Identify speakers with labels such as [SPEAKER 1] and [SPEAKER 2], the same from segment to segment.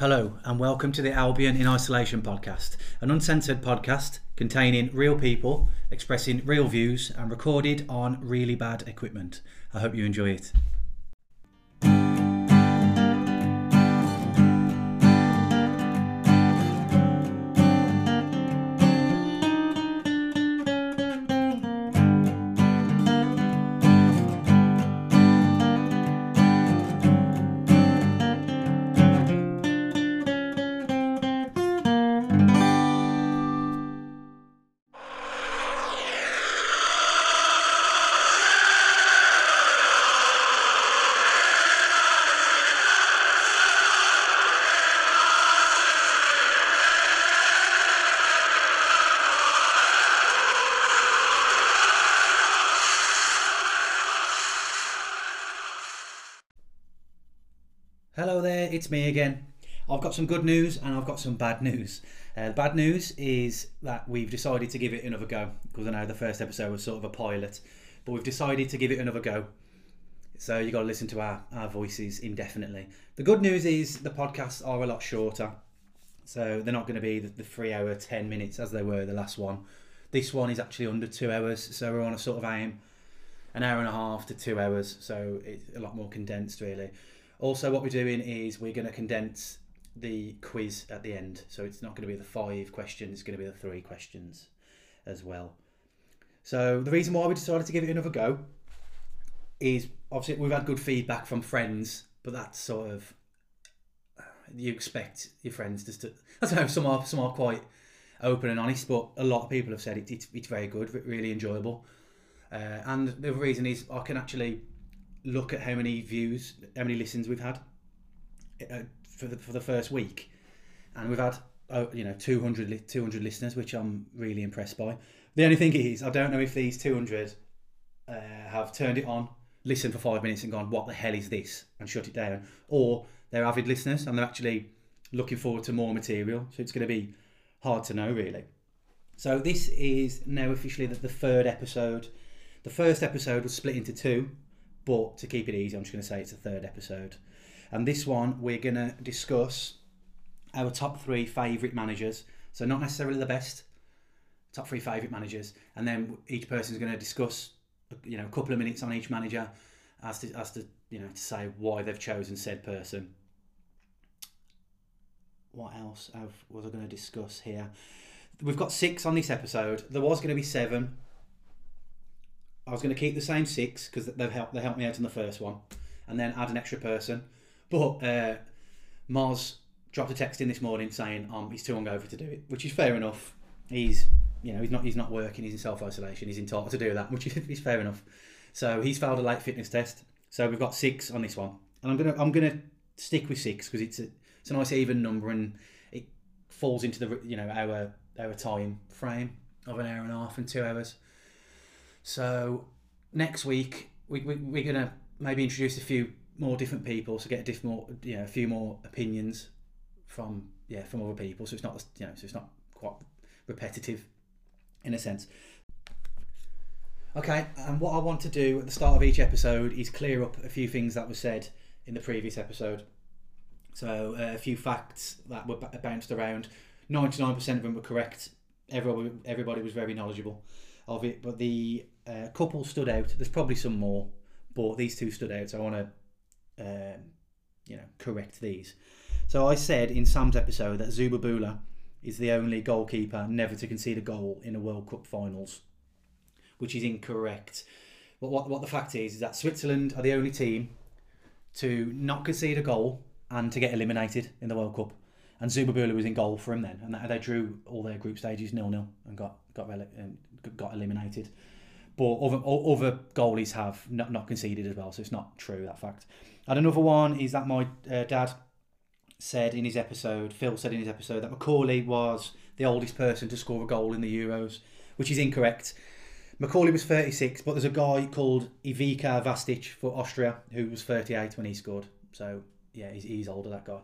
[SPEAKER 1] Hello, and welcome to the Albion in Isolation podcast, an uncensored podcast containing real people expressing real views and recorded on really bad equipment. I hope you enjoy it. Me again. I've got some good news and I've got some bad news. Uh, the bad news is that we've decided to give it another go because I know the first episode was sort of a pilot, but we've decided to give it another go. So you've got to listen to our, our voices indefinitely. The good news is the podcasts are a lot shorter, so they're not going to be the, the three hour, 10 minutes as they were the last one. This one is actually under two hours, so we're on a sort of aim an hour and a half to two hours, so it's a lot more condensed really. Also, what we're doing is we're going to condense the quiz at the end. So it's not going to be the five questions, it's going to be the three questions as well. So the reason why we decided to give it another go is obviously we've had good feedback from friends, but that's sort of you expect your friends just to. I don't know. Some are some are quite open and honest, but a lot of people have said it, it's it's very good, really enjoyable. Uh, and the reason is I can actually look at how many views, how many listens we've had uh, for the for the first week, and we've had uh, you know 200, 200 listeners, which I'm really impressed by. The only thing is, I don't know if these 200 uh, have turned it on, listened for five minutes, and gone, "What the hell is this?" and shut it down, or they're avid listeners and they're actually looking forward to more material. So it's going to be hard to know, really. So this is now officially the, the third episode. The first episode was split into two, but to keep it easy, I'm just going to say it's a third episode. And this one, we're going to discuss our top three favourite managers. So, not necessarily the best, top three favourite managers. And then each person is going to discuss, you know, a couple of minutes on each manager as to, as to, you know, to say why they've chosen said person. What else was I going to discuss here? We've got six on this episode. There was going to be seven. I was going to keep the same six because they've helped they helped me out in the first one, and then add an extra person. But uh, Mars dropped a text in this morning saying um, he's too hungover to do it, which is fair enough. He's you know he's not he's not working. He's in self isolation. He's entitled to do that, which is fair enough. So he's failed a late fitness test. So we've got six on this one, and I'm gonna I'm gonna stick with six because it's a it's a nice even number and it falls into the you know our our time frame of an hour and a half and two hours. So next week we, we we're gonna maybe introduce a few more different people, so get a different more you know a few more opinions from yeah from other people. So it's not you know so it's not quite repetitive in a sense. Okay, and what I want to do at the start of each episode is clear up a few things that were said in the previous episode. So uh, a few facts that were b- bounced around. Ninety-nine percent of them were correct. Everybody, everybody was very knowledgeable of it, but the uh, couple stood out. There's probably some more, but these two stood out. So I want to, um, you know, correct these. So I said in Sam's episode that Zuberbühler is the only goalkeeper never to concede a goal in a World Cup finals, which is incorrect. But what, what the fact is is that Switzerland are the only team to not concede a goal and to get eliminated in the World Cup. And Zuberbühler was in goal for him then, and they drew all their group stages nil nil and got got rele- got eliminated. But other other goalies have not, not conceded as well, so it's not true that fact. And another one is that my uh, dad said in his episode, Phil said in his episode that McAuley was the oldest person to score a goal in the Euros, which is incorrect. McAuley was 36, but there's a guy called Ivica Vastic for Austria who was 38 when he scored. So yeah, he's, he's older that guy.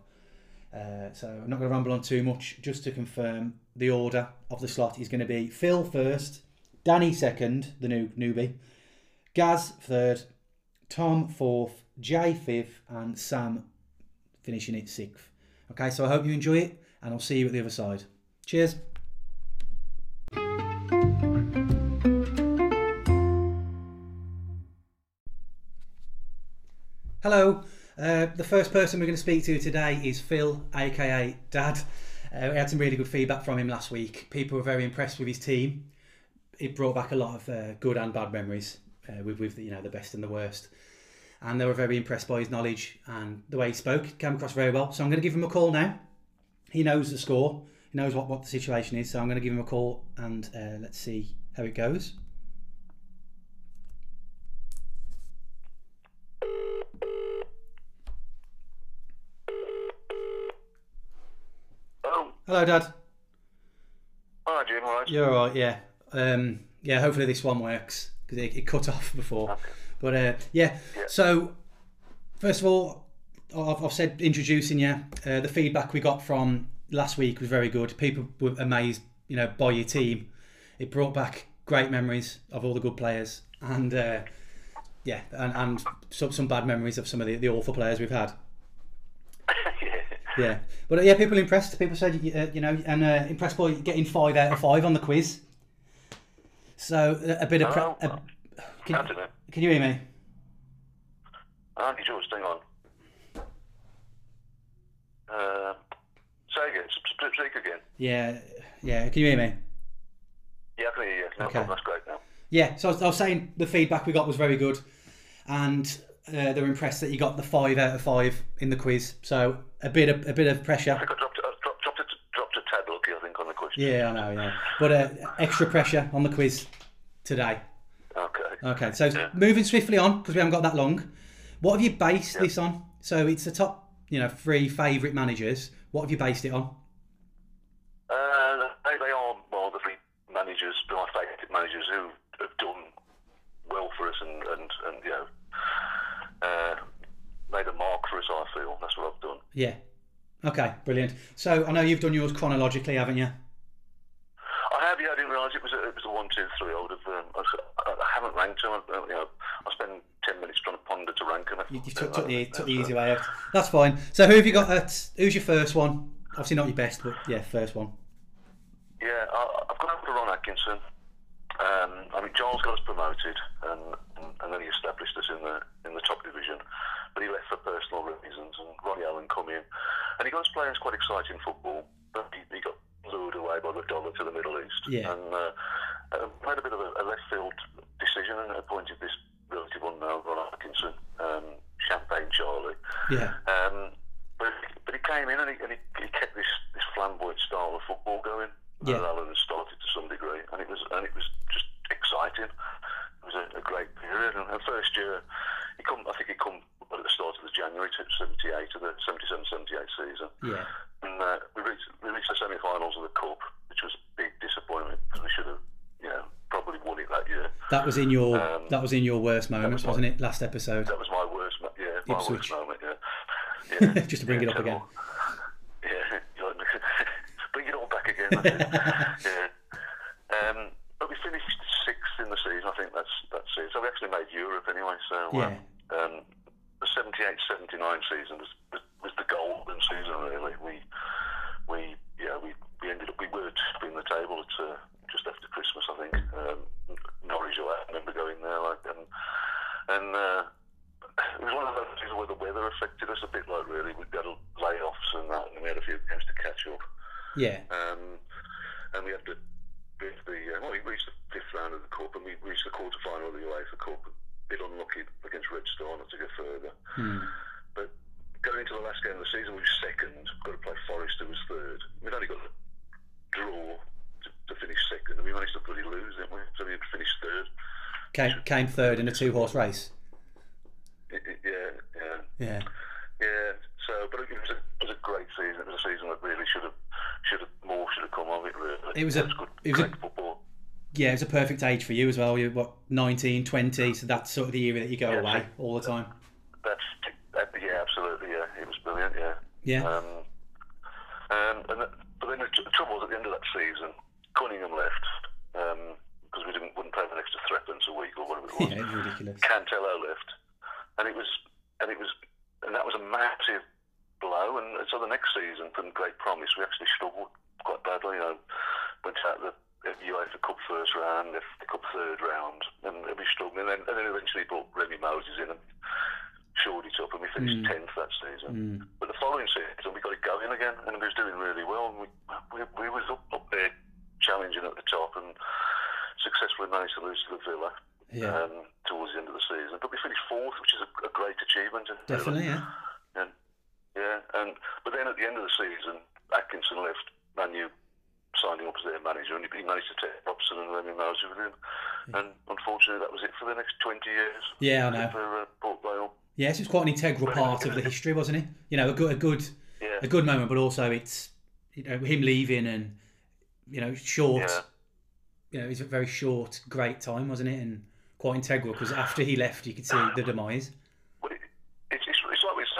[SPEAKER 1] Uh, so I'm not going to ramble on too much. Just to confirm, the order of the slot is going to be Phil first, Danny second, the new newbie, Gaz third, Tom fourth, Jay fifth, and Sam finishing it sixth. Okay, so I hope you enjoy it, and I'll see you at the other side. Cheers. Hello. Uh, the first person we're going to speak to today is Phil, aka Dad. Uh, we had some really good feedback from him last week. People were very impressed with his team. It brought back a lot of uh, good and bad memories uh, with, with you know the best and the worst. And they were very impressed by his knowledge and the way he spoke. Came across very well. So I'm going to give him a call now. He knows the score. He knows what, what the situation is. So I'm going to give him a call and uh, let's see how it goes.
[SPEAKER 2] Oh,
[SPEAKER 1] Hello, Dad.
[SPEAKER 2] hi Jim, all right?
[SPEAKER 1] You're all right, yeah. Um, yeah, hopefully this one works because it, it cut off before.
[SPEAKER 2] Okay.
[SPEAKER 1] But uh, yeah,
[SPEAKER 2] Yeah.
[SPEAKER 1] so first of all, I've, I've said introducing you. Uh, the feedback we got from last week was very good. People were amazed, you know, by your team. It brought back great memories of all the good players, and uh, yeah, and, and some some bad memories of some of the, the awful players we've had.
[SPEAKER 2] Yeah.
[SPEAKER 1] But uh, yeah, people impressed. People said you- uh, you know, and uh, impressed by getting five out of five on the quiz. So uh, a bit of pre- a, can,
[SPEAKER 2] it.
[SPEAKER 1] can you hear me?
[SPEAKER 2] Andy George, hang on. Uh, say again, speak again.
[SPEAKER 1] Yeah, yeah. Can you hear me?
[SPEAKER 2] Yeah, I can hear you. No
[SPEAKER 1] Okay.
[SPEAKER 2] problem, that's great now.
[SPEAKER 1] Yeah. So I was, I was saying the feedback we got was very good, and uh, they're impressed that you got the five out of five in the quiz. So a bit of a bit of pressure.
[SPEAKER 2] I dropped, I dropped, dropped, dropped a tad lucky, I think, on the question.
[SPEAKER 1] Yeah, I know. Yeah, but uh, extra pressure on the quiz today.
[SPEAKER 2] Okay.
[SPEAKER 1] Okay, so
[SPEAKER 2] Yeah.
[SPEAKER 1] moving swiftly on because we haven't got that long. What have you based this on? So it's the top, you know, three favourite managers. What have you based it on?
[SPEAKER 2] Uh, they, they are, well, the three managers, my favourite managers who have done well for us and, and, and you know, uh, made a mark for us, I feel. That's what I've done.
[SPEAKER 1] Yeah. Okay, brilliant. So I know you've done yours chronologically, haven't you?
[SPEAKER 2] I have, yeah. I didn't realise it was a, it was a one, two, three. I would have. Um, I, I haven't ranked them. I, you know, I spend ten minutes trying to ponder to rank them.
[SPEAKER 1] You, you took, took the took the easy way out. That's fine. So who have you got? At, who's your first one? Obviously not your best, but yeah, first one.
[SPEAKER 2] Yeah, I, I've gone over to Ron Atkinson. Um, I mean, Giles got us promoted, and, and, and then he established us in the in the top division. But he left for personal reasons, and Ronnie Allen come in, and he got us playing quite exciting football. But he, he got lured away by the dollar to the Middle East,
[SPEAKER 1] Yeah.
[SPEAKER 2] and uh, uh, made a bit of a, a left field decision and appointed this relative unknown Ron Atkinson, um, Champagne Charlie.
[SPEAKER 1] Yeah.
[SPEAKER 2] Um, but, but he came in and he, and he, he kept this, this flamboyant style of football going.
[SPEAKER 1] Yeah.
[SPEAKER 2] that had started to some degree, and it was and it was just exciting. It was a, a great period. And the first year, he come. I think he come at the start of the January to 78 of the 77-78 season.
[SPEAKER 1] Yeah.
[SPEAKER 2] And uh, we reached we reached the semi-finals of the cup, which was a big disappointment because we should have, you know, probably won it that year.
[SPEAKER 1] That was in your
[SPEAKER 2] Um,
[SPEAKER 1] that was in your worst moments,
[SPEAKER 2] was
[SPEAKER 1] wasn't it? Last episode.
[SPEAKER 2] That was my worst, mo- yeah, my
[SPEAKER 1] Ipswich.
[SPEAKER 2] worst moment, yeah. yeah.
[SPEAKER 1] Just to bring it up again.
[SPEAKER 2] terrible. Yeah, bring it all back again. Yeah. Um, but we finished sixth in the season. I think that's that's it. So we actually made Europe anyway. So
[SPEAKER 1] Yeah.
[SPEAKER 2] um, the 78-79 season was, was was the golden season. Really, we we yeah we, we ended up we were top in the table at uh, just after Christmas. I think um, Norwich. I remember going there like and and. Uh, it was one of those things where the weather affected us a bit, like really. We got layoffs and that, and we had a few games to catch up.
[SPEAKER 1] Yeah.
[SPEAKER 2] Um, and we had to reach the, uh, well, we reached the fifth round of the Cup, and we reached the quarter final of the UEFA Cup. A bit unlucky against Red Star not to go further.
[SPEAKER 1] Hmm.
[SPEAKER 2] But going into the last game of the season, we were second. Got to play Forest, who was third. We'd only got to draw to, to finish second, and we managed to bloody lose, didn't we? So we finished third.
[SPEAKER 1] Came came third in a two horse race.
[SPEAKER 2] It, it, yeah, yeah.
[SPEAKER 1] Yeah.
[SPEAKER 2] Yeah, so but it was a, it was a great season. It was a season that really should have should have more should have come of it. Really,
[SPEAKER 1] It was a-
[SPEAKER 2] good,
[SPEAKER 1] it was a-
[SPEAKER 2] football.
[SPEAKER 1] Yeah, it was a perfect age for you as well. You're what 19, 20, so that's sort of the era that you go
[SPEAKER 2] Yeah,
[SPEAKER 1] away all the time.
[SPEAKER 2] That's that, yeah, absolutely. Yeah, it was brilliant. Yeah.
[SPEAKER 1] Yeah.
[SPEAKER 2] Um, um, and but then the, tr- the trouble was at the end of that season, Cunningham left because we didn't wouldn't pay the extra threepence a week or whatever it was.
[SPEAKER 1] Yeah, it's ridiculous.
[SPEAKER 2] Cantello left, and it was and it was and that was a massive blow. And so the next season, from great promise, we actually struggled quite badly. You know, went out the UEFA Cup first round, the Cup third round, and we struggled. And then, and then eventually brought Remi Moses in and shored it up, and we finished tenth that season. But the following season, we got it going again, and we was doing really well. And we we, we was up, up there challenging at the top, and successfully managed to lose to the Villa.
[SPEAKER 1] Yeah.
[SPEAKER 2] Um, towards the end of the season, but we finished fourth, which is a, a great achievement.
[SPEAKER 1] Definitely, yeah.
[SPEAKER 2] and yeah, and but then at the end of the season, Atkinson left Man U, up as their manager, and he, managed to take Robson and Remi Moses with him. And unfortunately, that was it for the next twenty years.
[SPEAKER 1] Yeah, I know.
[SPEAKER 2] For uh, Port Vale.
[SPEAKER 1] Yes, it's quite an integral part of the history, wasn't it? You know, a good, a good,
[SPEAKER 2] Yeah.
[SPEAKER 1] a good moment, but also it's you know him leaving and you know short.
[SPEAKER 2] Yeah.
[SPEAKER 1] You know, it's a very short, great time, wasn't it? And quite integral because after he left, you could see the demise.
[SPEAKER 2] Well, it, it's, it's,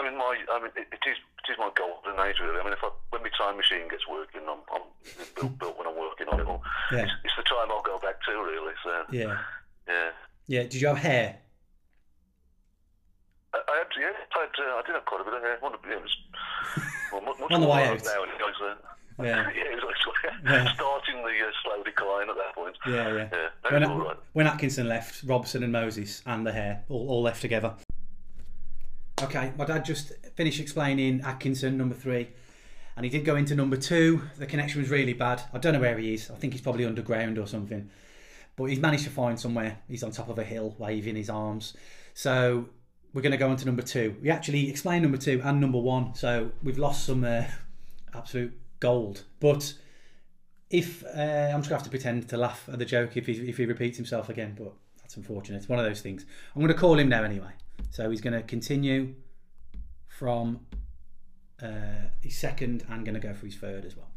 [SPEAKER 2] it's like this. I mean, my, I mean, it, it is, it is my golden age really. I mean, if I, when my time machine gets working, I'm, I'm built, built when I'm working on it. All.
[SPEAKER 1] Yeah.
[SPEAKER 2] It's, it's the time I'll go back to really. So
[SPEAKER 1] Yeah,
[SPEAKER 2] yeah.
[SPEAKER 1] yeah. Did you have hair?
[SPEAKER 2] I, I had, yeah, I, had, uh, I did have quite a bit of hair. One of, yeah, it was well, much,
[SPEAKER 1] On the
[SPEAKER 2] more
[SPEAKER 1] way out.
[SPEAKER 2] Now, and it goes, uh,
[SPEAKER 1] Yeah.
[SPEAKER 2] yeah, it was like
[SPEAKER 1] Yeah.
[SPEAKER 2] starting the uh, slow decline at that point.
[SPEAKER 1] Yeah, yeah.
[SPEAKER 2] Yeah,
[SPEAKER 1] When,
[SPEAKER 2] was all right.
[SPEAKER 1] when Atkinson left, Robson and Moses and the hair all, all left together. Okay, my dad just finished explaining Atkinson, number three, and he did go into number two. The connection was really bad. I don't know where he is. I think he's probably underground or something. But he's managed to find somewhere. He's on top of a hill, waving his arms. So we're going to go on to number two. We actually explained number two and number one. So we've lost some uh, absolute gold. But if uh, I'm just going to have to pretend to laugh at the joke if he, if he repeats himself again, but that's unfortunate. It's one of those things. I'm going to call him now anyway. So he's going to continue from uh, his second and going to go for his third as well.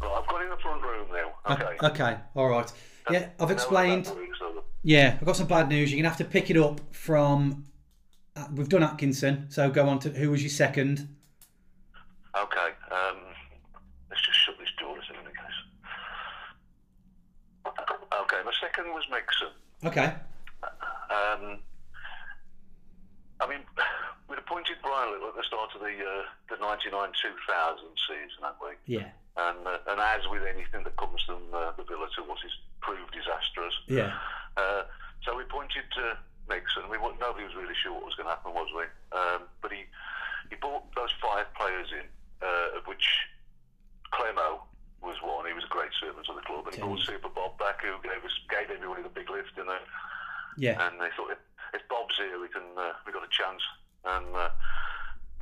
[SPEAKER 2] Right, I've got in the front room now. Okay.
[SPEAKER 1] Okay, all right. Yeah, I've explained.
[SPEAKER 2] that works, so-
[SPEAKER 1] Yeah, I've got some bad news. You're going to have to pick it up from. Uh, we've done Atkinson, so go on to who was your second?
[SPEAKER 2] Okay. Um, let's just shut this door just in any case. Okay, my second was Megson.
[SPEAKER 1] Okay.
[SPEAKER 2] Um, I mean, we'd appointed Brian Little at the start of the uh, the 99-2000 season, hadn't we?
[SPEAKER 1] Yeah.
[SPEAKER 2] And, uh, and as with anything that comes from uh, the Villa to what is proved disastrous,
[SPEAKER 1] Yeah.
[SPEAKER 2] uh, so we pointed to Megson. We wa- nobody was really sure what was going to happen, was we? Um, but he he brought those five players in, uh, of which Clemo was one. He was a great servant to the club, and he brought Super Bob back, who gave us gave everybody the big lift, and uh,
[SPEAKER 1] Yeah.
[SPEAKER 2] and they thought if, if Bob's here, we can uh, we got a chance. And uh,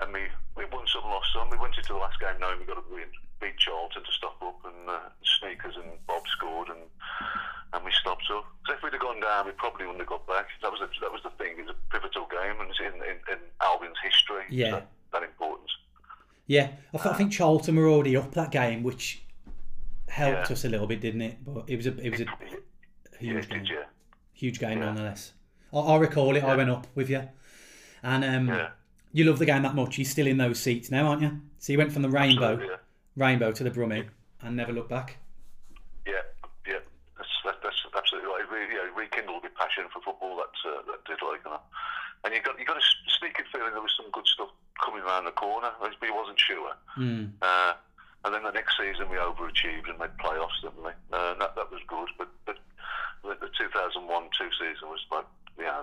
[SPEAKER 2] and we we won some, lost some. We went into the last game knowing we got to win, beat Charlton to stop up, and uh, Sneekes and Bob scored, and and we stopped up. So if we'd have gone down, we probably wouldn't have got back. That was the, that was the thing. It was a pivotal game, and it's in in, in Albion's history. it's
[SPEAKER 1] Yeah.
[SPEAKER 2] that, that important.
[SPEAKER 1] Yeah. I, th- I think Charlton were already up that game, which helped
[SPEAKER 2] Yeah.
[SPEAKER 1] us a little bit, didn't it? But it was a it was a
[SPEAKER 2] Yeah,
[SPEAKER 1] huge game.
[SPEAKER 2] did?
[SPEAKER 1] Huge game
[SPEAKER 2] Yeah.
[SPEAKER 1] nonetheless. I, I recall it. I went up with you, and um,
[SPEAKER 2] Yeah.
[SPEAKER 1] you love the game that much. You're still in those seats now, aren't you? So you went from the rainbow,
[SPEAKER 2] yeah.
[SPEAKER 1] rainbow to the Brummie, and never looked back.
[SPEAKER 2] Yeah, yeah, that's that, that's absolutely right. It yeah, rekindled my passion for football. That uh, that did like, you know. and you got you got a sneaking feeling there was some good stuff coming around the corner, but you wasn't sure.
[SPEAKER 1] Mm.
[SPEAKER 2] Uh, and then the next season we overachieved and made playoffs, didn't we? Uh, and that that was good, but but the, the 2001 two season was like yeah.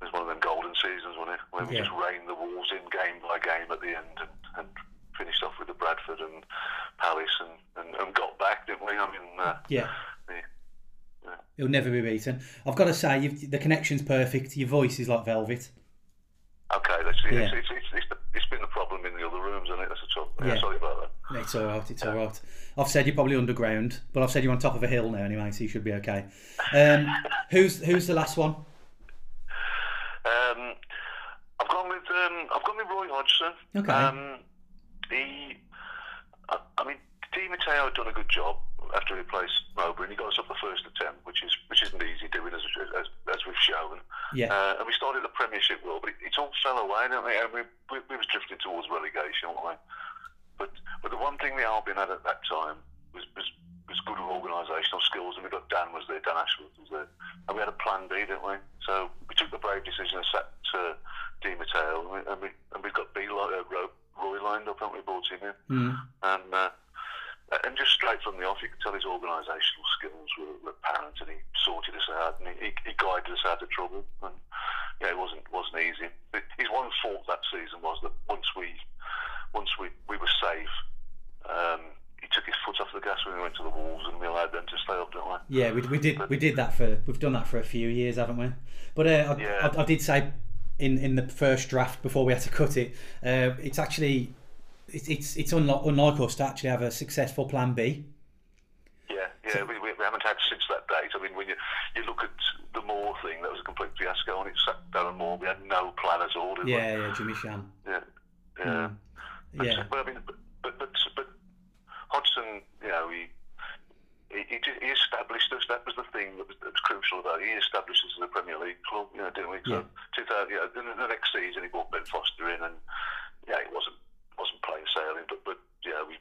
[SPEAKER 2] It was one of them golden seasons, wasn't it? Where we
[SPEAKER 1] Yeah.
[SPEAKER 2] just reined the Wolves in game by game at the end and, and finished off with the Bradford and Palace and, and, and got back, didn't we? I mean, uh,
[SPEAKER 1] Yeah. It'll never be beaten. I've got to say, you've, the connection's perfect. Your voice is like velvet.
[SPEAKER 2] okay, that's.
[SPEAKER 1] Yeah.
[SPEAKER 2] It's, it's, it's, it's, it's been the problem in the other rooms, isn't it? That's the trouble. Yeah.
[SPEAKER 1] Yeah.
[SPEAKER 2] sorry about that.
[SPEAKER 1] It's all right. It's all right. I've said you're probably underground, but I've said you're on top of a hill now anyway, so you should be okay. Um, who's who's the last one?
[SPEAKER 2] Um, I've gone with um, I've gone with Roy Hodgson.
[SPEAKER 1] Okay.
[SPEAKER 2] Um, he, I, I mean, Di Matteo had done a good job after he replaced Mowbray, and he got us up the first attempt, which is which isn't easy doing as as, as we've shown.
[SPEAKER 1] Yeah.
[SPEAKER 2] Uh, and we started the Premiership well, but it, it all fell away, didn't it? And we, we, we was drifting towards relegation, weren't we? But but the one thing the Albion had at that time was was, was good organisational skills, and we got Dan was there, Dan Ashworth was there, and we had a plan B, didn't we? So we took the brave decision and sat uh, Di Matteo, and, we, and, we, and we've got B uh, Roy lined up, haven't we? Brought him in,
[SPEAKER 1] mm.
[SPEAKER 2] and uh, and just straight from the off, you could tell his organisational skills were, apparent, and he sorted us out, and he, he guided us out of trouble. And yeah, it wasn't wasn't easy. His one fault that season was that once we once we, we were safe, um, he took his foot off the gas when we went to the Wolves, and we allowed them to stay up, didn't we?
[SPEAKER 1] Yeah, we, we did we did that for we've done that for a few years, haven't we? But uh, I,
[SPEAKER 2] Yeah.
[SPEAKER 1] I, I did say in in the first draft before we had to cut it, uh, it's actually it's it's it's unlike, unlike us to actually have a successful plan B.
[SPEAKER 2] Yeah, yeah, we, we, we haven't had since that date. I mean, when you you look at the Moore thing, that was a complete fiasco, and it sat Darren Moore. We had no plan at all. Did we?
[SPEAKER 1] Yeah, yeah, Jimmy Shan.
[SPEAKER 2] yeah, yeah.
[SPEAKER 1] Mm. Yeah,
[SPEAKER 2] But I mean, but but but, but Hodgson, you know, he. He, he he established us. That was the thing that was, that was crucial about it. He established us as a Premier League club, you know, didn't we? So,
[SPEAKER 1] Yeah.
[SPEAKER 2] 2000, you know, the, the next season he brought Ben Foster in, and yeah, it wasn't wasn't plain sailing, but but yeah, we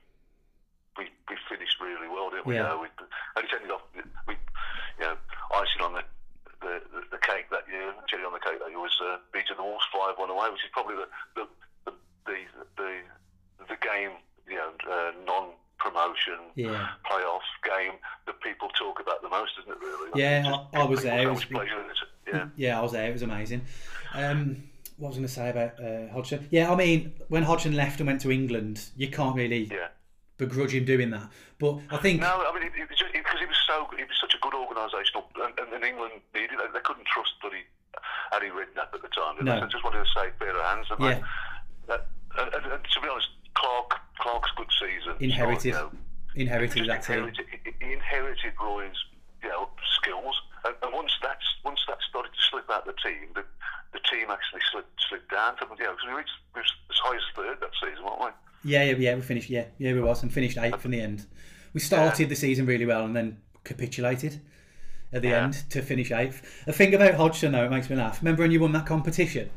[SPEAKER 2] we we finished really well, didn't we?
[SPEAKER 1] Yeah.
[SPEAKER 2] Know, we, and it ended off we you know icing on the the, the, the cake that year, cherry on the cake that year was uh, beating the Wolves five one away, which is probably the the the the, the, the game you know uh, non promotion
[SPEAKER 1] yeah.
[SPEAKER 2] playoff game that people talk about the most, isn't it? Really?
[SPEAKER 1] Yeah, I- I was there. It was-.
[SPEAKER 2] Yeah.
[SPEAKER 1] Yeah, I was there. It was amazing. Um, what was I going to say about uh, Hodgson? Yeah, I mean, when Hodgson left and went to England, you can't really
[SPEAKER 2] Yeah.
[SPEAKER 1] begrudge him doing that. But I think,
[SPEAKER 2] No, I mean, it, it just because he was so he was such a good organisational, and, and, and England needed. They, they couldn't trust bloody Harry Redknapp at the time.
[SPEAKER 1] No.
[SPEAKER 2] they? Just wanted to say pair hands. And
[SPEAKER 1] Yeah.
[SPEAKER 2] they, uh, and, and, and to be honest, Clarke Clarke's good season
[SPEAKER 1] Inherited
[SPEAKER 2] You know,
[SPEAKER 1] inherited that team.
[SPEAKER 2] inherited, he inherited Roy's you know skills, and, and once that's once that started to slip out of the team, the the team actually slipped slipped down. To, you know, because we reached we was as high as third that season, weren't we?
[SPEAKER 1] Yeah, yeah, yeah, we finished. Yeah, yeah, we was and finished eighth in the end. We started the season really well and then capitulated at the
[SPEAKER 2] Yeah.
[SPEAKER 1] end to finish eighth. The thing about Hodgson though, it makes me laugh. Remember when you won that competition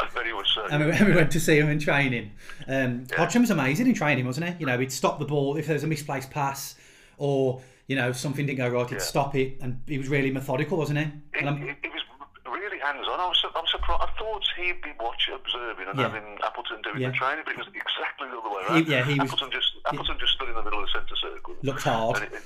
[SPEAKER 2] I very much so.
[SPEAKER 1] and we, and we went to see him in training? Um, Hodgson was amazing in training, wasn't he? You know, he'd stop the ball if there was a misplaced pass or you know something didn't go right, he'd
[SPEAKER 2] Yeah.
[SPEAKER 1] stop it, and he was really methodical, wasn't he?
[SPEAKER 2] It,
[SPEAKER 1] And I'm-
[SPEAKER 2] it, it was really hands-on. I was, I'm surprised. I thought he'd be watching, observing, and
[SPEAKER 1] Yeah.
[SPEAKER 2] having Appleton doing
[SPEAKER 1] Yeah.
[SPEAKER 2] the training, but it was exactly the other way
[SPEAKER 1] He-
[SPEAKER 2] around.
[SPEAKER 1] yeah, he was-
[SPEAKER 2] Appleton just Appleton just stood in the middle of the centre circle.
[SPEAKER 1] looked hard.
[SPEAKER 2] And it, it,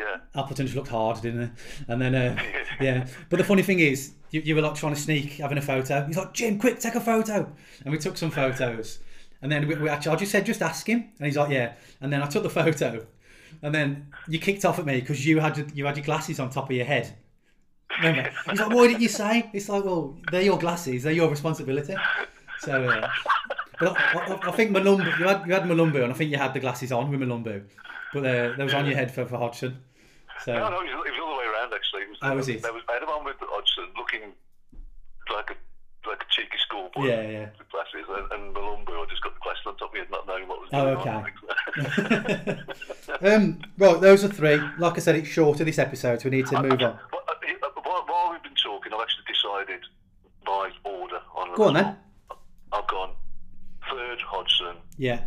[SPEAKER 2] yeah,
[SPEAKER 1] Appleton just looked hard, didn't he? And then, uh, yeah. But the funny thing is, you, you were like trying to sneak having a photo. He's like, Jim, quick, take a photo. And we took some photos. And then we, we actually, I just said, just ask him. And he's like, yeah. And then I took the photo. And then you kicked off at me because you had you had your glasses on top of your head. Remember? He's like, why didn't you say? It's like, well, they're your glasses. They're your responsibility. So, uh, but I, I, I think Mulumbu, you had you had Mulumbu, and I think you had the glasses on with Mulumbu, but uh, they was on your head for, for Hodgson. So
[SPEAKER 2] no, no, it was, it was the way around actually. It was,
[SPEAKER 1] Oh, was it?
[SPEAKER 2] There was I had him on with Hodgson, looking like a cheeky schoolboy.
[SPEAKER 1] Yeah, yeah.
[SPEAKER 2] With glasses, and, and Mulumbu, I just got the glasses on top of me, not knowing what was
[SPEAKER 1] Oh,
[SPEAKER 2] going on.
[SPEAKER 1] um, right, those are three. Like I said, it's shorter this episode, so we need to move on.
[SPEAKER 2] Well, uh, uh, while, while we've been talking, I've actually decided by order on.
[SPEAKER 1] Go on then.
[SPEAKER 2] I've gone third Hodgson.
[SPEAKER 1] Yeah,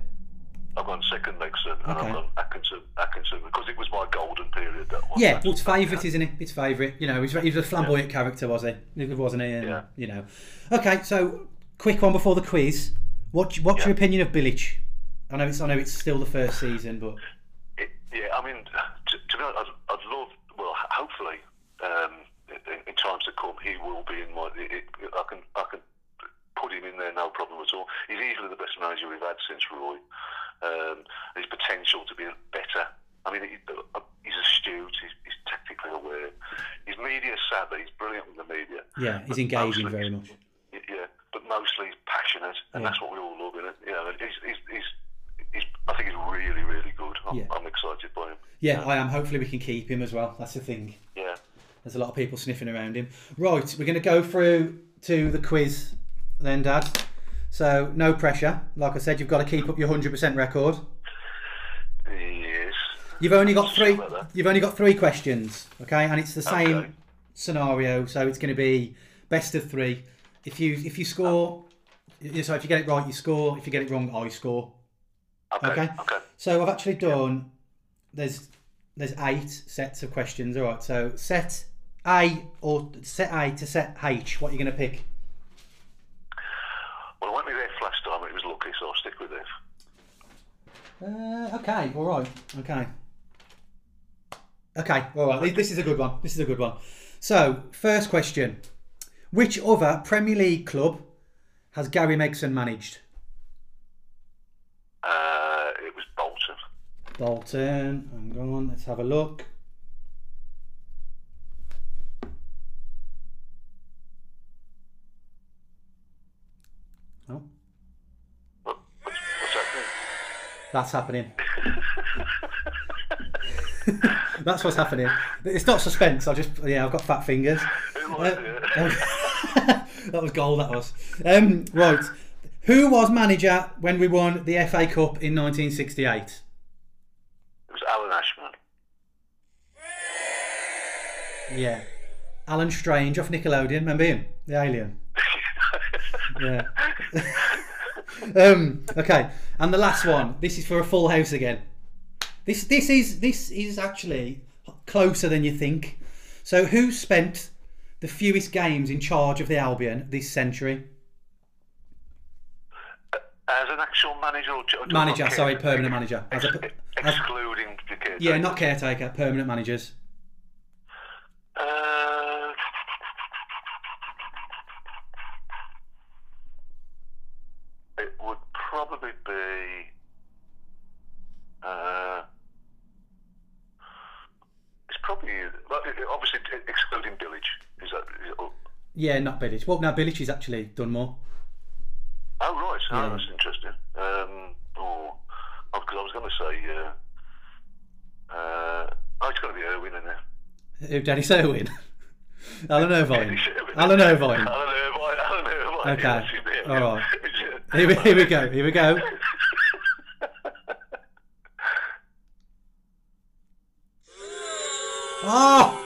[SPEAKER 2] I've gone second Megson, and
[SPEAKER 1] Okay.
[SPEAKER 2] I've gone Atkinson. Atkinson because it was my golden period. That one.
[SPEAKER 1] yeah. Well, it's favourite, isn't it? It's favourite. You know, he's, he was a flamboyant character, was he? Wasn't he? And,
[SPEAKER 2] Yeah.
[SPEAKER 1] You know. Okay, so quick one before the quiz. What, what's your opinion of Bilic? I know it's I know it's still the first season, but
[SPEAKER 2] It, yeah, I mean, to, to be honest, I'd, I'd love. Well, hopefully, um, in, in times to come, he will be in my. It, it, I can I can put him in there, no problem at all. He's easily the best manager we've had since Roy. Um, his potential to be better. I mean, he, uh, he's astute. He's, he's tactically aware. He's media savvy. He's brilliant with the media.
[SPEAKER 1] yeah, he's engaging very much.
[SPEAKER 2] Yeah, but mostly he's passionate, and
[SPEAKER 1] Yeah.
[SPEAKER 2] that's what we all love in it. You know, he's, he's, he's, he's, I think he's really, really good. I'm,
[SPEAKER 1] Yeah.
[SPEAKER 2] I'm excited by him.
[SPEAKER 1] Yeah, I am. Hopefully, we can keep him as well. That's the thing.
[SPEAKER 2] Yeah.
[SPEAKER 1] There's a lot of people sniffing around him. Right, we're going to go through to the quiz then, Dad. So, no pressure. Like I said, you've got to keep up your 100% record.
[SPEAKER 2] Yes.
[SPEAKER 1] You've only got three. You've only got three questions, okay? And it's the same
[SPEAKER 2] Okay.
[SPEAKER 1] scenario, so it's going to be best of three. If you if you score, so if you get it right, you score. If you get it wrong, I score.
[SPEAKER 2] Okay.
[SPEAKER 1] Okay.
[SPEAKER 2] Okay.
[SPEAKER 1] So I've actually done. There's there's eight sets of questions. All right. So set A or set A to set H. What are you going to pick?
[SPEAKER 2] Well, I went with F last time. It was lucky, so I'll stick with F.
[SPEAKER 1] Uh, okay. All right. Okay. Okay. All right. This is a good one. This is a good one. So first question: Which other Premier League club has Gary Megson managed?
[SPEAKER 2] Uh, it was Bolton.
[SPEAKER 1] Bolton. Hang on, let's have a look. Oh,
[SPEAKER 2] What, what's, what's happening?
[SPEAKER 1] That's happening. that's what's happening. It's not suspense. I just yeah, I've got fat fingers.
[SPEAKER 2] Was
[SPEAKER 1] Uh, that was gold. That was. Um, right. Who was manager when we won the FA Cup in 1968?
[SPEAKER 2] It was Alan Ashman.
[SPEAKER 1] Yeah. Alan Strange off Nickelodeon. Remember him? The alien. Yeah. um, okay. And the last one. This is for a full house again. This this is this is actually closer than you think. So who spent the fewest games in charge of the Albion this century?
[SPEAKER 2] As an actual manager
[SPEAKER 1] Manager, sorry, permanent manager. As a, as,
[SPEAKER 2] excluding the caretaker.
[SPEAKER 1] yeah, not caretaker, permanent managers.
[SPEAKER 2] Uh, it would probably be. Uh, it's probably well, it- it- obviously excluding Bilic. Is that? is it- oh,
[SPEAKER 1] Yeah, not Bilic. Well, now Bilic has actually done more.
[SPEAKER 2] Oh right, oh,
[SPEAKER 1] Yeah.
[SPEAKER 2] that's interesting. Um, oh, because I was going to say. Uh, uh, oh, it's got to be Irwin in there.
[SPEAKER 1] Who, Denis Irwin? Alan Irvine. Alan Irvine.
[SPEAKER 2] Alan Irvine. Alan Irvine.
[SPEAKER 1] Okay.
[SPEAKER 2] yes, he's there.
[SPEAKER 1] All right. Here we, here we go. Here we go. Oh,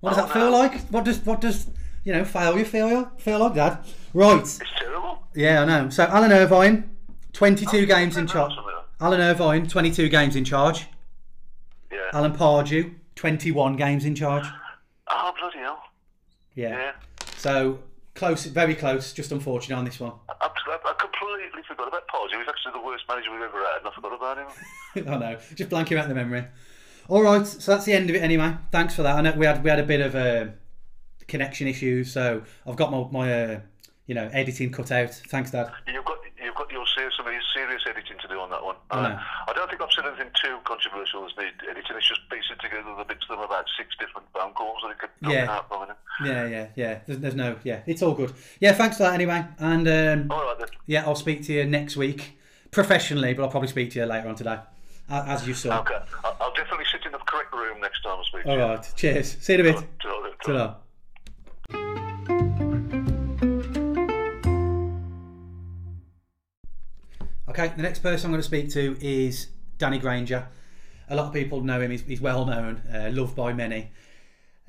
[SPEAKER 1] what does that feel like? What does what does you know failure feel feel like, Dad? Right.
[SPEAKER 2] It's terrible.
[SPEAKER 1] Yeah, I know. So Alan Irvine, twenty-two oh, games in charge. Alan Irvine, twenty-two games in charge.
[SPEAKER 2] Yeah.
[SPEAKER 1] Alan Pardew, twenty-one games in charge.
[SPEAKER 2] Oh bloody hell!
[SPEAKER 1] Yeah.
[SPEAKER 2] Yeah.
[SPEAKER 1] So close, very close. Just unfortunate on this one.
[SPEAKER 2] I, I, I completely forgot about Podge. He was actually the worst manager we've ever had, and I forgot about him.
[SPEAKER 1] I know, just blanking out the memory. All right, so that's the end of it anyway. Thanks for that. I know we had we had a bit of uh, connection issues, so I've got my my uh, you know editing cut out. Thanks, Dad.
[SPEAKER 2] You've got your serious, some serious editing to do on that one.
[SPEAKER 1] I.
[SPEAKER 2] Uh, I don't think I've said anything too controversial as need editing. It's just piecing together the bits of them about six different phone calls that it could knock
[SPEAKER 1] Yeah.
[SPEAKER 2] out from.
[SPEAKER 1] Yeah, yeah, yeah. There's, there's no yeah. It's all good. Yeah, thanks for that anyway. And um,
[SPEAKER 2] All right then.
[SPEAKER 1] yeah, I'll speak to you next week professionally, but I'll probably speak to you later on today, as you saw.
[SPEAKER 2] Okay. I'll, definitely sit in the correct room next time I speak. to
[SPEAKER 1] All
[SPEAKER 2] you.
[SPEAKER 1] Cheers. See you in a bit.
[SPEAKER 2] Ta-ra,
[SPEAKER 1] Okay, the next person I'm going to speak to is Danny Granger. A lot of people know him. He's, he's well known, uh, loved by many.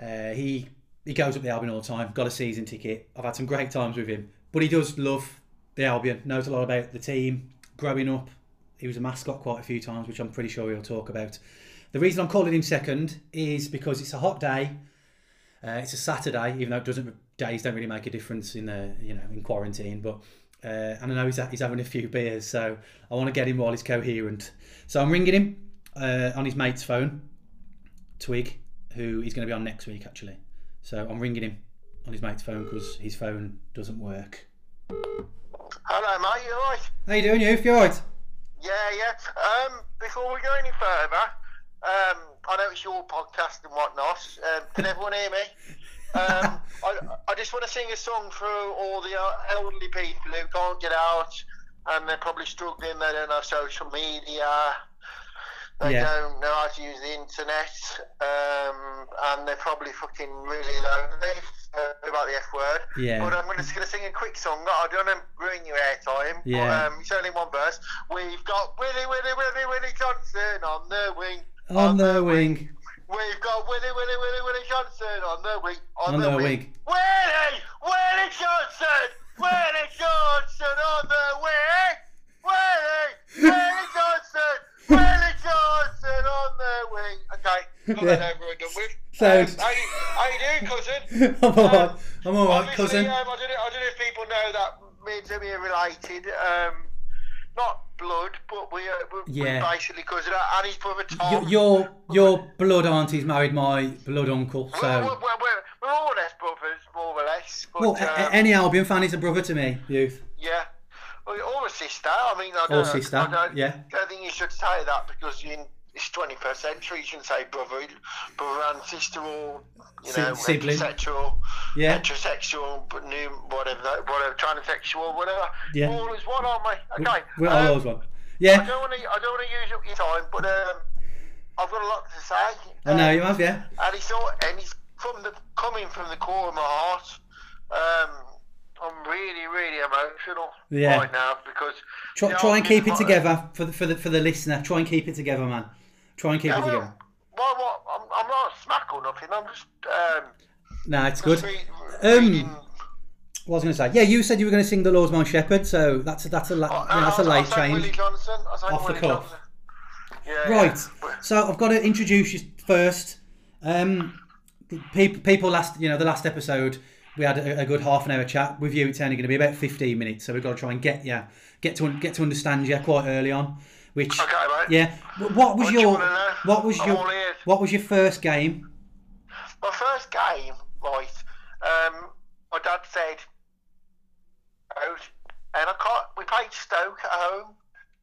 [SPEAKER 1] Uh, he he goes up the Albion all the time. Got a season ticket. I've had some great times with him. But he does love the Albion. Knows a lot about the team. Growing up, he was a mascot quite a few times, which I'm pretty sure he'll talk about. The reason I'm calling him second is because it's a hot day. Uh, it's a Saturday, even though it doesn't days don't really make a difference in the you know in quarantine. But uh, and I know he's, he's having a few beers, so I want to get him while he's coherent. So I'm ringing him uh, on his mate's phone, Twig, who he's going to be on next week actually. So I'm ringing him on his mate's phone because his phone doesn't work.
[SPEAKER 3] Hello, mate. You alright?
[SPEAKER 1] How you doing, you? You alright?
[SPEAKER 3] Yeah, yeah. Um, before we go any further, um, I know it's your podcast and whatnot. Um, can everyone hear me? Um, I, I just want to sing a song for all the uh, elderly people who can't get out and they're probably struggling. They don't have social media. They
[SPEAKER 1] Yeah.
[SPEAKER 3] don't know how to use the internet, um, and they're probably fucking really lonely uh, about the F word.
[SPEAKER 1] Yeah.
[SPEAKER 3] But I'm just going to sing a quick song. I don't want to ruin your airtime.
[SPEAKER 1] Yeah.
[SPEAKER 3] But, um, it's only one verse. We've got Willie, Willie, Willie, Willie Johnston on the wing.
[SPEAKER 1] On the wing.
[SPEAKER 3] We've got Willie, Willie, Willie, Willie Johnston on the wing. On,
[SPEAKER 1] On
[SPEAKER 3] the,
[SPEAKER 1] the
[SPEAKER 3] wing.
[SPEAKER 1] wing.
[SPEAKER 3] Willie, Willie Johnston. Willie Johnston on the wing. Willie, Willie Johnston. Willie Johnson on the wing. Okay, Got
[SPEAKER 1] Yeah.
[SPEAKER 3] that over and done with.
[SPEAKER 1] Sounds-
[SPEAKER 3] Um, how, you, how you doing, cousin?
[SPEAKER 1] I'm alright. I'm alright, cousin.
[SPEAKER 3] Um, I, don't know, I don't know if people know that me and Timmy are related. Um, not blood, but we are we're,
[SPEAKER 1] Yeah.
[SPEAKER 3] we're basically cousin. And his brother Tom.
[SPEAKER 1] Your your blood auntie's married my blood uncle,
[SPEAKER 3] we're, we're,
[SPEAKER 1] so.
[SPEAKER 3] we're, we're, we're all less brothers, more or less. But,
[SPEAKER 1] Well,
[SPEAKER 3] um,
[SPEAKER 1] any Albion fan is a brother to me, youth.
[SPEAKER 3] yeah. Or a sister. I mean, I
[SPEAKER 1] Or
[SPEAKER 3] don't,
[SPEAKER 1] sister,
[SPEAKER 3] I don't,
[SPEAKER 1] yeah.
[SPEAKER 3] don't think you should say that because in it's 21st century. You shouldn't say brother, brother and sister, or you know,
[SPEAKER 1] sibling.
[SPEAKER 3] heterosexual,
[SPEAKER 1] Yeah.
[SPEAKER 3] heterosexual, but new, whatever, whatever, transsexual, whatever.
[SPEAKER 1] Yeah.
[SPEAKER 3] We're all as one, aren't we? Okay.
[SPEAKER 1] We're
[SPEAKER 3] um,
[SPEAKER 1] all those one.
[SPEAKER 3] I don't want to. I don't want to use up your time, but um, I've got a lot to say.
[SPEAKER 1] I know
[SPEAKER 3] Um,
[SPEAKER 1] you have, yeah.
[SPEAKER 3] and it's all, and it's from the coming from the core of my heart. Um, I'm really, really emotional
[SPEAKER 1] Yeah.
[SPEAKER 3] right now because
[SPEAKER 1] Try, try and keep it together for the, for the for the listener. Try and keep it together, man. Try and keep
[SPEAKER 3] Yeah,
[SPEAKER 1] it together.
[SPEAKER 3] well, well, I'm, I'm not a smack or nothing. I'm just um,
[SPEAKER 1] Nah, it's good.
[SPEAKER 3] read,
[SPEAKER 1] Um. What was I going to say? Yeah, you said you were going to sing the Lord's My Shepherd, so that's a, that's a la-
[SPEAKER 3] Oh,
[SPEAKER 1] yeah, that's a
[SPEAKER 3] I
[SPEAKER 1] late
[SPEAKER 3] Willie
[SPEAKER 1] change.
[SPEAKER 3] Johnston. I sang
[SPEAKER 1] Off the cuff.
[SPEAKER 3] Yeah,
[SPEAKER 1] Right.
[SPEAKER 3] yeah.
[SPEAKER 1] So I've got to introduce you first. Um, people, people last, you know, the last episode we had a, a good half an hour chat with you. It's only going to be about fifteen minutes, so we've got to try and get yeah, get to get to understand you quite early on. Which
[SPEAKER 3] Okay, mate.
[SPEAKER 1] yeah, what was
[SPEAKER 3] What do you
[SPEAKER 1] your what was
[SPEAKER 3] I'm
[SPEAKER 1] your what was your first game?
[SPEAKER 3] My first game, right? Um, my dad said, out, and I can't. We played Stoke at home,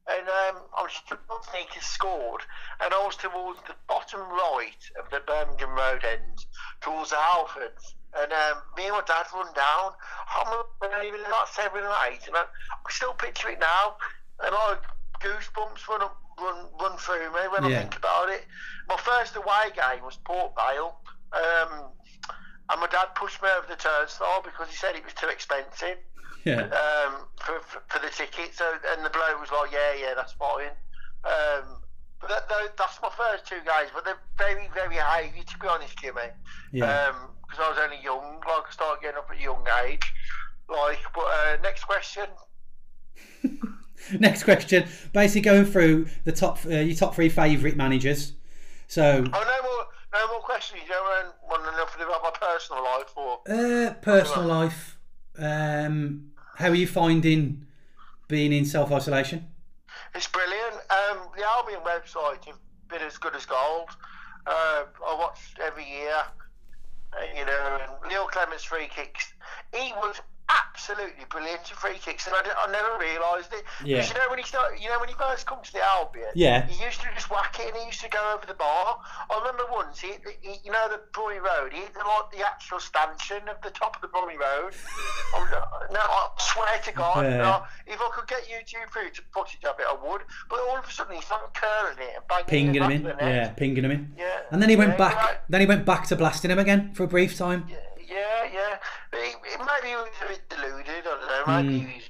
[SPEAKER 3] and um, I was Sneekes scored, and I was towards the bottom right of the Birmingham Road end, towards the Halfords. And um, me and my dad run down. I'm even like seven or eight, and I, I still picture it now. And like goosebumps run up, run run through me when
[SPEAKER 1] Yeah.
[SPEAKER 3] I think about it. My first away game was Port Vale. Um, and my dad pushed me over the turnstile because he said it was too expensive
[SPEAKER 1] Yeah,
[SPEAKER 3] um, for, for, for the ticket. So and the bloke was like, "Yeah, yeah, that's fine." Um, but that, that, that's my first two games, but they're very, very heavy to be honest, Jimmy.
[SPEAKER 1] yeah.
[SPEAKER 3] Because I was only young, like I started getting up at a young age. Like, but uh, next question.
[SPEAKER 1] Next question. Basically, going through the top uh, your top three favourite managers. So
[SPEAKER 3] Oh, no more, no more questions. You don't want to know anything about my personal life or.
[SPEAKER 1] Uh, personal life. Um, how are you finding being in self isolation?
[SPEAKER 3] It's brilliant. Um, the Albion website has been as good as gold. Uh, I watch every year. Uh, you know, Neil Clement's free kicks. He was absolutely brilliant free kicks, and I, I never realised it.
[SPEAKER 1] Yeah.
[SPEAKER 3] Because you know when he started, you know when he first come to the Albion,
[SPEAKER 1] Yeah.
[SPEAKER 3] he used to just whack it, and he used to go over the bar. I remember once, he, he you know the Brummie Road, he hit the, like the actual stanchion of the top of the Brummie Road. I'm, no, I swear to God,
[SPEAKER 1] Yeah.
[SPEAKER 3] no, if I could get YouTube through to footage of it, I would. But all of a sudden, he's like curling it and banging
[SPEAKER 1] Pinging him in,
[SPEAKER 3] to the net.
[SPEAKER 1] yeah, pinging him in.
[SPEAKER 3] Yeah.
[SPEAKER 1] And then he went
[SPEAKER 3] Yeah,
[SPEAKER 1] back.
[SPEAKER 3] right.
[SPEAKER 1] Then he went back to blasting him again for a brief time.
[SPEAKER 3] Yeah, yeah. yeah. he, he- maybe he was a bit deluded. I don't know. Maybe
[SPEAKER 1] Hmm.
[SPEAKER 3] he was.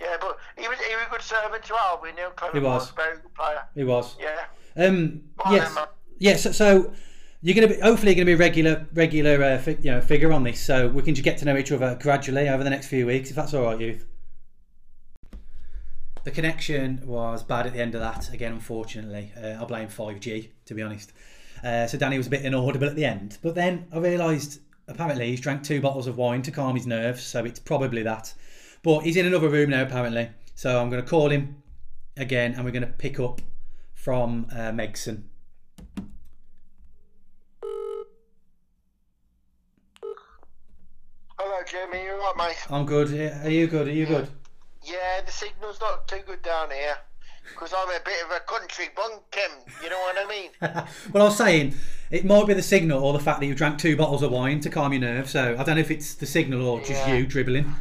[SPEAKER 3] Yeah, but he was he was a good servant to Albion. Neil Clement
[SPEAKER 1] He was.
[SPEAKER 3] a very good player.
[SPEAKER 1] He was.
[SPEAKER 3] Yeah.
[SPEAKER 1] Um, yes,
[SPEAKER 3] then,
[SPEAKER 1] yes. So, so you're gonna be hopefully you're gonna be a regular, regular, uh, fi- you know, figure on this. So we can just get to know each other gradually over the next few weeks, if that's all right, youth. The connection was bad at the end of that. Again, unfortunately, uh, I blame 5G to be honest. Uh, so Danny was a bit inaudible at the end, but then I realised apparently he's drank two bottles of wine to calm his nerves, so it's probably that. But he's in another room now apparently, so I'm going to call him again, and we're going to pick up from uh, Megson.
[SPEAKER 3] Hello, Jimmy. You all right, mate?
[SPEAKER 1] I'm good. Are you good? Are you good?
[SPEAKER 3] Yeah, the signal's not too good down here. Because I'm a bit of a country bunkum, you know what I mean?
[SPEAKER 1] well, I was saying it might be the signal or the fact that you drank two bottles of wine to calm your nerves. So I don't know if it's the signal or just
[SPEAKER 3] Yeah.
[SPEAKER 1] you dribbling.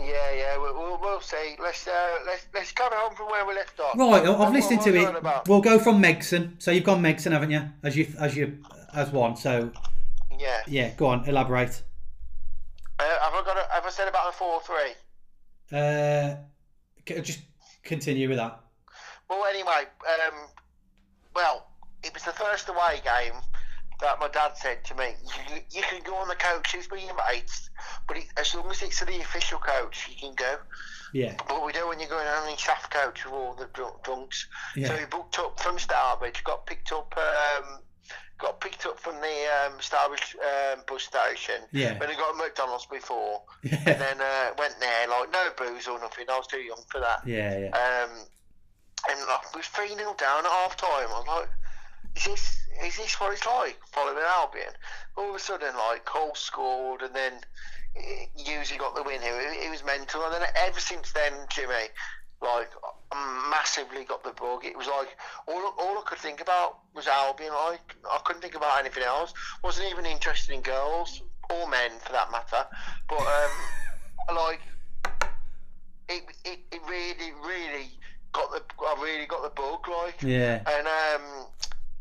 [SPEAKER 3] Yeah, yeah, we'll, we'll, we'll see. Let's uh, let's let's carry on from where we left off.
[SPEAKER 1] Right, I've listened to it.
[SPEAKER 3] about?
[SPEAKER 1] We'll go from Megson. So you've gone Megson, haven't you? As you as you as one. So
[SPEAKER 3] Yeah.
[SPEAKER 1] yeah, go on, elaborate.
[SPEAKER 3] Uh, have I got? A, have I said about the four three?
[SPEAKER 1] Uh, just continue with that.
[SPEAKER 3] Well, anyway, um, well, it was the first away game that my dad said to me, "You, you can go on the coaches with your mates, but it, as long as it's the official coach, you can go.
[SPEAKER 1] Yeah,
[SPEAKER 3] But we do when you're going on the staff coach with all the drunk, drunks. So
[SPEAKER 1] yeah,
[SPEAKER 3] he booked up from Stourbridge, got picked up um, got picked up from the um, Stourbridge um, bus station.
[SPEAKER 1] Yeah.
[SPEAKER 3] When I got to McDonald's before,
[SPEAKER 1] yeah.
[SPEAKER 3] and then uh, went there like no booze or nothing. I was too young for that.
[SPEAKER 1] Yeah, yeah.
[SPEAKER 3] Um, and like, we three 0 down at half time. I'm like, is this is this what it's like following Albion? All of a sudden, like Cole scored, and then usually got the win. It, it was mental, and then ever since then, Jimmy, like massively got the bug. It was like all all I could think about was Albion. Like I couldn't think about anything else. wasn't even interested in girls or men for that matter. But um, like it, it, it really, really got the I really got the bug. Like
[SPEAKER 1] Yeah.
[SPEAKER 3] and um,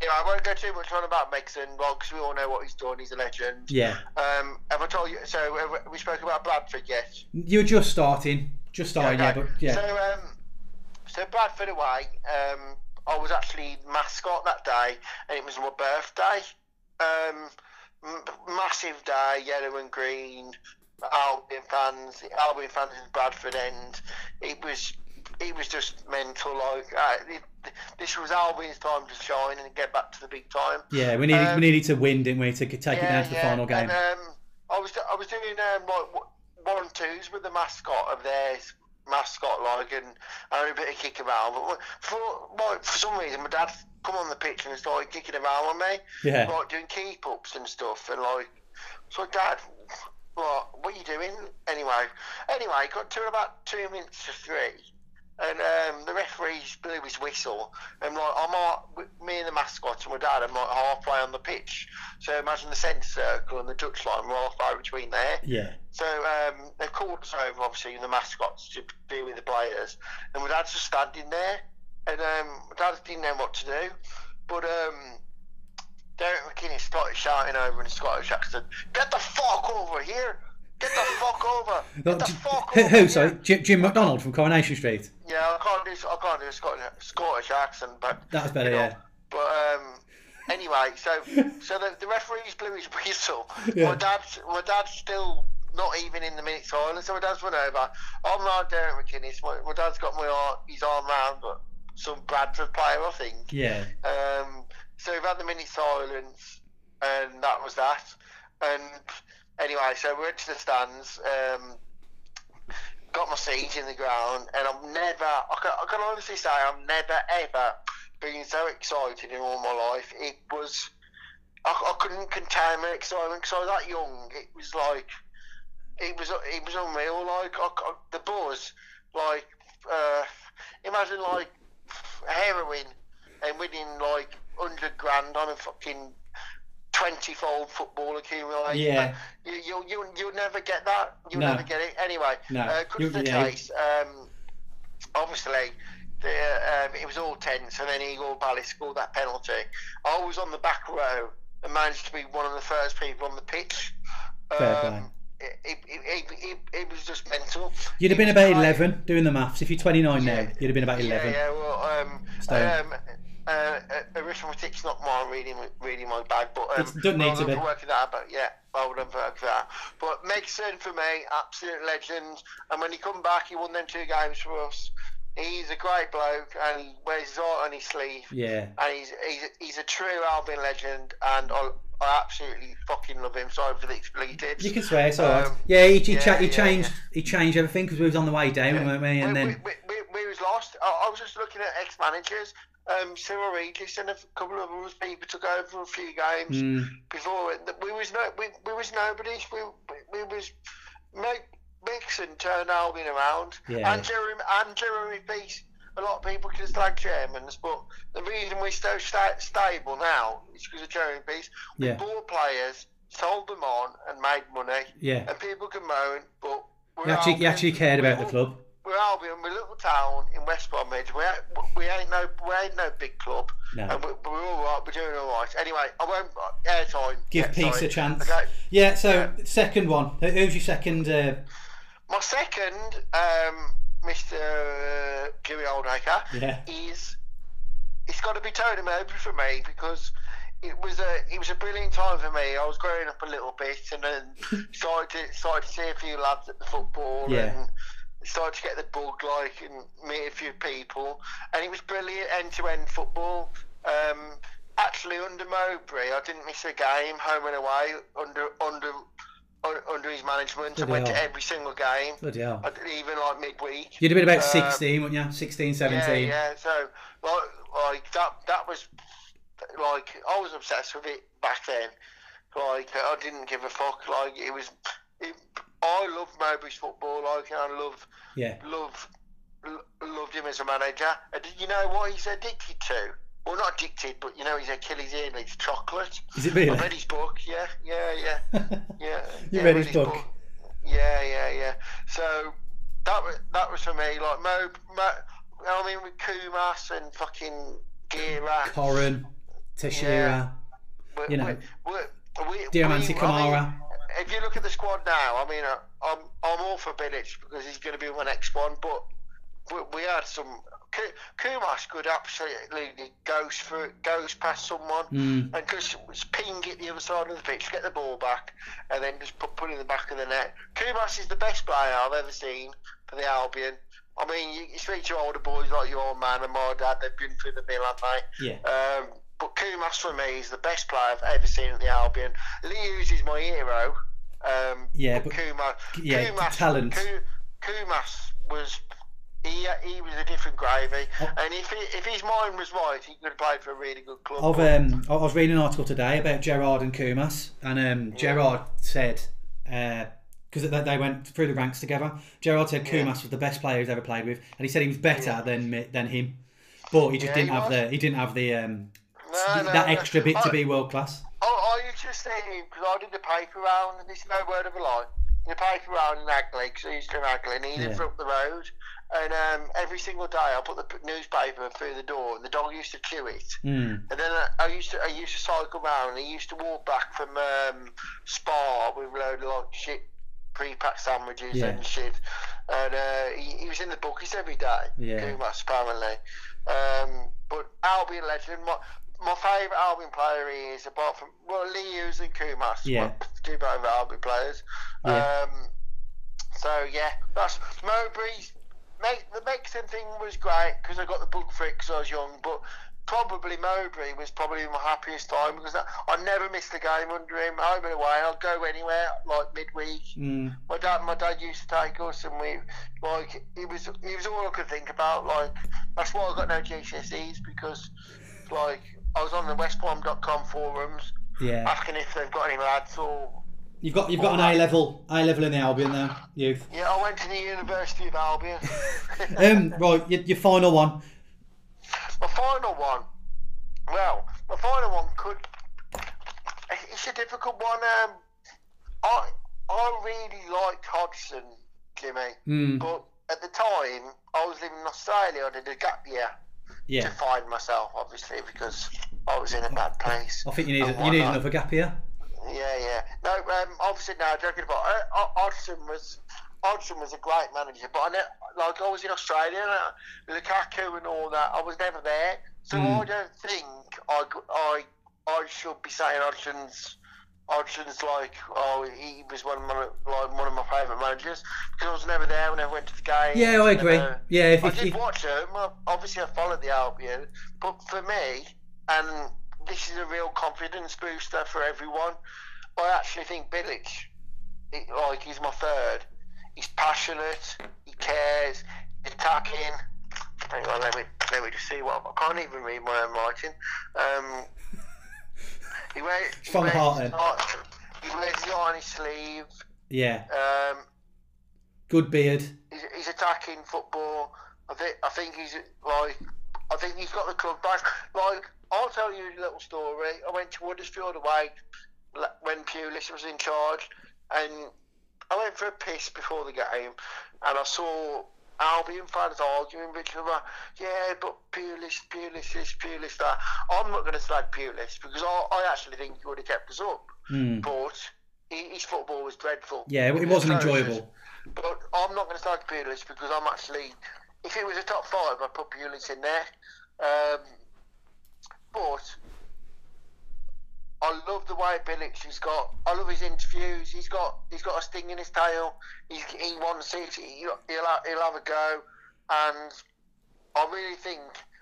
[SPEAKER 3] you know, I won't go too much on about Megson, well, because we all know what he's done. He's a legend.
[SPEAKER 1] Yeah.
[SPEAKER 3] Um, have I told you? So have we spoke about Bradford yet?
[SPEAKER 1] You're just starting. Just starting, yeah,
[SPEAKER 3] Okay.
[SPEAKER 1] but yeah.
[SPEAKER 3] So um, so Bradford away. Um, I was actually mascot that day, and it was my birthday. Um, m- massive day, yellow and green. Albion fans, Albion fans in Bradford end. It was, it was just mental. Like uh, it, this was Albion's time to shine and get back to the big time.
[SPEAKER 1] Yeah, we needed
[SPEAKER 3] um,
[SPEAKER 1] we needed to win, didn't we, to take it down to the final game?
[SPEAKER 3] And, um, I was I was doing um, like one and twos with the mascot of theirs, mascot like, and I had a bit of kick around. But for like, for some reason, my dad come on the pitch and started kicking around with me,
[SPEAKER 1] Yeah.
[SPEAKER 3] like doing keep ups and stuff, and like, so Dad. What, what are you doing? Anyway, anyway, got to about two minutes to three, and um, the referee blew his whistle, and like I'm all, me and the mascot and my dad, I'm like halfway on the pitch. So imagine the centre circle and the touchline, we're halfway between there.
[SPEAKER 1] Yeah.
[SPEAKER 3] So um, they've called us over, obviously, and the mascots to be with the players, and my dad's just standing there, and um, my dad didn't know what to do, but um, Derek McInnes started shouting over in Scottish accent, "Get the fuck over here! Get the fuck over! Get the fuck
[SPEAKER 1] Who,
[SPEAKER 3] over
[SPEAKER 1] who
[SPEAKER 3] here!"
[SPEAKER 1] sorry? Jim, Jim McDonald from Coronation Street.
[SPEAKER 3] Yeah, I can't do I can't do a Scottish, Scottish accent, but
[SPEAKER 1] That's better,
[SPEAKER 3] you know,
[SPEAKER 1] yeah.
[SPEAKER 3] But um, anyway, so so the, the referee's blew his whistle.
[SPEAKER 1] Yeah.
[SPEAKER 3] My dad's my dad's still not even in the minute silence. So my dad's run over. I'm not Derek McInnes. My, my dad's got my arm, his arm round but some Bradford player, I think.
[SPEAKER 1] Yeah.
[SPEAKER 3] Um, so we've had the minute silence, and that was that. And anyway, so we went to the stands. Um, got my seat in the ground, and I've never, I can, I can honestly say, I've never ever been so excited in all my life. It was, I, I couldn't contain my excitement because I was that young. It was like, it was, it was unreal. Like I, I, the buzz, like, uh, imagine like heroin and winning like hundred grand on a fucking twenty-fold football accumulation.
[SPEAKER 1] Yeah.
[SPEAKER 3] You, you, you, you'll never get that. You'll
[SPEAKER 1] No.
[SPEAKER 3] never get it. Anyway,
[SPEAKER 1] No.
[SPEAKER 3] uh,
[SPEAKER 1] You-
[SPEAKER 3] to the
[SPEAKER 1] yeah.
[SPEAKER 3] chase. Um, obviously, the, um, it was all tense, and then Igor Balis scored that penalty. I was on the back row and managed to be one of the first people on the pitch.
[SPEAKER 1] Fair play.
[SPEAKER 3] Um, it, it, it, it, it was just mental.
[SPEAKER 1] You'd have been about
[SPEAKER 3] great.
[SPEAKER 1] 11 doing the maths. If you're 29 now, you'd have been about 11.
[SPEAKER 3] Yeah, yeah. Well, um, um, uh, uh, arithmetic's not my really, really my bag, but um,
[SPEAKER 1] It doesn't need
[SPEAKER 3] well
[SPEAKER 1] to be.
[SPEAKER 3] working that. out, But yeah, well done for that. But Megson for me, absolute legend. And when he come back, he won them two games for us. He's a great bloke, and he wears his heart on his sleeve.
[SPEAKER 1] Yeah.
[SPEAKER 3] And he's he's he's a true Albion legend, and I, I absolutely fucking love him. Sorry for the expletives.
[SPEAKER 1] You can swear, it's alright.
[SPEAKER 3] Um,
[SPEAKER 1] yeah, he, he,
[SPEAKER 3] yeah,
[SPEAKER 1] cha- he
[SPEAKER 3] yeah,
[SPEAKER 1] changed he changed everything because we was on the way down, weren't we? And
[SPEAKER 3] we,
[SPEAKER 1] then
[SPEAKER 3] we, we, we, was lost. I, I was just looking at ex-managers. Um, Cyril Regis and a couple of us people took over for a few games
[SPEAKER 1] mm,
[SPEAKER 3] before. it. We was no, we, we was nobody. We, we, we was make Megson turned Albion around,
[SPEAKER 1] Yeah.
[SPEAKER 3] and Jeremy and Jeremy Peace. A lot of people can slag chairmans, but the reason we're so sta- stable now is because of Jeremy Peace. We
[SPEAKER 1] Yeah.
[SPEAKER 3] bought players, sold them on, and made money.
[SPEAKER 1] yeah.
[SPEAKER 3] And people can moan, but we're
[SPEAKER 1] You actually, you actually cared about the club.
[SPEAKER 3] We're Albion, we're a little town in West Bromwich. We ain't, we ain't no we ain't no big club,
[SPEAKER 1] No.
[SPEAKER 3] and we're, we're all right. We're doing all right. Anyway, I won't airtime.
[SPEAKER 1] Give
[SPEAKER 3] yeah,
[SPEAKER 1] peace a chance.
[SPEAKER 3] Okay,
[SPEAKER 1] Yeah, so second one. Who's your second? Uh,
[SPEAKER 3] my second, um, Mr. Jimmy Oldacre,
[SPEAKER 1] yeah.
[SPEAKER 3] is it's got to be Tony Mowbray for me because it was a it was a brilliant time for me. I was growing up a little bit, and then started to started to see a few lads at the football,
[SPEAKER 1] Yeah.
[SPEAKER 3] and started to get the bug like and meet a few people, and it was brilliant end to end football. Um, actually under Mowbray, I didn't miss a game home and away under under under his management.
[SPEAKER 1] Bloody
[SPEAKER 3] I went to every single game,
[SPEAKER 1] Bloody hell.
[SPEAKER 3] Even like midweek.
[SPEAKER 1] You'd have been about
[SPEAKER 3] Um,
[SPEAKER 1] 16, wouldn't you? 16,
[SPEAKER 3] Yeah,
[SPEAKER 1] 17.
[SPEAKER 3] yeah. So like, like that that was like I was obsessed with it back then. Like I didn't give a fuck. Like it was. It, I love Mowbray's football. Like and I love
[SPEAKER 1] Yeah.
[SPEAKER 3] love l- loved him as a manager. And you know what he's addicted to? Well, not addicted, but you know his Achilles heel is chocolate.
[SPEAKER 1] Is it
[SPEAKER 3] I read his book. Yeah, yeah, yeah, yeah.
[SPEAKER 1] You
[SPEAKER 3] yeah,
[SPEAKER 1] read his book?
[SPEAKER 3] Yeah, yeah, yeah. So that was that was for me. Like Mo, Mo I mean, with Koumas and fucking Gera.
[SPEAKER 1] Koren, Teixeira,
[SPEAKER 3] Yeah.
[SPEAKER 1] you know,
[SPEAKER 3] we, we, we,
[SPEAKER 1] Diamanti
[SPEAKER 3] we- I
[SPEAKER 1] Kamara.
[SPEAKER 3] mean, if you look at the squad now, I mean, I'm I'm all for Bilic because he's going to be my next one. But we, we had some. Ku- Koumas could absolutely ghost for ghost past someone
[SPEAKER 1] Mm,
[SPEAKER 3] and just ping it the other side of the pitch, get the ball back, and then just put, put it in the back of the net. Koumas is the best player I've ever seen for the Albion. I mean, you, you speak to older boys like your old man and my dad, they've been through the mill, haven't they?
[SPEAKER 1] yeah.
[SPEAKER 3] Um, but Koumas for me is the best player I've ever seen at the Albion. Lee Hughes is my hero. Um,
[SPEAKER 1] Yeah,
[SPEAKER 3] but
[SPEAKER 1] but-
[SPEAKER 3] Koumas,
[SPEAKER 1] yeah,
[SPEAKER 3] Koumas,
[SPEAKER 1] talent.
[SPEAKER 3] Koumas was he, he was a different gravy,
[SPEAKER 1] Oh.
[SPEAKER 3] and if he, if his mind was right, he could have played for a really good club.
[SPEAKER 1] I've,
[SPEAKER 3] but-
[SPEAKER 1] um, I was reading an article today about Gerard and Koumas, and um, Gerard said, because they, they went through the ranks together, Gerard said Koumas was the best player he's ever played with, and he said he was better than than him, but he just
[SPEAKER 3] Yeah,
[SPEAKER 1] didn't
[SPEAKER 3] he
[SPEAKER 1] have
[SPEAKER 3] was.
[SPEAKER 1] the he didn't have the um,
[SPEAKER 3] No, no,
[SPEAKER 1] that extra bit to be world class.
[SPEAKER 3] Oh, I used to see him because I did the paper round, and this is no word of a lie. The paper round in Agley, because I used to in Agley, and he lived
[SPEAKER 1] Yeah.
[SPEAKER 3] up the road. And um, every single day, I put the newspaper through the door, and the dog used to chew it.
[SPEAKER 1] Mm.
[SPEAKER 3] And then I, I used to I used to cycle round, and he used to walk back from um, Spar with a load of like shit pre-packed sandwiches
[SPEAKER 1] Yeah.
[SPEAKER 3] and shit. And uh, he, he was in the bookies every day.
[SPEAKER 1] Yeah.
[SPEAKER 3] Koumas, apparently. Um, but Albion legend. My, my favourite Albion player is, apart from well, Lee Hughes and Koumas.
[SPEAKER 1] Yeah.
[SPEAKER 3] My two favourite Albion players.
[SPEAKER 1] Yeah.
[SPEAKER 3] Um, so yeah, that's Mowbray's. Make, the Megson thing was great because I got the book for it because I was young, but probably Mowbray was probably my happiest time because I, I never missed a game under him. Home and away, I'd go anywhere like midweek.
[SPEAKER 1] Mm.
[SPEAKER 3] My dad, my dad used to take us, and we like it was it was all I could think about. Like that's why I got no GCSEs because like I was on the westbrom.com forums
[SPEAKER 1] Yeah,
[SPEAKER 3] asking if they've got any lads or
[SPEAKER 1] you've got you've got an A level A level in the Albion now, youth.
[SPEAKER 3] yeah. I went to the University of Albion.
[SPEAKER 1] Um, right, your, your final one.
[SPEAKER 3] My final one. Well, my final one could. It's a difficult one. Um, I I really liked Hodgson, Jimmy,
[SPEAKER 1] Mm.
[SPEAKER 3] but at the time I was living in Australia. I did a gap year to
[SPEAKER 1] Yeah,
[SPEAKER 3] find myself, obviously, because I was in a bad place.
[SPEAKER 1] I think you need you need another gap here.
[SPEAKER 3] Yeah, yeah. No, um, obviously, no, joking about it. Uh, Hodgson was Hodgson was a great manager, but I ne- like I was in Australia, and uh, Lukaku and all that. I was never there, so
[SPEAKER 1] Mm.
[SPEAKER 3] I don't think I, I I should be saying Hodgson's. Hodgson's like, oh, he was one of my like one of my favourite managers because I was never there. I never went to the game.
[SPEAKER 1] Yeah, I agree. Yeah, if,
[SPEAKER 3] I
[SPEAKER 1] if,
[SPEAKER 3] did
[SPEAKER 1] if
[SPEAKER 3] watch. I- Obviously, I followed the Albion, but for me, and this is a real confidence booster for everyone. I actually think Bilic, it, like he's my third. He's passionate. He cares. He's attacking. Hang on, let me let me just see what I can't even read my own writing. Um, he wears, he
[SPEAKER 1] From the
[SPEAKER 3] wears He wears heart on his sleeve.
[SPEAKER 1] yeah,
[SPEAKER 3] Um,
[SPEAKER 1] good beard.
[SPEAKER 3] he's, he's attacking football. I think I think he's like I think he's got the club back. Like I'll tell you a little story. I went to Huddersfield away when Pulis was in charge, and I went for a piss before the game, and I saw Albion fans arguing with each other. Yeah, but Pulis, Pulis this, Pulis that. I'm not going to slag Pulis because I, I actually think he would have kept us up,
[SPEAKER 1] Mm.
[SPEAKER 3] but he, his football was dreadful.
[SPEAKER 1] Yeah, it wasn't enjoyable.
[SPEAKER 3] But I'm not going to start Pulis because I'm actually, if it was a top five, I'd put Pulis in there. Um, but I love the way Bilic has got. I love his interviews. He's got he's got a sting in his tail. He's, he wants it. He, he'll he'll have a go, and I really think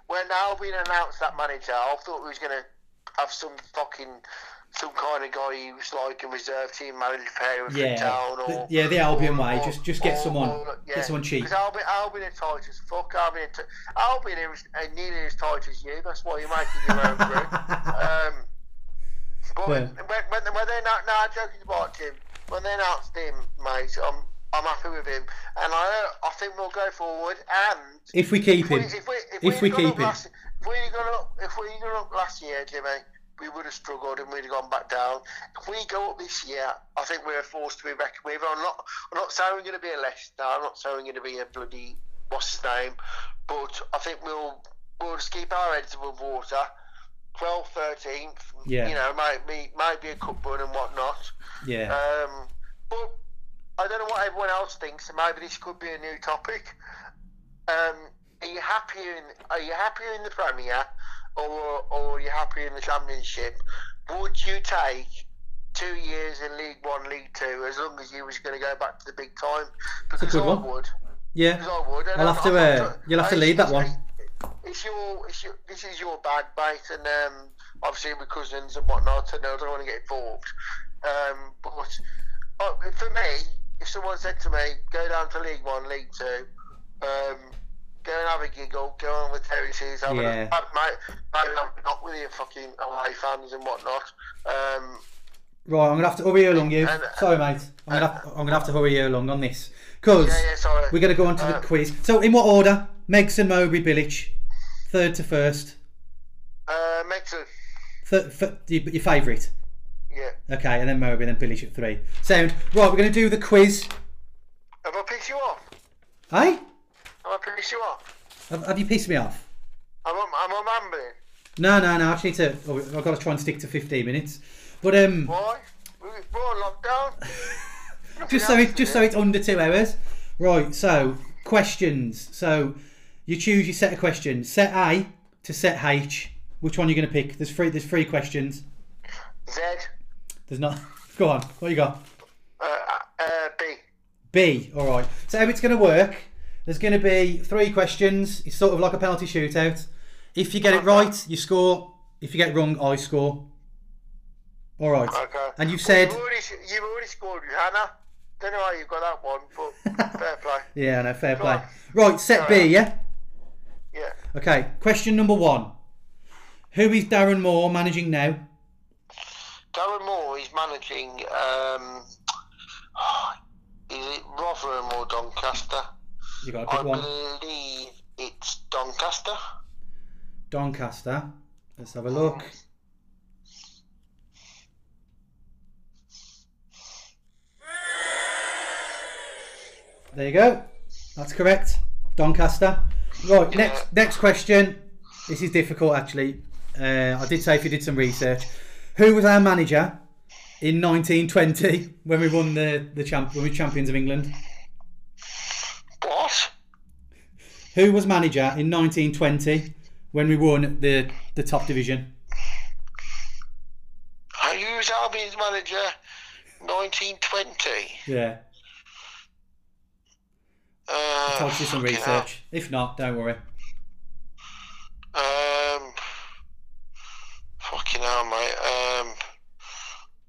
[SPEAKER 3] when Albion announced that manager, I thought he was going to have some fucking some kind of guy who's like a reserve team manager for
[SPEAKER 1] Yeah,
[SPEAKER 3] town or
[SPEAKER 1] yeah, the Albion way, just- just get someone-
[SPEAKER 3] yeah.
[SPEAKER 1] get someone cheap.
[SPEAKER 3] Because Albion, Albion are tight as fuck. Albion, are t- Albion is uh, nearly as tight as you. That's why you're making your own group. Um, but
[SPEAKER 1] Yeah.
[SPEAKER 3] when, when, when they not, no, I'm joking about him. When they announced him, mate, I'm I'm happy with him, and I I think we'll go forward. And
[SPEAKER 1] If we keep
[SPEAKER 3] if we
[SPEAKER 1] him,
[SPEAKER 3] if we if,
[SPEAKER 1] If we
[SPEAKER 3] we'd
[SPEAKER 1] keep him.
[SPEAKER 3] last, if we'd gone up if we'd gone up last year, Jimmy, we would have struggled and we'd have gone back down. If we go up this year, I think we're a force to be reckoned with. I'm not I'm not saying we're going to be a Leicester. I'm not saying we're going to be a bloody what's his name, but I think we'll we'll just keep our heads above water. 12th, 13th,
[SPEAKER 1] Yeah.
[SPEAKER 3] you know, might be, might be a cup run and whatnot.
[SPEAKER 1] yeah,
[SPEAKER 3] Um, but I don't know what everyone else thinks, maybe this could be a new topic. Um, are you happier in Are you happier in the Premier, or or are you happier in the Championship? Would you take two years in League One, League Two, as long as you was going to go back to the big time? Because I
[SPEAKER 1] one.
[SPEAKER 3] would.
[SPEAKER 1] yeah.
[SPEAKER 3] Because I would. and
[SPEAKER 1] I'll
[SPEAKER 3] I'm-
[SPEAKER 1] have to, uh, you'll have to lead that one.
[SPEAKER 3] It's your, it's your, this is your bag, mate, and um, obviously with cousins and whatnot, and I don't want to get involved. Um, but uh, for me, if someone said to me, "Go down to League One, League Two, um, go and have a giggle, go on with terraces, have
[SPEAKER 1] Yeah.
[SPEAKER 3] a, have, mate, have not with your fucking away fans and whatnot." Um,
[SPEAKER 1] Right, I'm gonna have to hurry you along. You,
[SPEAKER 3] And-
[SPEAKER 1] sorry, mate. I'm gonna have, I'm gonna have to hurry you along on this because
[SPEAKER 3] yeah, yeah, sorry.
[SPEAKER 1] we're gonna go on to the
[SPEAKER 3] Uh,
[SPEAKER 1] quiz. So, in what order? Megson, Mowbray, Bilic, third to first.
[SPEAKER 3] Uh, Megson,
[SPEAKER 1] Th- th- your, favourite.
[SPEAKER 3] yeah.
[SPEAKER 1] Okay, and then Mowbray, then Billy at three. Sound right. We're gonna do the quiz.
[SPEAKER 3] Have I pissed you off?
[SPEAKER 1] Hey,
[SPEAKER 3] Have I pissed you off?
[SPEAKER 1] have, have you pissed me off?
[SPEAKER 3] I'm I, am on rambling?
[SPEAKER 1] No, no, no. I actually need to. Oh, I've got to try and stick to 15 minutes. But um,
[SPEAKER 3] Why? We- We're lockdown.
[SPEAKER 1] just so it, just so it's under two hours. Right. So questions. So you choose your set of questions. Set A to set H. Which one are you going to pick? There's three. There's three questions.
[SPEAKER 3] Z.
[SPEAKER 1] There's not. Go on. What you got?
[SPEAKER 3] Uh, uh, B.
[SPEAKER 1] B. All right. So how it's going to work? There's going to be three questions. It's sort of like a penalty shootout. If you get it right, you score. If you get it wrong, I score. All right.
[SPEAKER 3] Okay.
[SPEAKER 1] And you said.
[SPEAKER 3] You've already, you've already scored Hannah. Don't know how you got that one, but fair play.
[SPEAKER 1] Yeah, no, fair play.
[SPEAKER 3] on.
[SPEAKER 1] Right, set B, yeah?
[SPEAKER 3] Yeah.
[SPEAKER 1] Okay, question number one. Who is Darren Moore managing now?
[SPEAKER 3] Darren Moore is managing. Um, is it Rotherham or Doncaster?
[SPEAKER 1] You got to
[SPEAKER 3] I
[SPEAKER 1] pick one.
[SPEAKER 3] believe it's Doncaster.
[SPEAKER 1] Doncaster. Let's have a look. There you go. That's correct. Doncaster. Right, next next question. This is difficult actually. Uh, I did say if you did some research. Who was our manager in 1920 when we won the the champ when we were champions of England?
[SPEAKER 3] What?
[SPEAKER 1] Who was manager in 1920 when we won the the top division?
[SPEAKER 3] Who was Albion's manager? 1920.
[SPEAKER 1] Yeah,
[SPEAKER 3] Uh,
[SPEAKER 1] told you some
[SPEAKER 3] hell.
[SPEAKER 1] research. If not, don't worry.
[SPEAKER 3] Um, fucking hell, mate. Um,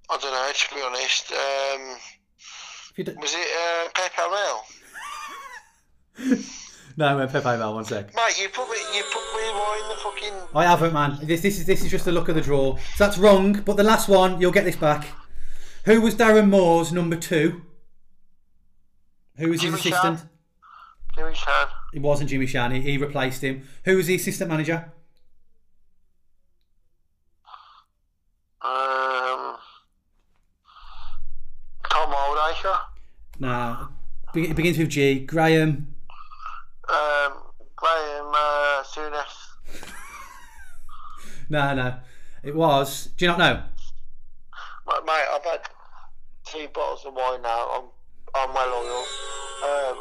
[SPEAKER 3] I don't know. To be honest, um, was it uh, Pepe Mel?
[SPEAKER 1] no, man, Pepe Mel, one sec.
[SPEAKER 3] Mate, you put me, you put me in the fucking.
[SPEAKER 1] I haven't, man. This this is this is just the look of the draw. So that's wrong. But the last one, you'll get this back. Who was Darren Moore's number two? Who was his assistant?
[SPEAKER 3] Jimmy Shan.
[SPEAKER 1] It wasn't Jimmy Shan. He, he replaced him. Who was the assistant manager?
[SPEAKER 3] Um, Tom Oldacre.
[SPEAKER 1] Nah. Be- It begins with G. Graham.
[SPEAKER 3] Um, Graham uh, Souness.
[SPEAKER 1] No, no. It was. Do you not know?
[SPEAKER 3] Mate, mate, I've had two bottles of wine now. I'm, I'm well oiled. Um,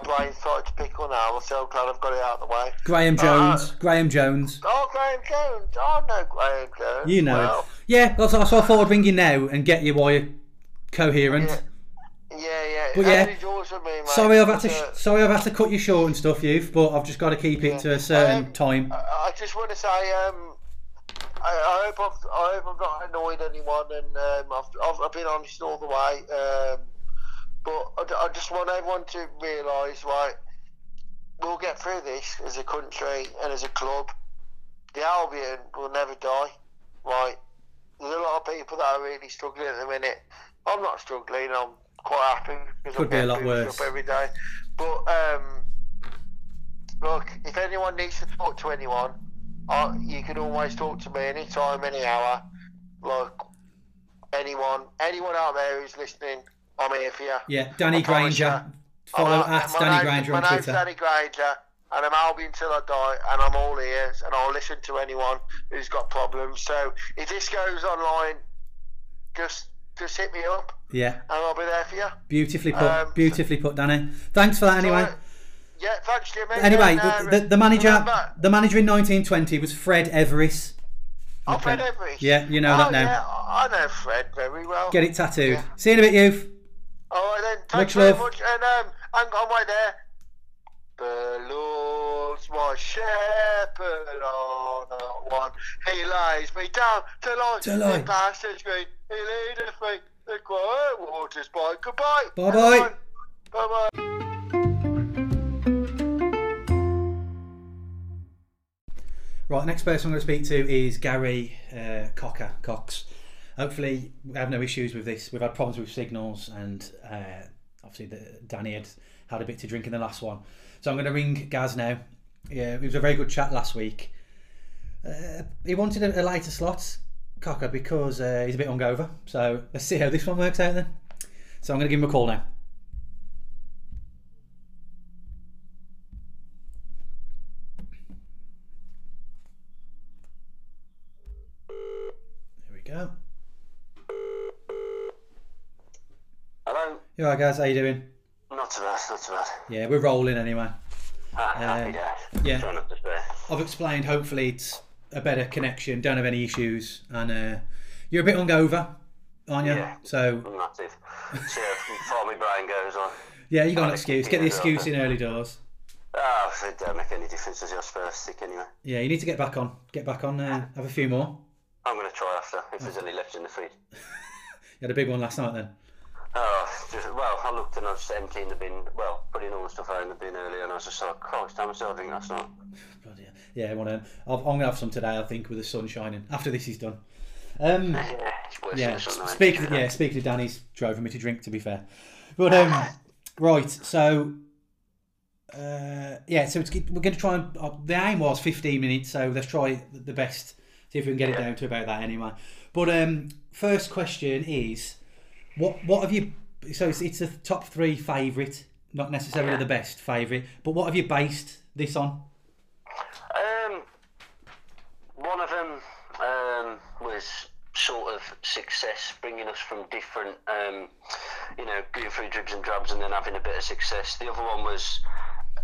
[SPEAKER 3] my brain's started to pickle now. I'm so glad I've got it out of the way.
[SPEAKER 1] Graeme Jones. Graeme Jones.
[SPEAKER 3] Oh, Graeme Jones. Oh, I know Graeme Jones.
[SPEAKER 1] You know
[SPEAKER 3] well.
[SPEAKER 1] Yeah, that's that's what I thought I'd ring you now and get you while you're coherent.
[SPEAKER 3] Yeah. Yeah, yeah.
[SPEAKER 1] But yeah,
[SPEAKER 3] many yours with me?
[SPEAKER 1] Sorry, I've had to.
[SPEAKER 3] Uh,
[SPEAKER 1] sorry, I've had to cut you short and stuff, you've. But I've just got to keep it to a certain
[SPEAKER 3] Um,
[SPEAKER 1] time.
[SPEAKER 3] I I just want to say, um, I hope I've, I hope I've not annoyed anyone, and um, I've, I've, I've been honest all the way. Um, but I, I just want everyone to realise, right, we'll get through this as a country and as a club. The Albion will never die, right? There's a lot of people that are really struggling at the minute. I'm not struggling. I'm quite happy because
[SPEAKER 1] Could
[SPEAKER 3] I'm
[SPEAKER 1] be a lot worse.
[SPEAKER 3] up every day. But um, look, if anyone needs to talk to anyone, uh, you can always talk to me anytime, any hour. Look, anyone, anyone out there who's listening, I'm here for you.
[SPEAKER 1] Yeah, Danny Granger. Follow
[SPEAKER 3] I'm-
[SPEAKER 1] at Danny
[SPEAKER 3] name-
[SPEAKER 1] Granger
[SPEAKER 3] my
[SPEAKER 1] on
[SPEAKER 3] name's
[SPEAKER 1] Twitter.
[SPEAKER 3] Danny Granger, and I'm Albion till I die, and I'm all ears, and I'll listen to anyone who's got problems. So if this goes online, just just hit me up,
[SPEAKER 1] Yeah,
[SPEAKER 3] and I'll be there for you.
[SPEAKER 1] beautifully put.
[SPEAKER 3] Um,
[SPEAKER 1] beautifully put, Danny. Thanks for that anyway.
[SPEAKER 3] So, yeah, thanks, Jimmy.
[SPEAKER 1] Anyway,
[SPEAKER 3] And, uh,
[SPEAKER 1] the, the, manager,
[SPEAKER 3] remember-
[SPEAKER 1] the manager in 1920 was Fred Everiss.
[SPEAKER 3] Oh, Fred. Everest.
[SPEAKER 1] Yeah, you know
[SPEAKER 3] oh,
[SPEAKER 1] that now.
[SPEAKER 3] Yeah, I know Fred very well.
[SPEAKER 1] Get it tattooed.
[SPEAKER 3] Yeah.
[SPEAKER 1] See you in a bit, youth.
[SPEAKER 3] All right then.
[SPEAKER 1] Much
[SPEAKER 3] Thanks very
[SPEAKER 1] love.
[SPEAKER 3] much. And um, hang on, wait there. The Lord's my shepherd on a one. He lays me down to lie
[SPEAKER 1] To lie.
[SPEAKER 3] in pastures green. He leadeth me the quiet waters by. Goodbye.
[SPEAKER 1] Bye-bye.
[SPEAKER 3] Bye bye.
[SPEAKER 1] Right, next person I'm going to speak to is Gary uh, Cocker Cox. Hopefully, we have no issues with this. We've had problems with signals, and uh, obviously, the, Danny had had a bit to drink in the last one. So I'm going to ring Gaz now. Yeah, it was a very good chat last week. Uh, he wanted a, a later slot, Cocker, because uh, he's a bit hungover. So let's see how this one works out then. So I'm going to give him a call now. There we go.
[SPEAKER 4] Hello.
[SPEAKER 1] You alright, guys? How you doing?
[SPEAKER 4] Not too bad, not too bad.
[SPEAKER 1] Yeah, we're rolling anyway.
[SPEAKER 4] Ah, happy
[SPEAKER 1] Um,
[SPEAKER 4] days.
[SPEAKER 1] yeah.
[SPEAKER 4] Trying not to spare.
[SPEAKER 1] I've explained. Hopefully, it's a better connection. Don't have any issues, and uh, you're a bit hungover, aren't you?
[SPEAKER 4] Yeah.
[SPEAKER 1] So
[SPEAKER 4] Massive. How my brain goes on.
[SPEAKER 1] yeah, you got an excuse. Get the excuse in early doors.
[SPEAKER 4] Ah, oh, it don't make any difference as your first stick anyway.
[SPEAKER 1] Yeah, you need to get back on. Get back on. Uh, have a few more.
[SPEAKER 4] I'm going to try after, if there's any left in the feed.
[SPEAKER 1] You had a big one last night then.
[SPEAKER 4] Oh, just, well, I looked and I was emptying the bin, well, putting all the stuff out in the bin earlier, and I was just like, Christ, how much did I drink last night?
[SPEAKER 1] Bloody hell. Yeah, one of them. I'll- I'm gonna have some today. I think with the sun shining after this is done. Um,
[SPEAKER 4] Yeah,
[SPEAKER 1] yeah.
[SPEAKER 4] than the sun, though,
[SPEAKER 1] Speaking.
[SPEAKER 4] isn't?
[SPEAKER 1] Yeah. Speaking of Danny's, drove me to drink. To be fair, but um, right. So. Uh, yeah, so it's, we're going to try and. Uh, the aim was 15 minutes, so let's try the best. See if we can get it down to about that anyway. But um, first question is, what what have you? So it's, it's a top three favourite, not necessarily
[SPEAKER 4] Yeah.
[SPEAKER 1] the best favourite, but what have you based this on?
[SPEAKER 4] Um, one of them um, was sort of success, bringing us from different, um, you know, going through dribs and drabs and then having a bit of success. The other one was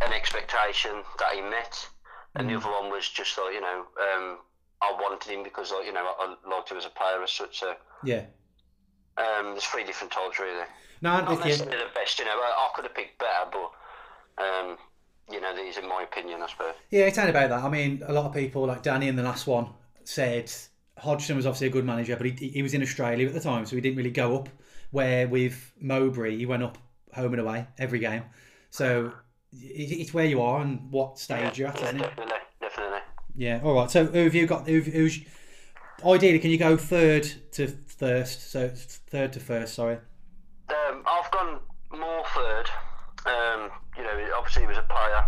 [SPEAKER 4] an expectation that he met, and the other one was just like, you know, um, I wanted him because, like, you know, I, I liked him as a player as such. So
[SPEAKER 1] Yeah.
[SPEAKER 4] Um, there's three different types, really.
[SPEAKER 1] No, I'm
[SPEAKER 4] Not
[SPEAKER 1] you.
[SPEAKER 4] necessarily the best, you know. I, I could have picked better, but, um, you know, these are my opinion, I suppose.
[SPEAKER 1] Yeah, it's only about that. I mean, a lot of people, like Danny in the last one, said Hodgson was obviously a good manager, but he, he was in Australia at the time, so he didn't really go up. Where with Mowbray, he went up home and away every game. So it's where you are and what stage you're at,
[SPEAKER 4] Yeah,
[SPEAKER 1] isn't it?
[SPEAKER 4] definitely, definitely.
[SPEAKER 1] Yeah. All right. So who have you got? Who, who's ideally? Can you go third to first? So third to first. Sorry.
[SPEAKER 4] Um, I've gone more third. Um, you know, obviously he was a player.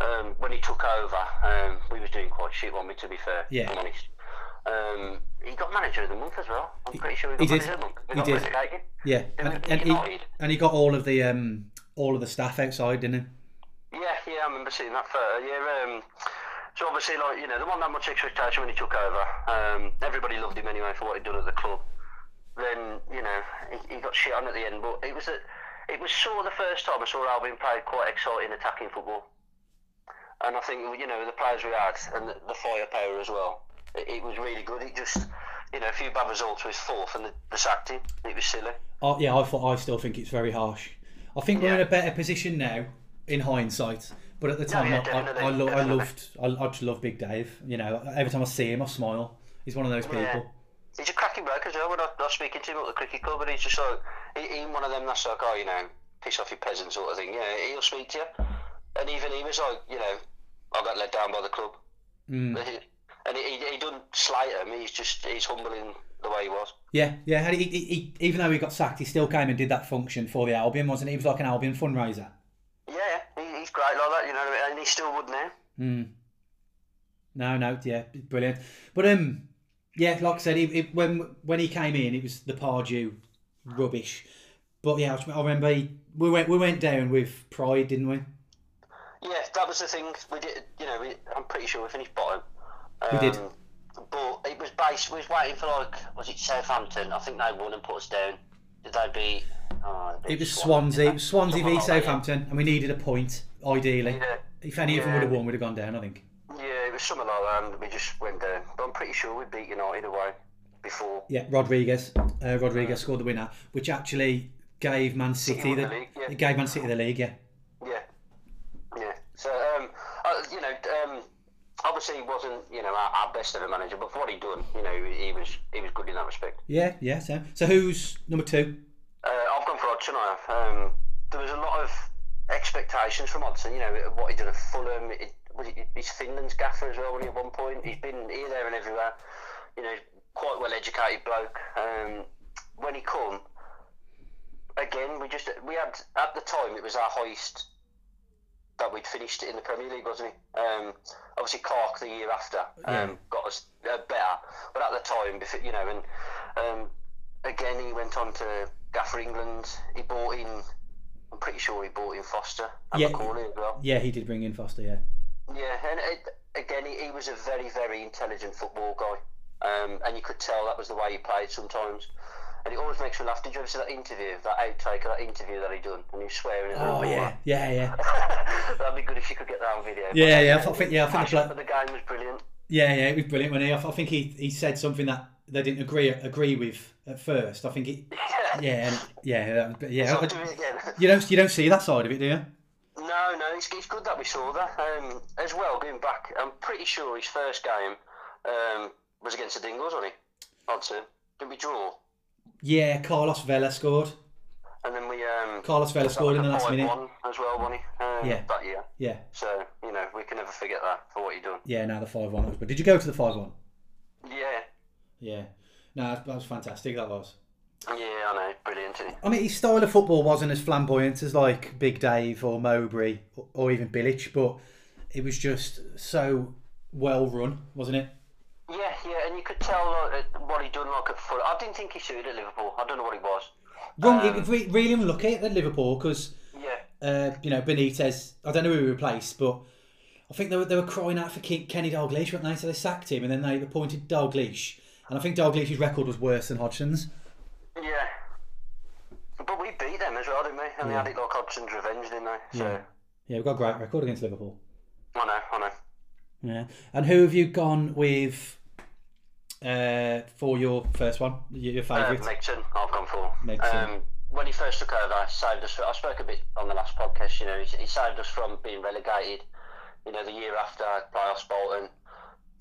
[SPEAKER 4] Um, when he took over, um, we was doing quite shit, weren't we, to be fair?
[SPEAKER 1] Yeah.
[SPEAKER 4] I'm honest. Um, he got manager of the month as well. I'm pretty sure
[SPEAKER 1] he
[SPEAKER 4] he got
[SPEAKER 1] did.
[SPEAKER 4] manager of the month.
[SPEAKER 1] He
[SPEAKER 4] got
[SPEAKER 1] did.
[SPEAKER 4] relegated.
[SPEAKER 1] Yeah. And, and he and he got all of the um all of the staff outside, didn't he?
[SPEAKER 4] Yeah, yeah, I remember seeing that photo. Yeah, um, so obviously, like you know, there wasn't that much expectation when he took over. Um, everybody loved him anyway for what he'd done at the club. Then you know, he, he got shit on at the end, but it was a, it was sort of the first time I saw Albion play quite exciting attacking football. And I think you know the players we had and the, the firepower as well. It, it was really good. It just you know a few bad results with fourth and the, the sacked him. It was silly.
[SPEAKER 1] Oh, yeah, I thought I still think it's very harsh. I think we're in a better position now, in hindsight. But at the time,
[SPEAKER 4] yeah,
[SPEAKER 1] I, I, I, lo- I loved, I, I just love Big Dave. You know, every time I see him, I smile. He's one of those people.
[SPEAKER 4] Yeah. He's a cracking bloke as well. When I, I was speaking to him at the cricket club, and he's just like, he, he one of them that's like, oh, you know, piss off your peasant sort of thing. Yeah, he'll speak to you. And even he was like, you know, I got let down by the club.
[SPEAKER 1] Mm.
[SPEAKER 4] And he, he, he doesn't slight him. He's just he's humble in the way he was.
[SPEAKER 1] Yeah, yeah. He, he, he, even though he got sacked, he still came and did that function for the Albion, wasn't he? He was like an Albion fundraiser.
[SPEAKER 4] Yeah, he, he's great like that, you know what I mean? And he still would now.
[SPEAKER 1] Mm. No, no, yeah, brilliant. But um, yeah, like I said, he, he, when when he came in, it was the Pardew rubbish. But yeah, I remember he, we went we went down with pride, didn't we?
[SPEAKER 4] Yeah, that was the thing. We did, you know, we, I'm pretty sure we finished bottom.
[SPEAKER 1] We did.
[SPEAKER 4] Um, But it was based. We was waiting for like, was it Southampton? I think they won and put us down. Did they beat? They
[SPEAKER 1] It was Swansea. It was Swansea v
[SPEAKER 4] Something like that, yeah.
[SPEAKER 1] Southampton, and we needed a point ideally.
[SPEAKER 4] Yeah.
[SPEAKER 1] If any of them would have won, we'd have gone down. I think.
[SPEAKER 4] Yeah, it was something like that, and we just went down. But I'm pretty sure we beat United away before.
[SPEAKER 1] Yeah, Rodriguez. Uh, Rodriguez scored the winner, which actually gave Man City the,
[SPEAKER 4] the league, yeah.
[SPEAKER 1] it gave Man City the league. Yeah.
[SPEAKER 4] Yeah, yeah. So, um, uh, you know, um, obviously he wasn't, you know, our, our best ever manager, but for what he done, you know, he, he was he was good in that respect.
[SPEAKER 1] Yeah, yeah. So, so who's number two?
[SPEAKER 4] I've gone for Hodgson. I have. Um, there was a lot of expectations from Hodgson. You know what he did at Fulham. It, was it, he's Finland's gaffer as well. When he at one point, he's been here, there, and everywhere. You know, quite well educated bloke. Um, when he come, again, we just we had at the time it was our highest that we'd finished in the Premier League, wasn't it? Um, obviously, Clarke the year after um,
[SPEAKER 1] Yeah.
[SPEAKER 4] got us uh, better, but at the time, you know, and um, again he went on to Gaffer England. He bought in. I'm pretty sure he bought in Foster and
[SPEAKER 1] Yeah.
[SPEAKER 4] McAuley as well.
[SPEAKER 1] Yeah, he did bring in Foster. Yeah.
[SPEAKER 4] Yeah, and it, again, he, he was a very, very intelligent football guy, um, and you could tell that was the way he played sometimes. And it always makes me laugh. Did you ever see that interview, that outtake of that interview that he done, and he was swearing at
[SPEAKER 1] Oh
[SPEAKER 4] reporter?
[SPEAKER 1] yeah, yeah, yeah.
[SPEAKER 4] That'd be good if you could get that on video.
[SPEAKER 1] Yeah, yeah,
[SPEAKER 4] uh,
[SPEAKER 1] I think- yeah, I think the
[SPEAKER 4] game was brilliant.
[SPEAKER 1] Yeah, yeah, it was brilliant. When he, I think he, he said something that they didn't agree agree with at first. I think it, yeah, yeah, yeah.
[SPEAKER 4] Again.
[SPEAKER 1] You don't you don't see that side of it, do you?
[SPEAKER 4] No, no, it's, it's good that we saw that. Um, as well, going back, I'm pretty sure his first game um, was against the Dingles, wasn't he? Hodgson. Didn't we draw?
[SPEAKER 1] Yeah, Carlos Vela scored.
[SPEAKER 4] And then we um,
[SPEAKER 1] Carlos Vela scored in the last minute.
[SPEAKER 4] 5-1 as well, wasn't he? Um,
[SPEAKER 1] Yeah.
[SPEAKER 4] That year.
[SPEAKER 1] Yeah,
[SPEAKER 4] So you know we can never forget that for what he done.
[SPEAKER 1] yeah. Now the five one. But did you go to the five one?
[SPEAKER 4] Yeah,
[SPEAKER 1] Yeah. No, that that was fantastic. That was.
[SPEAKER 4] yeah, I know, brilliant. Isn't he?
[SPEAKER 1] I mean, his style of football wasn't as flamboyant as like Big Dave or Mowbray or, or even Bilic, but it was just so well run, wasn't it?
[SPEAKER 4] Yeah, yeah, and you could tell like, uh, what he done like at Fulham. I didn't think he suited at Liverpool. I don't know what he was.
[SPEAKER 1] Wrong,
[SPEAKER 4] Um,
[SPEAKER 1] it- really unlucky at Liverpool because
[SPEAKER 4] Yeah,
[SPEAKER 1] uh, you know Benitez. I don't know who he replaced, but I think they were, they were crying out for Ke- Kenny Dalglish, weren't they? So they sacked him, and then they appointed Dalglish, and I think Dalglish's record was worse than Hodgson's.
[SPEAKER 4] yeah. But we beat them as well, didn't we? And
[SPEAKER 1] Yeah.
[SPEAKER 4] had it like Hodgson's revenge, didn't they? So
[SPEAKER 1] Yeah. Yeah, we've got a great record against Liverpool.
[SPEAKER 4] I know, I know.
[SPEAKER 1] Yeah, and who have you gone with uh, for your first one? Your, your
[SPEAKER 4] Uh,
[SPEAKER 1] favourite?
[SPEAKER 4] Megson, I've gone for.
[SPEAKER 1] Megson.
[SPEAKER 4] Um, when he first took over, he saved us. I spoke a bit on the last podcast. You know, he, he saved us from being relegated. You know, the year after playoffs Bolton.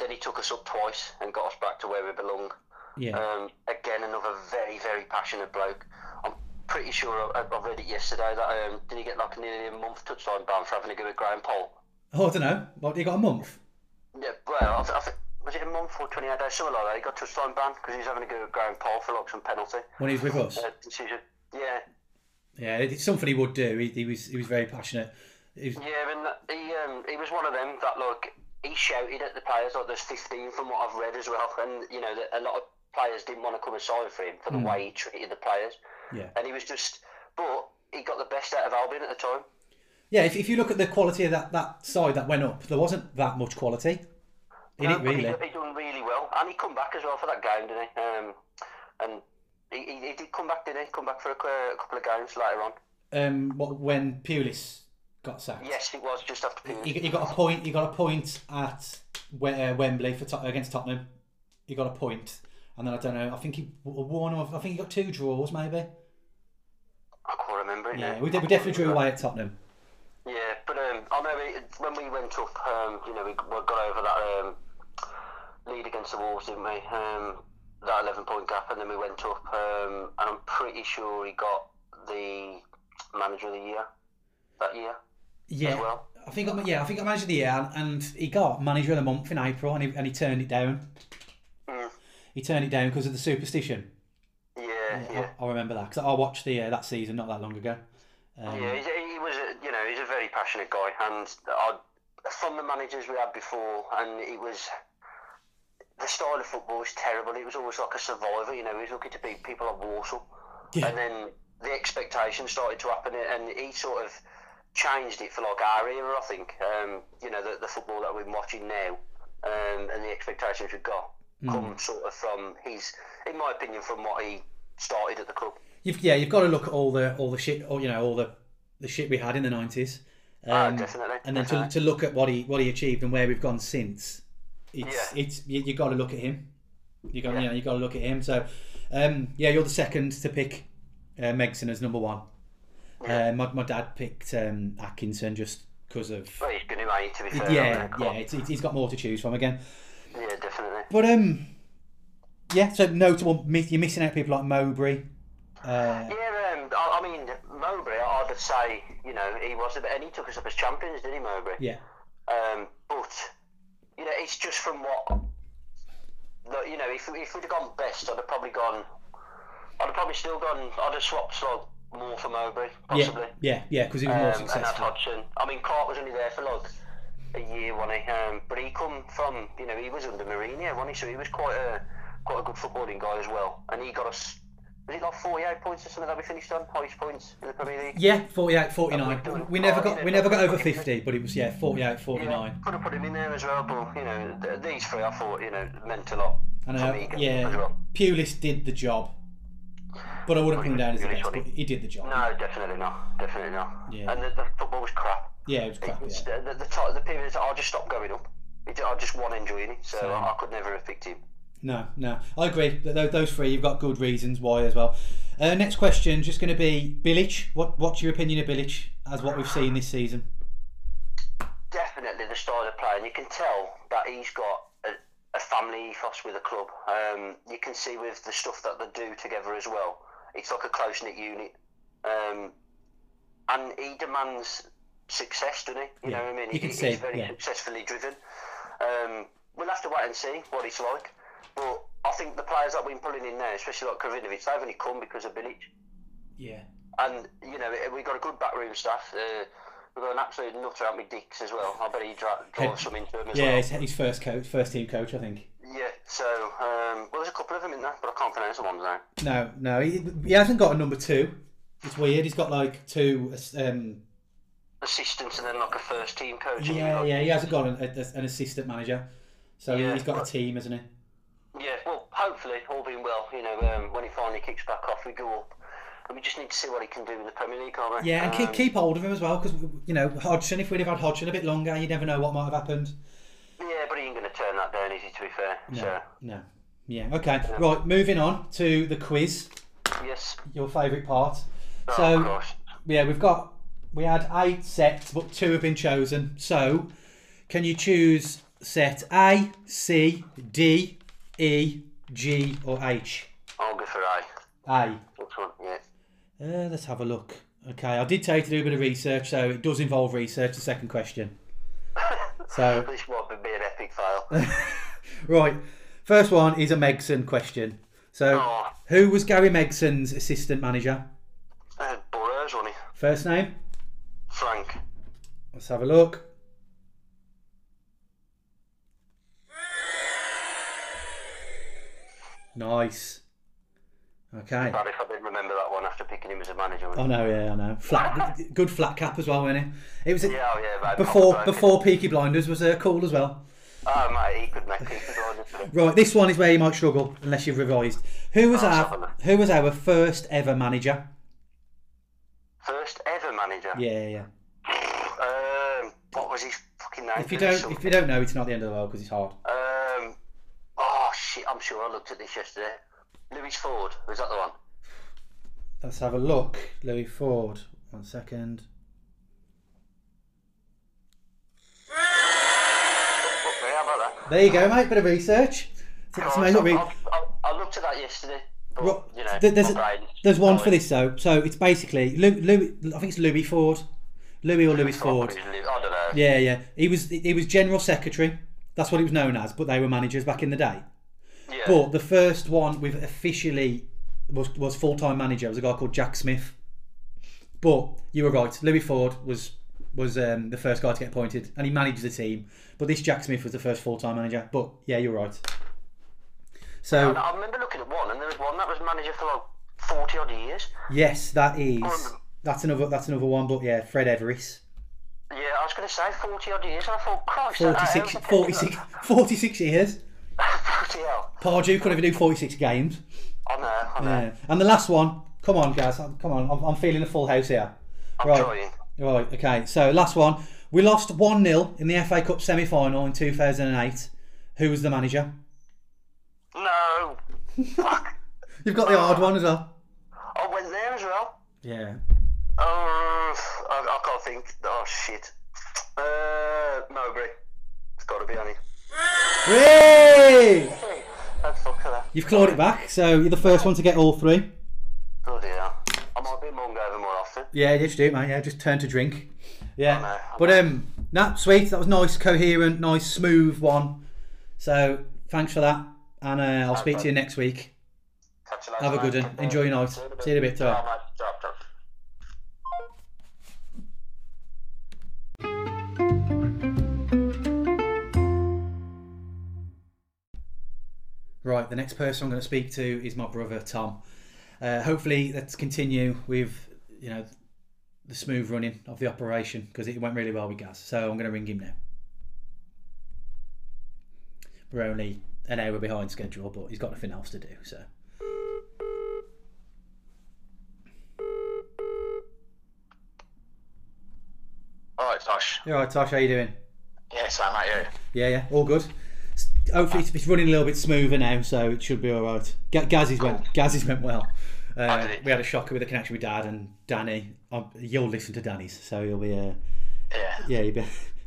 [SPEAKER 4] Then he took us up twice and got us back to where we belong.
[SPEAKER 1] yeah,
[SPEAKER 4] Um, again, another very, very passionate bloke. I'm pretty sure I, I read it yesterday that um, did he get like nearly a month touchline ban for having a go at Graham Poll?
[SPEAKER 1] oh, I don't know. What he got a month?
[SPEAKER 4] Yeah, well, I, th- I think was it a month or 28 days, something like that. He got touchline ban because he was having a go at Graham Poll for like some penalty
[SPEAKER 1] when he was with us.
[SPEAKER 4] uh, decision. Yeah,
[SPEAKER 1] Yeah, it's something he would do. He, he was he was very passionate. He was,
[SPEAKER 4] Yeah, and he um, he was one of them that like he shouted at the players like there's 15 from what I've read as well, and you know that a lot of players didn't want to come and sign for him for the way he treated the players,
[SPEAKER 1] yeah,
[SPEAKER 4] and he was just, but he got the best out of Albion at the time.
[SPEAKER 1] yeah. If, if you look at the quality of that, that side that went up, there wasn't that much quality in
[SPEAKER 4] No,
[SPEAKER 1] it really.
[SPEAKER 4] He, he done really well, and he come back as well for that game, didn't he? Um, and he, he, he did come back, didn't he? Come back for a, a couple of games later on.
[SPEAKER 1] Um, what, when Pulis got sacked,
[SPEAKER 4] Yes, it was just after
[SPEAKER 1] he, he got a point. He got a point at uh, Wembley for against Tottenham. He got a point, and then I don't know. I think he won. I think he got two draws, maybe.
[SPEAKER 4] I can't remember
[SPEAKER 1] Yeah, we did. We definitely drew away at Tottenham.
[SPEAKER 4] Yeah, but um, I know when we went up, um, you know, we, got over that um, lead against the Wolves, didn't we? Um, that 11 point gap, and then we went up, um, and I'm pretty sure he got the manager of the year that year
[SPEAKER 1] Yeah.
[SPEAKER 4] as well.
[SPEAKER 1] I think yeah, I think I managed the year, and he got manager of the month in April, and he, and he turned it down.
[SPEAKER 4] Mm.
[SPEAKER 1] He turned it down because of the superstition.
[SPEAKER 4] Yeah, yeah.
[SPEAKER 1] I, I remember that because I watched the uh, that season not that long ago. Um,
[SPEAKER 4] Yeah, he's, he was, a, you know, he's a very passionate guy, and I, from the managers we had before, and it was the style of football was terrible. It was always like a survivor, you know. He was looking to beat people like Walsall,
[SPEAKER 1] Yeah.
[SPEAKER 4] and then the expectation started to happen, and he sort of changed it for like our era. I think, um, you know, the, the football that we've been watching now, um, and the expectations we've got come sort of from his, in my opinion, from what he started at the club.
[SPEAKER 1] You've, yeah, you've got to look at all the all the shit, or you know, all the the shit we had in the nineties,
[SPEAKER 4] Ah,
[SPEAKER 1] um,
[SPEAKER 4] definitely,
[SPEAKER 1] and then to,
[SPEAKER 4] definitely.
[SPEAKER 1] to look at what he what he achieved and where we've gone since. It's
[SPEAKER 4] Yeah.
[SPEAKER 1] it's you, you got to look at him. You got
[SPEAKER 4] Yeah.
[SPEAKER 1] you know you got to look at him. So, um, yeah, you're the second to pick uh, Megson as number one. Uh, my my dad picked um, Atkinson just because of
[SPEAKER 4] Well, he's going to be fair.
[SPEAKER 1] yeah yeah it's, it's, he's got more to choose from again.
[SPEAKER 4] Yeah, definitely.
[SPEAKER 1] But um, yeah. So notable, you're missing out people like Mowbray. Uh,
[SPEAKER 4] Yeah, um, I, I mean, Mowbray, I would say, you know, he was and he took us up as champions, didn't he, Mowbray?
[SPEAKER 1] yeah,
[SPEAKER 4] Um, but, you know, it's just from what, you know, if, if we'd have gone best, I'd have probably gone, I'd have probably still gone, I'd have swapped like more for Mowbray, possibly.
[SPEAKER 1] yeah, yeah, yeah, because he was more
[SPEAKER 4] um, and had
[SPEAKER 1] successful.
[SPEAKER 4] Hodgson. I mean, Clarke was only there for like a year, wasn't he? Um, but he come from, you know, he was under Mourinho, wasn't he? So he was quite a quite a good footballing guy as well. And he got us, was it like 48 points or something that we finished on? Highest points in the Premier League?
[SPEAKER 1] Yeah, 48, 49.
[SPEAKER 4] we've
[SPEAKER 1] We never got we never got over 50, but it was yeah, 48,
[SPEAKER 4] Yeah,
[SPEAKER 1] 49.
[SPEAKER 4] could have put him in there as well, but, you know, these three I thought, you know, meant a lot
[SPEAKER 1] I know, yeah.
[SPEAKER 4] well.
[SPEAKER 1] Pulis did the job, but I wouldn't put him down as the
[SPEAKER 4] Pulis,
[SPEAKER 1] best. But he did the job.
[SPEAKER 4] No, definitely not. Definitely not.
[SPEAKER 1] Yeah.
[SPEAKER 4] And the, the football was crap.
[SPEAKER 1] Yeah, it was crap.
[SPEAKER 4] It's
[SPEAKER 1] Yeah.
[SPEAKER 4] the, the, the, the period I just stopped going up. It, I just wasn't enjoying it, so
[SPEAKER 1] Same.
[SPEAKER 4] I, could never have picked him.
[SPEAKER 1] No, no, I agree. Th- th- Those three, you've got good reasons why as well. Uh, next question, just going to be Bilic. What What's your opinion of Bilic as what we've seen this season?
[SPEAKER 4] Definitely the style of play, and you can tell that he's got a, a family ethos with the club. Um, you can see with the stuff that they do together as well. It's like a close knit unit, um, and he demands success, doesn't he? You
[SPEAKER 1] Yeah,
[SPEAKER 4] know what I mean?
[SPEAKER 1] you
[SPEAKER 4] He- he's
[SPEAKER 1] see,
[SPEAKER 4] very
[SPEAKER 1] yeah.
[SPEAKER 4] successfully driven. Um, we'll have to wait and see what it's like. But I think the players that we've been pulling in now, especially like Krovinovic, they've only come because of Bilic.
[SPEAKER 1] Yeah,
[SPEAKER 4] And you know we've got a good backroom staff. Uh, we've got an absolute nutter out me dicks as well. I bet he dra- drives some into him as
[SPEAKER 1] yeah.
[SPEAKER 4] well.
[SPEAKER 1] Yeah, he's his first coach, first team coach, I think.
[SPEAKER 4] Yeah. So um, well, there's a couple of them in there, but I can't pronounce the ones now.
[SPEAKER 1] No, no, he, he hasn't got a number two. It's weird. He's got like two. Um,
[SPEAKER 4] Assistants and then like a first team coach.
[SPEAKER 1] yeah, yeah. He hasn't got an, a, an assistant manager, so
[SPEAKER 4] Yeah,
[SPEAKER 1] he's got a team, hasn't he?
[SPEAKER 4] yeah. Well, hopefully all being well. You know, um, when he finally kicks back off, we go up. And we just need to see what he can do in the Premier League, can't we?
[SPEAKER 1] Yeah, and keep
[SPEAKER 4] Um,
[SPEAKER 1] keep hold of him as well because you know Hodgson. If we'd have had Hodgson a bit longer, you never know what might have happened.
[SPEAKER 4] Yeah, but he ain't going to turn that down, is he? To be fair. So
[SPEAKER 1] No. Yeah. Okay. Right. Moving on to the quiz.
[SPEAKER 4] yes.
[SPEAKER 1] Your favourite part.
[SPEAKER 4] Oh,
[SPEAKER 1] So yeah, we've got we had eight sets, but two have been chosen. So can you choose set A, C, D, E, G, or H?
[SPEAKER 4] I'll go for A.
[SPEAKER 1] A.
[SPEAKER 4] Which one? Yeah.
[SPEAKER 1] Uh, let's have a look. Okay, I did tell you to do a bit of research, so it does involve research. The second question. So
[SPEAKER 4] This might be an epic fail.
[SPEAKER 1] right, first one is a Megson question. So
[SPEAKER 4] oh,
[SPEAKER 1] who was Gary Megson's assistant manager?
[SPEAKER 4] uh, wasn't he?
[SPEAKER 1] First name.
[SPEAKER 4] Frank.
[SPEAKER 1] Let's have a look. Nice. Okay.
[SPEAKER 4] Bad if I didn't remember that one after picking him as a manager.
[SPEAKER 1] I know, yeah, I know. Flat, good- good flat cap as well, wasn't it? It was
[SPEAKER 4] it? Yeah, oh, yeah,
[SPEAKER 1] before before Peaky Blinders was uh, cool as well.
[SPEAKER 4] Oh, mate, he could make on this.
[SPEAKER 1] Right, this one is where you might struggle unless you've revised. Who was
[SPEAKER 4] Oh,
[SPEAKER 1] our. Who was our first ever manager?
[SPEAKER 4] First ever manager.
[SPEAKER 1] Yeah, yeah.
[SPEAKER 4] Um, what was his fucking name?
[SPEAKER 1] If you don't, if you don't know, it's not the end of the world because it's hard.
[SPEAKER 4] Um, oh shit! I'm sure I looked at this yesterday. Louis Ford was that the one?
[SPEAKER 1] Let's have a look. Louis Ford. One second.
[SPEAKER 4] Fuck me, how about that?
[SPEAKER 1] There you go, mate. Bit of research. That's
[SPEAKER 3] I,
[SPEAKER 1] amazing.
[SPEAKER 3] I, looked at that yesterday. But,
[SPEAKER 1] Ro-
[SPEAKER 3] you know,
[SPEAKER 1] there's,
[SPEAKER 3] brain's
[SPEAKER 1] there's one for this though. So it's basically Louis, Louis, I think it's Louis Ford, Louis or Louis Ford.
[SPEAKER 3] I don't know.
[SPEAKER 1] Yeah, yeah. He was he was general secretary. That's what he was known as. But they were managers back in the day.
[SPEAKER 3] Yeah.
[SPEAKER 1] But the first one with officially was was full time manager was a guy called Jack Smith. But you were right. Louis Ford was was um, the first guy to get appointed, and he managed the team. But this Jack Smith was the first full time manager. But yeah, you're right. So
[SPEAKER 3] I remember looking at one, and there was one that was manager for like forty odd years.
[SPEAKER 1] yes, that is
[SPEAKER 3] Um,
[SPEAKER 1] that's another that's another one. But yeah, Fred Everiss.
[SPEAKER 3] Yeah, I was going to say forty odd years, and I thought, Christ,
[SPEAKER 1] 46, 46, 46 years.
[SPEAKER 3] Hell!
[SPEAKER 1] Pardew couldn't even do 46 games.
[SPEAKER 3] I know, I know.
[SPEAKER 1] Yeah. And the last one, come on, guys, come on, I'm, I'm feeling a full house here.
[SPEAKER 3] I'm
[SPEAKER 1] Right.
[SPEAKER 3] trying.
[SPEAKER 1] Right, okay, so last one. We lost 1 0 in the FA Cup semi final in 2008. Who was the manager?
[SPEAKER 3] No, fuck.
[SPEAKER 1] You've got the hard one as well.
[SPEAKER 3] I went there as well.
[SPEAKER 1] Yeah.
[SPEAKER 3] Oh, I, I can't think. Oh shit. Uh, Mowbray. It's got to be on it.
[SPEAKER 1] Hey!
[SPEAKER 3] Hey, that's fuck for.
[SPEAKER 1] You've clawed it back, so you're the first one to get all three.
[SPEAKER 3] Oh dear. I might be hungover more often.
[SPEAKER 1] Yeah, just do it, mate. Yeah, just turn to drink. Yeah.
[SPEAKER 3] I know, I
[SPEAKER 1] But um, nah, sweet. That was nice, coherent, nice, smooth one. So thanks for that, and uh, I'll speak to you next week.
[SPEAKER 3] Catch you later,
[SPEAKER 1] Have a good one. Enjoy your night.
[SPEAKER 3] See you in a bit.
[SPEAKER 1] Right, the next person I'm going to speak to is my brother Tom. Uh, hopefully, let's continue with you know the smooth running of the operation because it went really well with Gaz. So I'm going to ring him now. We're only an hour behind schedule, but he's got nothing else to do. So
[SPEAKER 5] All right, Tosh.
[SPEAKER 1] all right, Tosh, how you doing?
[SPEAKER 5] Yeah, Sam, mate, you.
[SPEAKER 1] Yeah, yeah, all good. Hopefully, it's, it's running a little bit smoother now, so it should be all right. Gazzy's Gaz's went, Gaz's went well. Uh, we had a shocker with the connection with Dad and Danny. Um, you'll listen to Danny's, so you'll be. Uh,
[SPEAKER 5] Yeah.
[SPEAKER 1] yeah,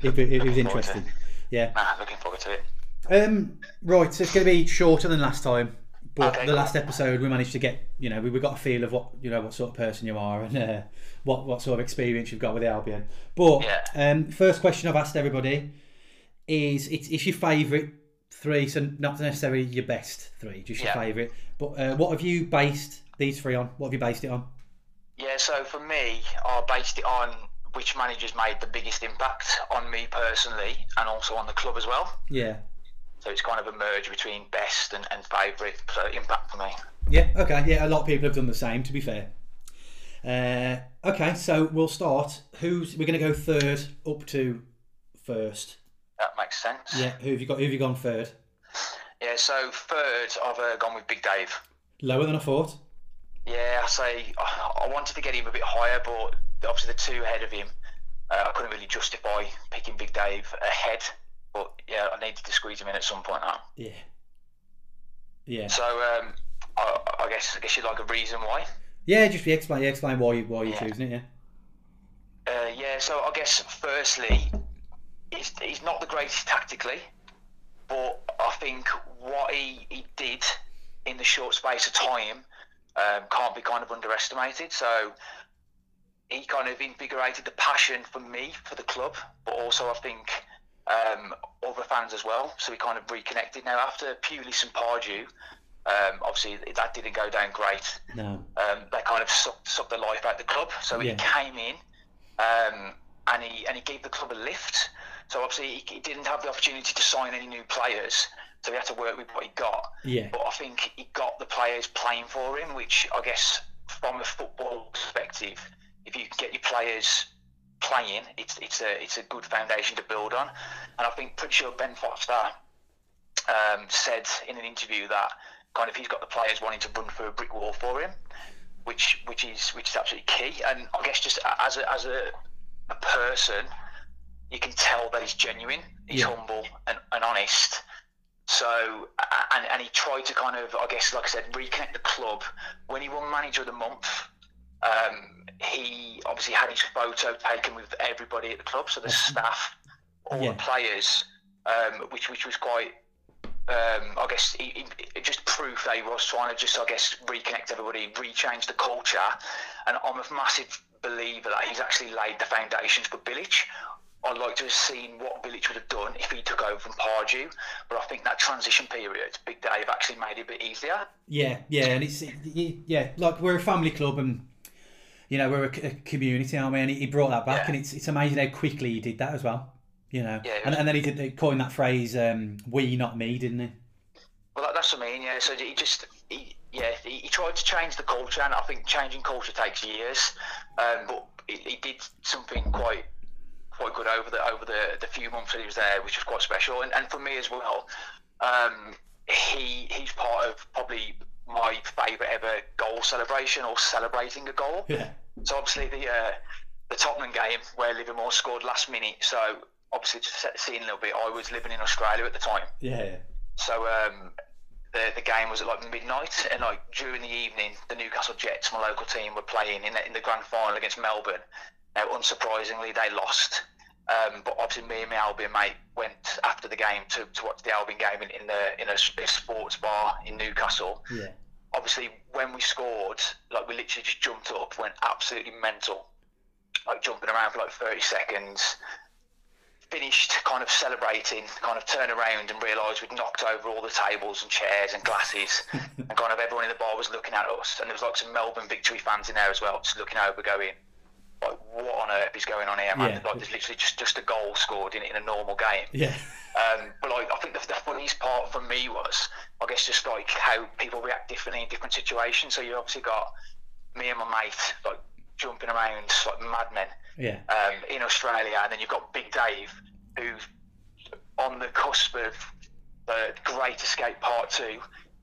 [SPEAKER 1] he'll be, be, it was interesting. Yeah.
[SPEAKER 5] Nah, looking forward to it.
[SPEAKER 1] Um, right, so it's going to be shorter than last time, but
[SPEAKER 5] Okay,
[SPEAKER 1] the
[SPEAKER 5] cool.
[SPEAKER 1] last episode we managed to get, you know, we, we got a feel of what you know what sort of person you are and uh, what what sort of experience you've got with the Albion. But
[SPEAKER 5] Yeah.
[SPEAKER 1] um, first question I've asked everybody is it's, it's your favourite three, so not necessarily your best three, just your
[SPEAKER 5] Yeah.
[SPEAKER 1] favourite. But uh, what have you based these three on? What have you based it on?
[SPEAKER 5] Yeah, so for me, I based it on which managers made the biggest impact on me personally and also on the club as well.
[SPEAKER 1] Yeah.
[SPEAKER 5] So it's kind of a merge between best and, and favourite so impact for me.
[SPEAKER 1] Yeah, okay, yeah, a lot of people have done the same, to be fair. Uh, okay, so we'll start. Who's we're going to go third up to first?
[SPEAKER 5] That makes sense.
[SPEAKER 1] Yeah, who have you got? Who have you gone third?
[SPEAKER 5] Yeah, so third, I've uh, gone with Big Dave.
[SPEAKER 1] Lower than I thought.
[SPEAKER 5] Yeah, I say I wanted to get him a bit higher, but obviously the two ahead of him, uh, I couldn't really justify picking Big Dave ahead. But yeah, I needed to squeeze him in at some point now.
[SPEAKER 1] Yeah. Yeah.
[SPEAKER 5] So um, I, I guess I guess you'd like a reason why.
[SPEAKER 1] Yeah, just explain. Yeah, explain why you why you're
[SPEAKER 5] Yeah.
[SPEAKER 1] choosing it. Yeah.
[SPEAKER 5] Uh, yeah, so I guess firstly, he's, he's not the greatest tactically, but I think what he, he did in the short space of time um, can't be kind of underestimated. So he kind of invigorated the passion for me for the club, but also I think um, other fans as well. So we kind of reconnected. Now after Pulis and Pardew, um, obviously that didn't go down great
[SPEAKER 1] No.
[SPEAKER 5] um, they kind of sucked, sucked the life out of the club. So he came in um, and he and he gave the club a lift. So obviously he, he didn't have the opportunity to sign any new players, so he had to work with what he got.
[SPEAKER 1] Yeah.
[SPEAKER 5] But I think he got the players playing for him, which I guess from a football perspective, if you can get your players playing, it's it's a it's a good foundation to build on. And I think pretty sure Ben Foster um, said in an interview that kind of he's got the players wanting to run through a brick wall for him, which which is which is absolutely key. And I guess just as a, as a, a person, you can tell that he's genuine, he's
[SPEAKER 1] Yeah.
[SPEAKER 5] humble and, and honest. So and, and he tried to kind of I guess like I said reconnect the club when he won manager of the month. Um, he obviously had his photo taken with everybody at the club, so the staff, all
[SPEAKER 1] Yeah.
[SPEAKER 5] the players um, which which was quite. Um, I guess he, he, just proof that he was trying to just, I guess, reconnect everybody, rechange the culture, and I'm a massive believer that he's actually laid the foundations for Bilic. I'd like to have seen what Bilic would have done if he took over from Pardew, but I think that transition period, Big Dave actually made it a bit easier.
[SPEAKER 1] Yeah, yeah, and it's yeah, like we're a family club and you know we're a, a community, aren't we? And he brought that back,
[SPEAKER 5] Yeah.
[SPEAKER 1] and it's it's amazing how quickly he did that as well. You know,
[SPEAKER 5] Yeah,
[SPEAKER 1] and, and then he did he coined that phrase um, "we, not me," didn't he?
[SPEAKER 5] Well, that, that's what I mean. Yeah. So he just, he, yeah, he, he tried to change the culture, and I think changing culture takes years. Um, but he, he did something quite, quite good over the over the, the few months that he was there, which was quite special. And, and for me as well, um, he he's part of probably my favourite ever goal celebration or celebrating a goal.
[SPEAKER 1] Yeah,
[SPEAKER 5] So obviously the uh, the Tottenham game where Livermore scored last minute. So obviously to set the scene a little bit, I was living in Australia at the time.
[SPEAKER 1] yeah.
[SPEAKER 5] So um, the the game was at like midnight, and like during the evening, the Newcastle Jets, my local team, were playing in the, in the grand final against Melbourne. Now, unsurprisingly, they lost. Um, but obviously, me and my Albion mate went after the game to, to watch the Albion game in, in the in a, a sports bar in Newcastle.
[SPEAKER 1] yeah.
[SPEAKER 5] Obviously, when we scored, like we literally just jumped up, went absolutely mental, like jumping around for like thirty seconds finished kind of celebrating, kind of turned around and realised we'd knocked over all the tables and chairs and glasses, and kind of everyone in the bar was looking at us. And there was like some Melbourne Victory fans in there as well, just looking over, going, like, what on earth is going on here, man?
[SPEAKER 1] Yeah.
[SPEAKER 5] Like, there's literally just, just a goal scored in, in a normal game.
[SPEAKER 1] Yeah,
[SPEAKER 5] Um, but like, I think the, the funniest part for me was, I guess, just like how people react differently in different situations. So you obviously got me and my mate like jumping around like madmen
[SPEAKER 1] yeah,
[SPEAKER 5] um, in Australia, and then you've got Big Dave, who's on the cusp of the Great Escape Part Two,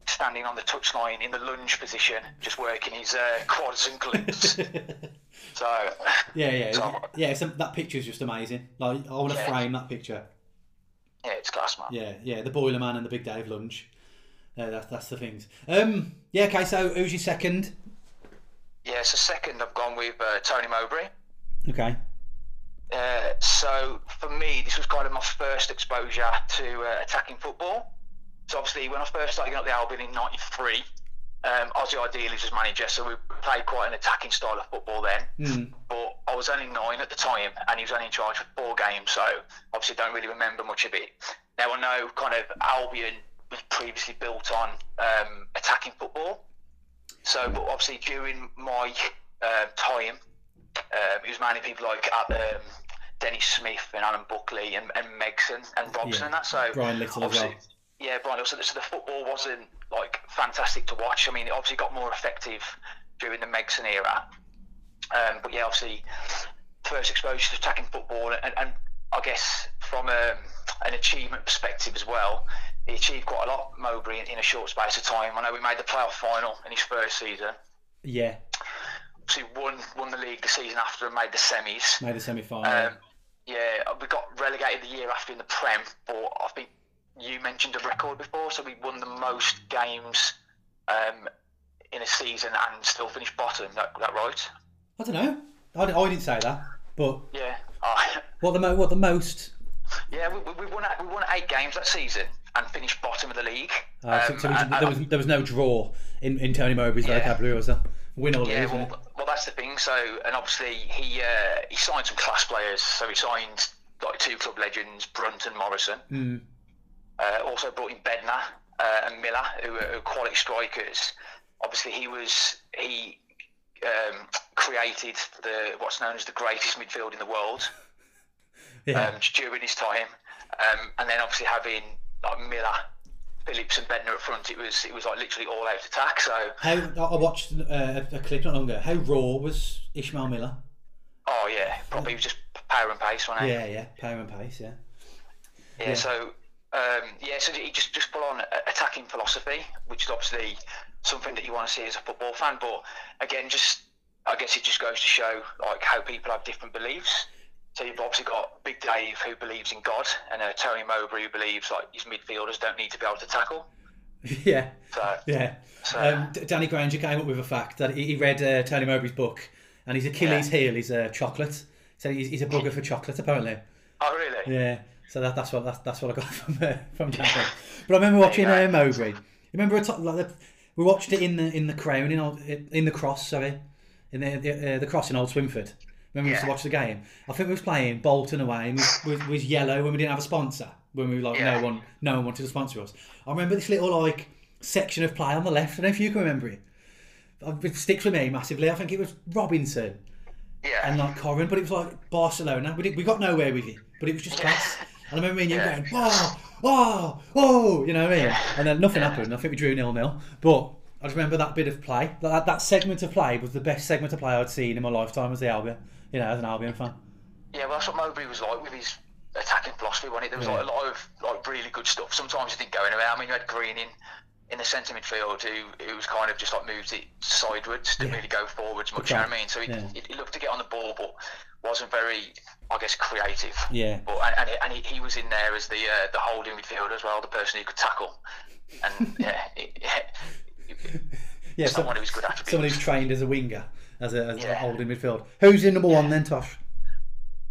[SPEAKER 5] standing on the touchline in the lunge position, just working his uh, quads and glutes. so
[SPEAKER 1] yeah, yeah,
[SPEAKER 5] So-
[SPEAKER 1] yeah. So that picture's just amazing. Like I want to
[SPEAKER 5] Yeah.
[SPEAKER 1] frame that picture.
[SPEAKER 5] yeah, it's class, man.
[SPEAKER 1] Yeah, yeah. The Boiler Man and the Big Dave lunge. Uh, that, that's the things. Um, yeah. Okay. So who's your second?
[SPEAKER 5] Yeah, so second, I've gone with uh, Tony Mowbray.
[SPEAKER 1] Okay.
[SPEAKER 5] Uh, so for me, this was kind of my first exposure to uh, attacking football. So obviously, when I first started at the Albion in '93, um, Ossie Ardiles was his manager, so we played quite an attacking style of football then.
[SPEAKER 1] Mm.
[SPEAKER 5] But I was only nine at the time, and he was only in charge for four games, so obviously don't really remember much of it. Now I know kind of Albion was previously built on um, attacking football. So, but obviously during my um, time, um, it was mainly people like um, Denis Smith and Alan Buckley and, and Megson and Robson
[SPEAKER 1] Yeah.
[SPEAKER 5] and that. So
[SPEAKER 1] Brian Little as well.
[SPEAKER 5] Yeah, Brian. So, so the football wasn't like fantastic to watch. I mean, it obviously got more effective during the Megson era. Um, but yeah, obviously, first exposure to attacking football, and, and I guess from um, an achievement perspective as well, he achieved quite a lot, Mowbray, in, in a short space of time. I know we made the playoff final in his first season.
[SPEAKER 1] Yeah.
[SPEAKER 5] Obviously, won won the league the season after and made the semis.
[SPEAKER 1] Made the semi final.
[SPEAKER 5] Um, yeah, we got relegated the year after in the Prem, but I think you mentioned a record before, so we won the most games um, in a season and still finished bottom. That, that right?
[SPEAKER 1] I don't know. I, I didn't say that, but
[SPEAKER 5] Yeah. Oh,
[SPEAKER 1] what the mo- what the most?
[SPEAKER 5] yeah, we, we, we won we won eight games that season and finished bottom of the league.
[SPEAKER 1] Uh, so,
[SPEAKER 5] Um,
[SPEAKER 1] so we-
[SPEAKER 5] and-
[SPEAKER 1] there was there was no draw in, in Tony Mowbray's
[SPEAKER 5] Yeah.
[SPEAKER 1] vocabulary, was there? Win or lose.
[SPEAKER 5] Yeah,
[SPEAKER 1] wasn't
[SPEAKER 5] well, well, that's the thing. So, and obviously he uh, he signed some class players. So he signed like two club legends, Brunt and Morrison.
[SPEAKER 1] Mm.
[SPEAKER 5] Uh, also brought in Bednar uh, and Miller, who are, who are quality strikers. Obviously, he was he um, created the what's known as the greatest midfield in the world
[SPEAKER 1] Yeah.
[SPEAKER 5] um, during his time, um, and then obviously having like Miller, Phillips, and Bednar up front, it was it was like literally all out attack. So,
[SPEAKER 1] How I watched uh, a clip not long ago. How raw was Ishmael Miller?
[SPEAKER 5] oh yeah, probably just power and pace, wasn't it?
[SPEAKER 1] Yeah, yeah, power and pace. Yeah.
[SPEAKER 5] Yeah,
[SPEAKER 1] Yeah.
[SPEAKER 5] so um, yeah, so he just just full on attacking philosophy, which is obviously something that you want to see as a football fan. But again, just I guess it just goes to show like how people have different beliefs. So you've obviously got Big Dave who believes in God, and uh, Tony Mowbray who believes like his midfielders don't need to be able to tackle.
[SPEAKER 1] yeah.
[SPEAKER 5] So
[SPEAKER 1] Yeah.
[SPEAKER 5] So-
[SPEAKER 1] Um, Danny Granger came up with a fact that he, read uh, Tony Mowbray's book, and his Achilles heel is uh, chocolate. So he's, he's a bugger for chocolate, apparently.
[SPEAKER 5] oh really?
[SPEAKER 1] Yeah. So that, that's what that's, that's what I got from uh, from Japan. But I remember watching
[SPEAKER 5] There
[SPEAKER 1] uh. Mowbray. You remember a top, like the, we watched it in the in the Crown in old, in the Cross, sorry, in the the, uh, the Cross in Old Swinford. When we used to watch the game, I think we was playing Bolton away, and we was, was yellow when we didn't have a sponsor. When we were like
[SPEAKER 5] Yeah.
[SPEAKER 1] no one no one wanted to sponsor us. I remember this little like section of play on the left. I don't know if you can remember it. Uh, It sticks with me massively. I think it was Robinson
[SPEAKER 5] Yeah.
[SPEAKER 1] and like Koren, but it was like Barcelona. We, did, we got nowhere with it, but it was just class. And I remember me and you
[SPEAKER 5] Yeah.
[SPEAKER 1] going, oh, oh, oh, you know what I mean? And then nothing happened. I think we drew nil nil. But I just remember that bit of play. That, that segment of play was the best segment of play I'd seen in my lifetime as the Albion. You know, as an Albion fan.
[SPEAKER 5] Yeah, well, that's what Mowbray was like with his attacking philosophy, wasn't it? There was
[SPEAKER 1] Yeah.
[SPEAKER 5] like a lot of like really good stuff. Sometimes it didn't go anywhere. I mean, you had Green in, in the centre midfield who, who was kind of just like moved it sideways, didn't
[SPEAKER 1] Yeah.
[SPEAKER 5] really go forwards much. You know what I mean? So he,
[SPEAKER 1] Yeah.
[SPEAKER 5] he, he looked to get on the ball, but wasn't very, I guess, creative.
[SPEAKER 1] Yeah.
[SPEAKER 5] But and, and, he, he, was in there as the uh, the holding midfielder as well, the person who could tackle. And yeah, it,
[SPEAKER 1] Yeah,
[SPEAKER 5] it's
[SPEAKER 1] so,
[SPEAKER 5] not one of his good attributes.
[SPEAKER 1] someone who's trained as a winger, as a, as
[SPEAKER 5] Yeah.
[SPEAKER 1] a holding midfield. Who's in number one then, Tosh?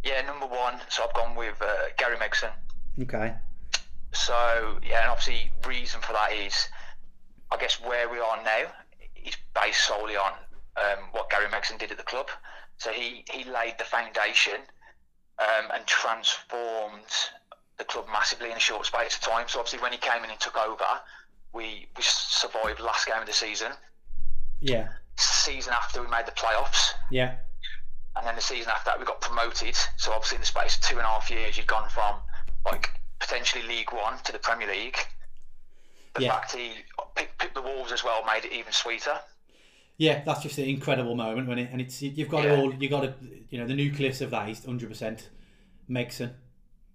[SPEAKER 5] Yeah, number one. So I've gone with uh, Gary Megson.
[SPEAKER 1] Okay.
[SPEAKER 5] So yeah, and obviously reason for that is, I guess where we are now is based solely on um, what Gary Megson did at the club. So he he laid the foundation um, and transformed the club massively in a short space of time. So obviously when he came in and took over, we we survived last game of the season.
[SPEAKER 1] Yeah.
[SPEAKER 5] Season after we made the playoffs,
[SPEAKER 1] Yeah.
[SPEAKER 5] and then the season after that we got promoted. So obviously in the space of two and a half years, you'd gone from like potentially League One to the Premier League. The
[SPEAKER 1] Yeah.
[SPEAKER 5] fact he picked, picked the Wolves as well made it even sweeter.
[SPEAKER 1] Yeah, that's just an incredible moment when it, and it's you've got
[SPEAKER 5] Yeah.
[SPEAKER 1] it all. You got to, you know, the nucleus of that is hundred percent Megson.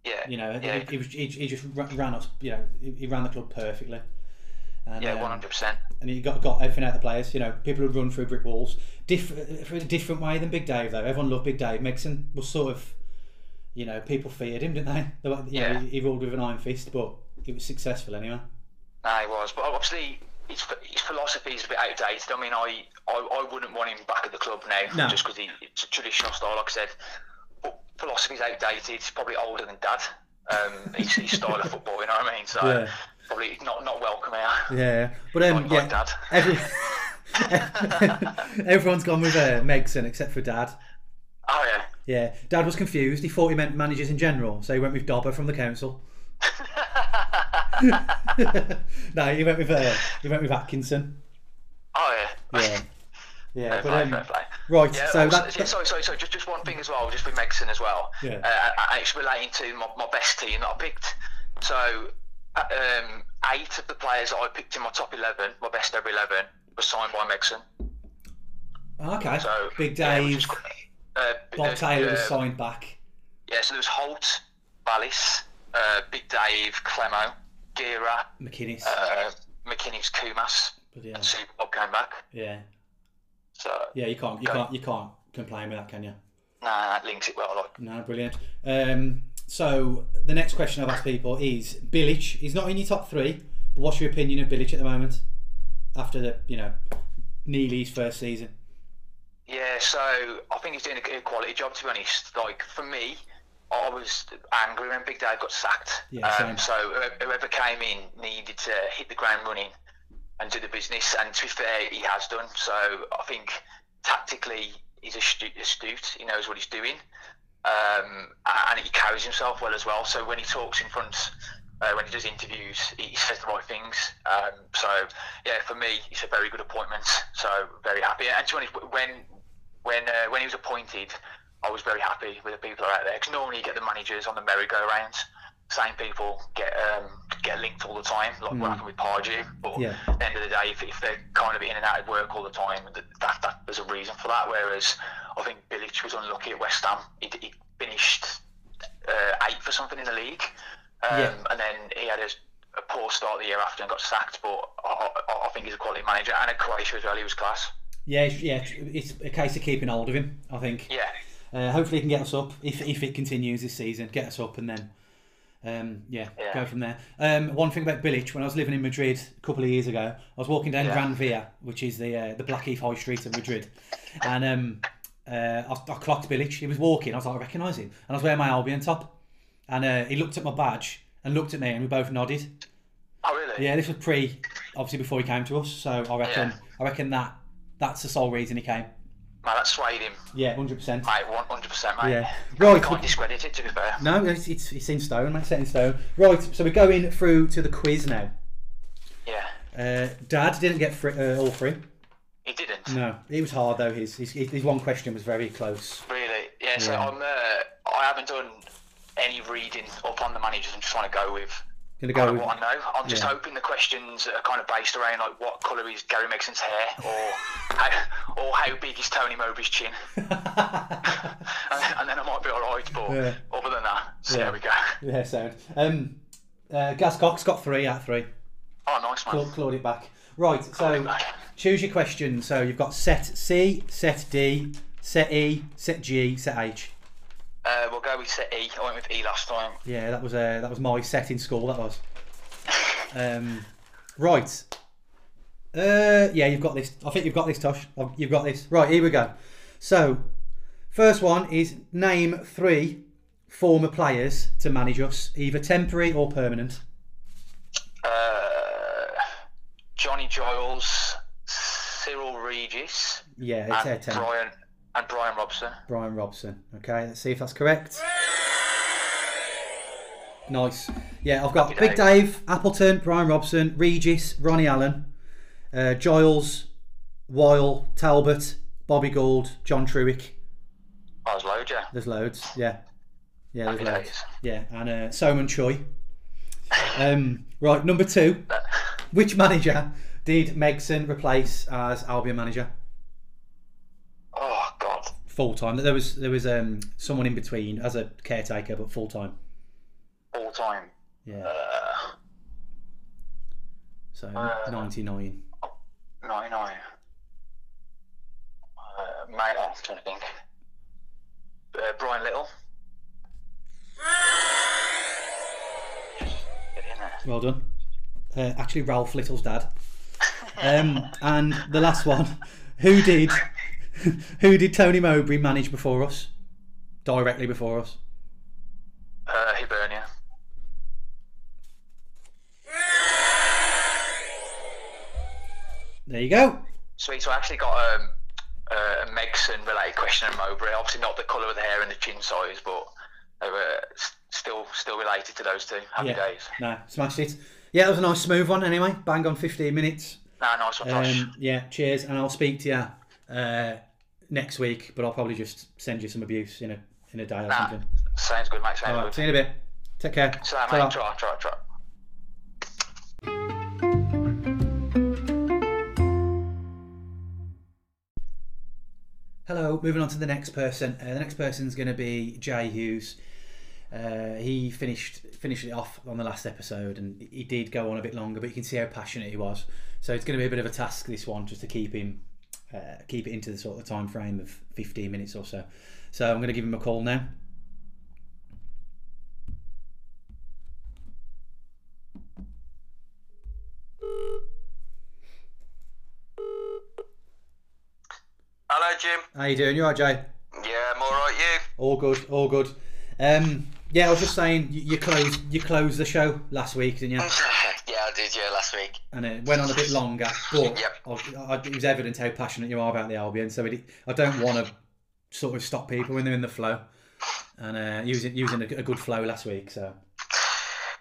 [SPEAKER 5] Yeah,
[SPEAKER 1] You know,
[SPEAKER 5] yeah,
[SPEAKER 1] he, he, was, he, he just ran us. You know, he, ran the club perfectly. And,
[SPEAKER 5] yeah,
[SPEAKER 1] um,
[SPEAKER 5] one hundred percent.
[SPEAKER 1] and he got got everything out of the players. You know, people would run through brick walls. Different, for a different way than Big Dave though. Everyone loved Big Dave. Megson was sort of, you know, people feared him, didn't they? they were, you know,
[SPEAKER 5] Yeah.
[SPEAKER 1] he, he ruled with an iron fist, but it was successful anyway.
[SPEAKER 5] No, he was, but obviously his his philosophy is a bit outdated. I mean, I I, I wouldn't want him back at the club now,
[SPEAKER 1] No.
[SPEAKER 5] just because it's a traditional style, like I said. But philosophy's outdated. He's probably older than Dad. Um, his, his style of football, you know what I mean? So
[SPEAKER 1] Yeah.
[SPEAKER 5] probably not not welcome here.
[SPEAKER 1] Yeah, but um,
[SPEAKER 5] Like,
[SPEAKER 1] yeah,
[SPEAKER 5] like Dad.
[SPEAKER 1] every, everyone's gone with uh, Megson except for Dad.
[SPEAKER 5] Oh yeah.
[SPEAKER 1] Yeah, Dad was confused. He thought he meant managers in general, so he went with Dobber from the council. no, he went with uh, he went with Atkinson.
[SPEAKER 5] Oh yeah.
[SPEAKER 1] Yeah, yeah. But,
[SPEAKER 5] play,
[SPEAKER 1] um, right,
[SPEAKER 5] Yeah,
[SPEAKER 1] so
[SPEAKER 5] also-
[SPEAKER 1] that,
[SPEAKER 5] yeah, sorry, sorry, sorry. Just, just one thing as well, just with Megson as well.
[SPEAKER 1] Yeah.
[SPEAKER 5] Uh, it's relating to my, my best team that I picked. So, uh, um, eight of the players that I picked in my top eleven, my best ever eleven, were signed by Megson.
[SPEAKER 1] okay.
[SPEAKER 5] So
[SPEAKER 1] Big
[SPEAKER 5] yeah,
[SPEAKER 1] Dave,
[SPEAKER 5] is. Uh,
[SPEAKER 1] Bob
[SPEAKER 5] uh,
[SPEAKER 1] Taylor was signed back.
[SPEAKER 5] Yeah, so there was Hoult, Balis, uh, Big Dave, Clemo, Gera,
[SPEAKER 1] McInnes.
[SPEAKER 5] uh, McKinney's
[SPEAKER 1] Koumas, yeah,
[SPEAKER 5] and Super Bob came back.
[SPEAKER 1] yeah,
[SPEAKER 5] So
[SPEAKER 1] yeah. You can't, you
[SPEAKER 5] Go.
[SPEAKER 1] can't, you can't complain with that, can you?
[SPEAKER 5] nah, that links it well. Like,
[SPEAKER 1] No, brilliant. Um, so the next question I've asked people is Bilic. He's not in your top three, but what's your opinion of Bilic at the moment? After the, you know, Neely's first season.
[SPEAKER 5] Yeah, so I think he's doing a good quality job. To be honest, like for me, I was angry when Big Dave got sacked.
[SPEAKER 1] Yeah,
[SPEAKER 5] um, so whoever- whoever came in needed to hit the ground running and do the business. And to be fair, he has done. So I think tactically he's astute. astute. He knows what he's doing, um, and he carries himself well as well. So when he talks in front. Uh, when he does interviews, he says the right things. Um, so, yeah, for me, it's a very good appointment. So, very happy. And to be honest, when when uh, when he was appointed, I was very happy with the people out there because normally you get the managers on the merry-go-round. Same people get um, get linked all the time, like what happened with Pardew. But
[SPEAKER 1] Yeah.
[SPEAKER 5] at the end of the day, if, if they're kind of in and out of work all the time, that, that, that there's a reason for that. Whereas I think Bilic was unlucky at West Ham. He, he finished uh, eighth or something in the league, um,
[SPEAKER 1] Yeah.
[SPEAKER 5] and then he had a, a poor start the year after and got sacked. But I, I, I think he's a quality manager, and at Croatia as well, he was class.
[SPEAKER 1] Yeah, it's, yeah. It's a case of keeping hold of him. I think.
[SPEAKER 5] Yeah.
[SPEAKER 1] Uh, hopefully, he can get us up if if it continues this season. Get us up and then. Um, yeah,
[SPEAKER 5] Yeah.
[SPEAKER 1] go from there. Um, one thing about Bilic, when I was living in Madrid a couple of years ago, I was walking down
[SPEAKER 5] Yeah.
[SPEAKER 1] Gran Via, which is the uh, the Blackheath High Street of Madrid, and um, uh, I, I clocked Bilic. He was walking. I was like, I recognise him, and I was wearing my Albion top, and uh, he looked at my badge and looked at me, and we both nodded.
[SPEAKER 5] Oh, really?
[SPEAKER 1] Yeah, this was pre, obviously before he came to us. So I reckon,
[SPEAKER 5] Yeah.
[SPEAKER 1] I reckon that that's the sole reason he came.
[SPEAKER 5] Man, that swayed him.
[SPEAKER 1] Yeah, hundred percent.
[SPEAKER 5] Mate, 100%, mate.
[SPEAKER 1] Yeah.
[SPEAKER 5] You
[SPEAKER 1] Right.
[SPEAKER 5] can't discredit it, to be fair.
[SPEAKER 1] No, it's, it's it's in stone, mate. Set in stone. Right. So we're going through to the quiz now.
[SPEAKER 5] Yeah.
[SPEAKER 1] Uh, Dad didn't get free, uh, all three.
[SPEAKER 5] He didn't.
[SPEAKER 1] No, it was hard though. His, his his one question was very close.
[SPEAKER 5] Really? Yeah, so
[SPEAKER 1] Yeah.
[SPEAKER 5] I'm, uh, I haven't done any reading up on the managers. I'm just trying to go with
[SPEAKER 1] Gonna go
[SPEAKER 5] of
[SPEAKER 1] with
[SPEAKER 5] what I know. I'm just
[SPEAKER 1] yeah.
[SPEAKER 5] hoping the questions are kind of based around like what colour is Gary Megson's hair, or how, or how big is Tony Mowbray's chin, and, and then I might be alright. But
[SPEAKER 1] Yeah.
[SPEAKER 5] other than that, so
[SPEAKER 1] Yeah.
[SPEAKER 5] there we go.
[SPEAKER 1] yeah, sound. Um, uh, Gaz Cox got three out of three.
[SPEAKER 5] Oh, nice man.
[SPEAKER 1] Clawed, clawed it back. Right. So
[SPEAKER 5] Back.
[SPEAKER 1] choose your question. So you've got set C, set D, set E, set G, set H.
[SPEAKER 5] Uh, we'll go with set E. I went with E last time.
[SPEAKER 1] Yeah, that was uh, that was my set in school. That was. Um, right. Uh, yeah, you've got this. I think you've got this, Tosh. You've got this. Right, here we go. So, first one is name three former players to manage us, either temporary or permanent.
[SPEAKER 5] Uh, Johnny Giles, Cyril Regis,
[SPEAKER 1] Yeah, it's
[SPEAKER 5] and. Brian and Brian Robson.
[SPEAKER 1] Brian Robson. Okay, let's see if that's correct. Nice. Yeah, I've got
[SPEAKER 5] Happy
[SPEAKER 1] Big
[SPEAKER 5] days.
[SPEAKER 1] Dave, Appleton, Brian Robson, Regis, Ronnie Allen, uh, Giles, Weil, Talbot, Bobby Gould, John Trewick.
[SPEAKER 5] I was loads, yeah.
[SPEAKER 1] There's loads. Yeah. Yeah, there's
[SPEAKER 5] Happy
[SPEAKER 1] loads.
[SPEAKER 5] days.
[SPEAKER 1] Yeah, and uh, Soman Choi. Um, right, number two. Which manager did Megson replace as Albion manager? Full time. There was there was um, someone in between as a caretaker, but full time.
[SPEAKER 5] All time.
[SPEAKER 1] Yeah.
[SPEAKER 5] Uh,
[SPEAKER 1] So
[SPEAKER 5] uh,
[SPEAKER 1] 99.
[SPEAKER 5] 99. Uh, mate, I'm trying to think. Uh, Brian Little. Get in there.
[SPEAKER 1] Well done. Uh, actually, Ralph Little's dad. Um, and the last one, who did who did Tony Mowbray manage before us? Directly before us.
[SPEAKER 5] Uh, Hibernian.
[SPEAKER 1] There you go.
[SPEAKER 5] Sweet. So I actually got um, uh, a Megson related question on Mowbray. Obviously not the colour of the hair and the chin size, but they were still still related to those two. Happy
[SPEAKER 1] Yeah.
[SPEAKER 5] days.
[SPEAKER 1] No, smashed it. Yeah, that was a nice smooth one. Anyway, bang on 15 minutes.
[SPEAKER 5] Nah, nice one.
[SPEAKER 1] Um, yeah, cheers, and I'll speak to you uh, next week. But I'll probably just send you some abuse in a in a day or
[SPEAKER 5] nah,
[SPEAKER 1] something.
[SPEAKER 5] sounds good, mate. Sounds
[SPEAKER 1] All right,
[SPEAKER 5] good.
[SPEAKER 1] see you in a bit. Take care.
[SPEAKER 5] So,
[SPEAKER 1] Ta-ra.
[SPEAKER 5] mate, try, try, try.
[SPEAKER 1] Hello, moving on to the next person. Uh, the next person's going to be Jay Hughes. Uh, he finished finished it off on the last episode, and he did go on a bit longer, but you can see how passionate he was. So it's going to be a bit of a task this one, just to keep him uh, keep it into the sort of time frame of 15 minutes or so. So I'm going to give him a call now.
[SPEAKER 4] Hello, Jim.
[SPEAKER 1] How you doing? You alright, Jay?
[SPEAKER 4] Yeah, I'm all right. You?
[SPEAKER 1] All good, all good. Um, yeah, I was just saying you, you closed you closed the show last week, didn't you?
[SPEAKER 4] yeah, I did. Yeah, last week.
[SPEAKER 1] and it went on a bit longer. But
[SPEAKER 4] Yep.
[SPEAKER 1] I, I, it was evident how passionate you are about the Albion. So it, I don't want to sort of stop people when they're in the flow, and uh, using using a, a good flow last week. So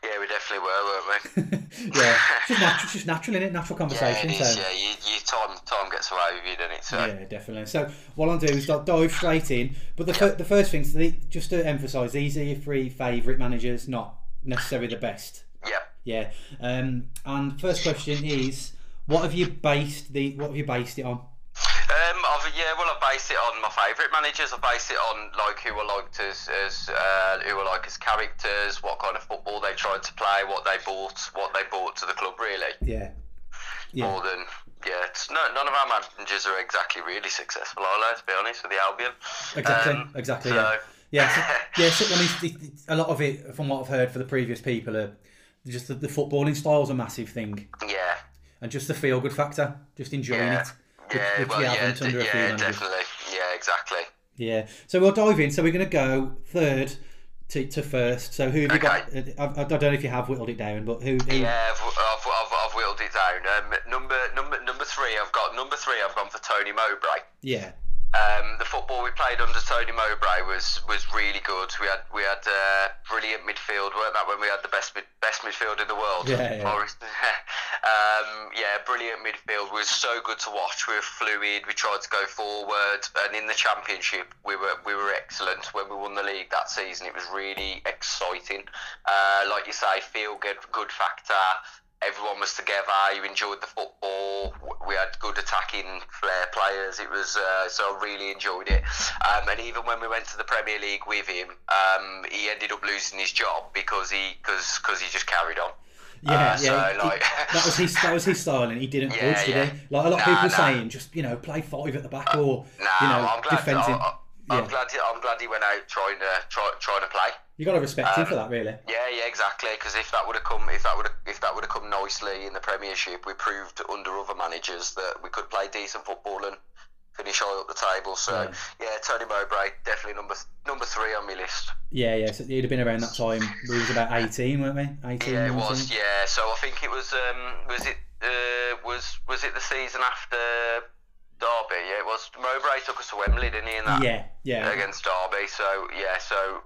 [SPEAKER 4] Yeah, we definitely were, weren't we?
[SPEAKER 1] yeah, it's just natural, just natural in it, natural
[SPEAKER 4] yeah,
[SPEAKER 1] conversation.
[SPEAKER 4] is.
[SPEAKER 1] so
[SPEAKER 4] Yeah, you, you time time gets away with you, doesn't it? So
[SPEAKER 1] yeah, definitely. So what I'll do is I'll dive straight in. But the fir- the first thing, so the, just to emphasise, these are your three favourite managers, not necessarily the best.
[SPEAKER 4] yeah.
[SPEAKER 1] Yeah. Um, and first question is, what have you based the what have you based it on?
[SPEAKER 4] Um, I've, yeah, well, I based it on my favourite managers. I based it on like who I liked as, as uh, who I like as characters, what kind of football they tried to play, what they bought, what they brought to the club, really.
[SPEAKER 1] Yeah. Yeah.
[SPEAKER 4] More than yeah, it's, no, none of our managers are exactly really successful, they? To be honest, with the Albion.
[SPEAKER 1] Exactly.
[SPEAKER 4] Um,
[SPEAKER 1] exactly.
[SPEAKER 4] so-
[SPEAKER 1] yeah. Yeah. So, yeah. So, I mean, a lot of it, from what I've heard for the previous people, are just the, the footballing is a massive thing,
[SPEAKER 4] Yeah,
[SPEAKER 1] and just the feel good factor, just enjoying
[SPEAKER 4] Yeah.
[SPEAKER 1] it. which-
[SPEAKER 4] yeah,
[SPEAKER 1] which
[SPEAKER 4] well,
[SPEAKER 1] we
[SPEAKER 4] yeah,
[SPEAKER 1] haven't
[SPEAKER 4] d-
[SPEAKER 1] under a few
[SPEAKER 4] yeah, definitely, yeah, exactly.
[SPEAKER 1] Yeah. So we'll dive in. So we're going to go third to, to first. So who have you got? I, I don't know if you have whittled it down, but who? who
[SPEAKER 4] Yeah, I've, I've, I've, I've whittled it down. Um, number number number three, I've got number three. I've gone for Tony Mowbray.
[SPEAKER 1] yeah.
[SPEAKER 4] Um, the football we played under Tony Mowbray was, was really good. We had we had uh, brilliant midfield, weren't that when we had the best mid, best midfield in the world?
[SPEAKER 1] Yeah, yeah.
[SPEAKER 4] Um, yeah, brilliant midfield. We was so good to watch. We were fluid. We tried to go forward, and in the championship, we were we were excellent. When we won the league that season, it was really exciting. Uh, like you say, feel good good factor everyone was together. You enjoyed the football. We had good attacking flair players. It was uh, so I really enjoyed it. Um, and even when we went to the Premier League with him, um, he ended up losing his job because he because because he just carried on.
[SPEAKER 1] Yeah,
[SPEAKER 4] Uh,
[SPEAKER 1] yeah.
[SPEAKER 4] so,
[SPEAKER 1] he- that was his that was his style, and he didn't
[SPEAKER 4] Yeah,
[SPEAKER 1] budge, did
[SPEAKER 4] yeah.
[SPEAKER 1] he? Like a lot of
[SPEAKER 4] Nah,
[SPEAKER 1] people
[SPEAKER 4] nah.
[SPEAKER 1] saying, just you know, play five at the back or
[SPEAKER 4] Nah,
[SPEAKER 1] you know,
[SPEAKER 4] I'm glad.
[SPEAKER 1] defending.
[SPEAKER 4] I, I, I'm
[SPEAKER 1] Yeah.
[SPEAKER 4] glad. He, I'm glad he went out trying to try, trying to play.
[SPEAKER 1] You got to respect him
[SPEAKER 4] Um,
[SPEAKER 1] for that, really.
[SPEAKER 4] Yeah, yeah, exactly. Because if that would have come, if that would if that would have come nicely in the Premiership, we proved under other managers that we could play decent football and finish high up the table. So yeah, Tony Mowbray definitely number number three on my list.
[SPEAKER 1] Yeah, yeah. So he'd have been around that time. We was about eighteen, weren't we? Eighteen.
[SPEAKER 4] Yeah, it was. Yeah, so I think it was. Um, was it? Uh, was was it the season after Derby? Yeah, it was. Mowbray took us to Wembley, didn't he? In that
[SPEAKER 1] Yeah, yeah.
[SPEAKER 4] against Derby. So yeah, so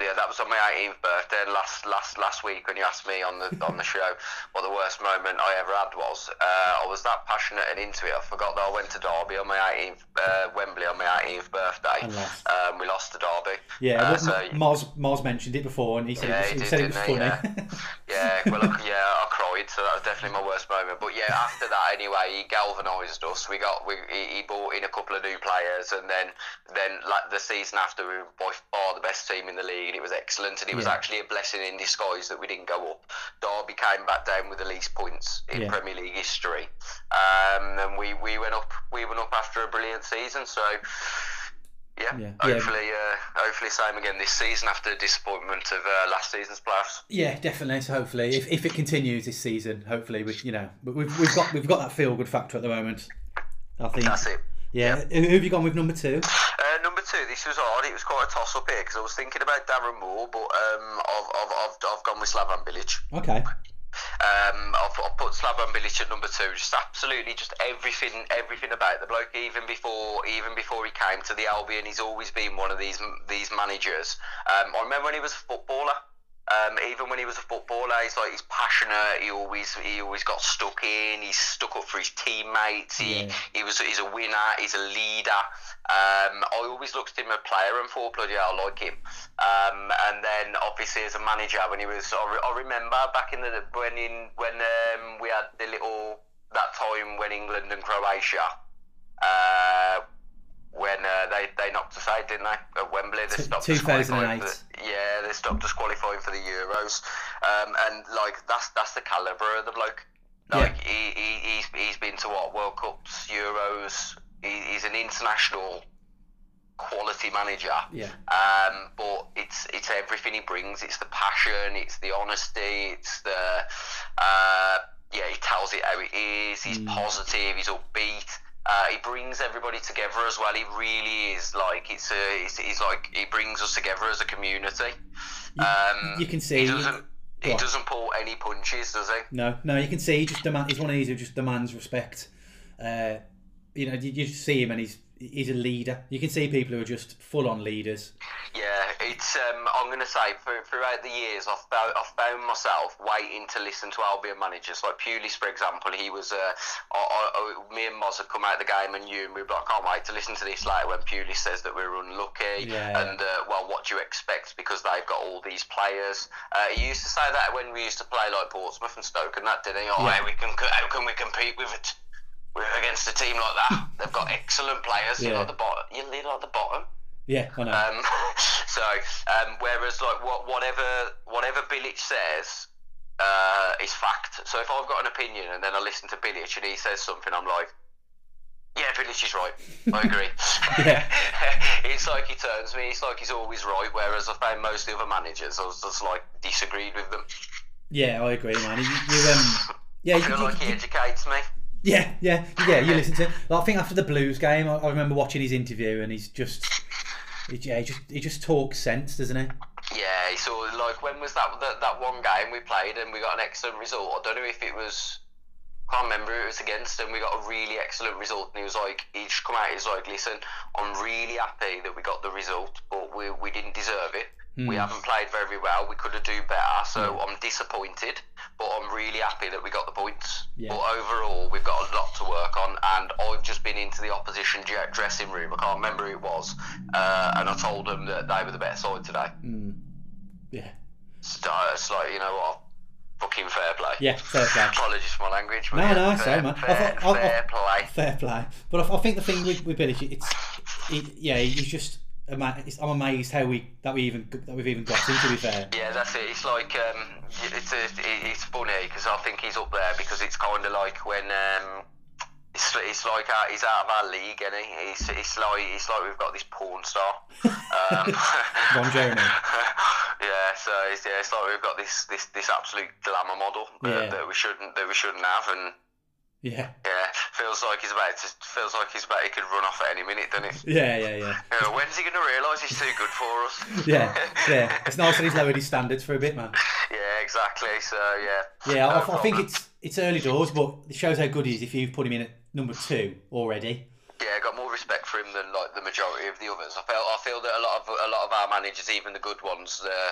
[SPEAKER 4] yeah, that was on my 18th birthday. Last last last week, when you asked me on the on the show what the worst moment I ever had was, uh, I was that passionate and into it. I forgot that I went to Derby on my 18th uh, Wembley on my 18th birthday. Um, we lost to Derby.
[SPEAKER 1] Yeah,
[SPEAKER 4] Uh,
[SPEAKER 1] well,
[SPEAKER 4] so
[SPEAKER 1] Mars Mars mentioned it before, and he said
[SPEAKER 4] Yeah,
[SPEAKER 1] it was, he
[SPEAKER 4] did,
[SPEAKER 1] said it was
[SPEAKER 4] he?
[SPEAKER 1] funny.
[SPEAKER 4] Yeah, well, look, yeah, I cried, so that was definitely my worst moment. But yeah, after that, anyway, he galvanised us. We got, we, he, he brought in a couple of new players, and then, then like the season after, we were by far the best team in the league, and it was excellent. And it was actually a blessing in disguise that we didn't go up. Derby came back down with the least points in
[SPEAKER 1] Yeah.
[SPEAKER 4] Premier League history, um, and we, we went up, we went up after a brilliant season. So. Yeah,
[SPEAKER 1] Yeah. Yeah.
[SPEAKER 4] hopefully, uh, hopefully, same again this season after the disappointment of uh, last season's playoffs.
[SPEAKER 1] yeah, definitely. So hopefully, if, if it continues this season, hopefully, we you know, we've we've got we've got that feel good factor at the moment. I think.
[SPEAKER 4] That's it.
[SPEAKER 1] Yeah. Who who have you gone with number two?
[SPEAKER 4] Uh, number two, this was hard. It was quite a toss up here because I was thinking about Darren Moore, but um, I've, I've, I've, I've gone with Slaven Bilic.
[SPEAKER 1] Okay.
[SPEAKER 4] Um, I've, I've put Slaven Bilic at number two. Just absolutely, just everything, everything about the bloke. Even before, even before he came to the Albion, he's always been one of these these managers. Um, I remember when he was a footballer. Um, even when he was a footballer, he's like he's passionate. He always he always got stuck in. He's stuck up for his teammates. He
[SPEAKER 1] Yeah.
[SPEAKER 4] he was he's a winner. He's a leader. Um, I always looked at him as a player and thought, bloody hell, I like him. Um, and then obviously as a manager, when he was, I, re- I remember back in the when in when um, we had the little that time when England and Croatia. Uh, when uh, they, they knocked us out, didn't they? At Wembley, they stopped us qualifying
[SPEAKER 1] 2008.
[SPEAKER 4] for the, yeah, they stopped us qualifying for the Euros, um, and like that's that's the caliber of the bloke.
[SPEAKER 1] Yeah.
[SPEAKER 4] Like he, he he's he's been to what World Cups, Euros. He, he's an international quality manager.
[SPEAKER 1] Yeah.
[SPEAKER 4] Um, but it's it's everything he brings. It's the passion. It's the honesty. It's the uh, yeah. He tells it how it is. He's positive. He's upbeat. Uh, he brings everybody together as well. He really is like it's a. It's, he's like he brings us together as a community. Um,
[SPEAKER 1] you can see-
[SPEAKER 4] he doesn't. He doesn't pull any punches, does he?
[SPEAKER 1] No, no, you can see he just demand. He's one of these who just demands respect. Uh, you know, you, you just see him and he's he's a leader. You can see people who are just full on leaders.
[SPEAKER 4] Yeah, it's. Um, I'm going to say for, throughout the years, I've found, I've found myself waiting to listen to Albion managers like Pulis, for example. He was. Uh, I, I, me and Moz had come out of the game, and you and we were like, I can't wait to listen to this later when Pulis says that we're unlucky.
[SPEAKER 1] Yeah.
[SPEAKER 4] And uh, well, what do you expect because they've got all these players? Uh, he used to say that when we used to play like Portsmouth and Stoke and that, didn't he? Oh,
[SPEAKER 1] Yeah.
[SPEAKER 4] how we can how can we compete with it? Against a team like that, they've got excellent players.
[SPEAKER 1] Yeah.
[SPEAKER 4] You're like the bottom. You're like the bottom.
[SPEAKER 1] Yeah, I know.
[SPEAKER 4] Um, so, um, whereas like what, whatever whatever Bilic says uh, is fact. So if I've got an opinion and then I listen to Bilic and he says something, I'm like, yeah, Bilic is right. I agree. It's like he turns me. It's like he's always right. Whereas I found most of the other managers, I was just like disagreed with them.
[SPEAKER 1] yeah, I agree, man. You, you um, yeah,
[SPEAKER 4] I feel
[SPEAKER 1] you-
[SPEAKER 4] like he educates me.
[SPEAKER 1] Yeah, yeah, yeah. You listen to. Like, I think after the Blues game, I, I remember watching his interview, and he's just He, yeah, he just he just talks sense, doesn't he?
[SPEAKER 4] Yeah, so like when was that, that that one game we played and we got an excellent result? I don't know if it was. I can't remember who it was against, and we got a really excellent result. And he was like, he just come out, he's like, listen, I'm really happy that we got the result, but we, we didn't deserve it. We haven't played very well. We could have do better, so I'm disappointed. But I'm really happy that we got the points.
[SPEAKER 1] Yeah.
[SPEAKER 4] But overall, we've got a lot to work on, and I've just been into the opposition dressing room. I can't remember who it was, uh, and I told them that they were the better side today.
[SPEAKER 1] Yeah.
[SPEAKER 4] So it's like you know what, fucking fair play.
[SPEAKER 1] Yeah, fair play.
[SPEAKER 4] Apologies for my language.
[SPEAKER 1] No,
[SPEAKER 4] yeah,
[SPEAKER 1] no,
[SPEAKER 4] fair,
[SPEAKER 1] sorry, man. I
[SPEAKER 4] Fair,
[SPEAKER 1] thought- I- I-
[SPEAKER 4] fair play.
[SPEAKER 1] Fair play. But I, I think the thing with, with Billy, it's, he, yeah, he's just. Ama- I'm amazed how we that we even that we've even got him. To be fair.
[SPEAKER 4] Yeah, that's it. It's like um, it's a, it's funny because I think he's up there because it's kind of like when um, it's, it's like uh, he's out of our league, and he? He's it's like it's like we've got this porn star. Um,
[SPEAKER 1] Ron Jeremy.
[SPEAKER 4] yeah, so it's, yeah, it's like we've got this this, this absolute glamour model that,
[SPEAKER 1] Yeah.
[SPEAKER 4] that we shouldn't that we shouldn't have, and
[SPEAKER 1] Yeah.
[SPEAKER 4] yeah, feels like he's about to feels like he's about he could run off at any minute, doesn't it?
[SPEAKER 1] Yeah, yeah, yeah.
[SPEAKER 4] You know, when's he going to realise he's too good for us?
[SPEAKER 1] Yeah, yeah. It's nice that he's lowered his standards for a bit, man.
[SPEAKER 4] Yeah, exactly. So yeah.
[SPEAKER 1] Yeah,
[SPEAKER 4] No
[SPEAKER 1] I, I think it's it's early doors, but it shows how good he is if you've put him in at number two already.
[SPEAKER 4] Yeah, I got more respect for him than like the majority of the others. I feel I feel that a lot of a lot of our managers, even the good ones, uh,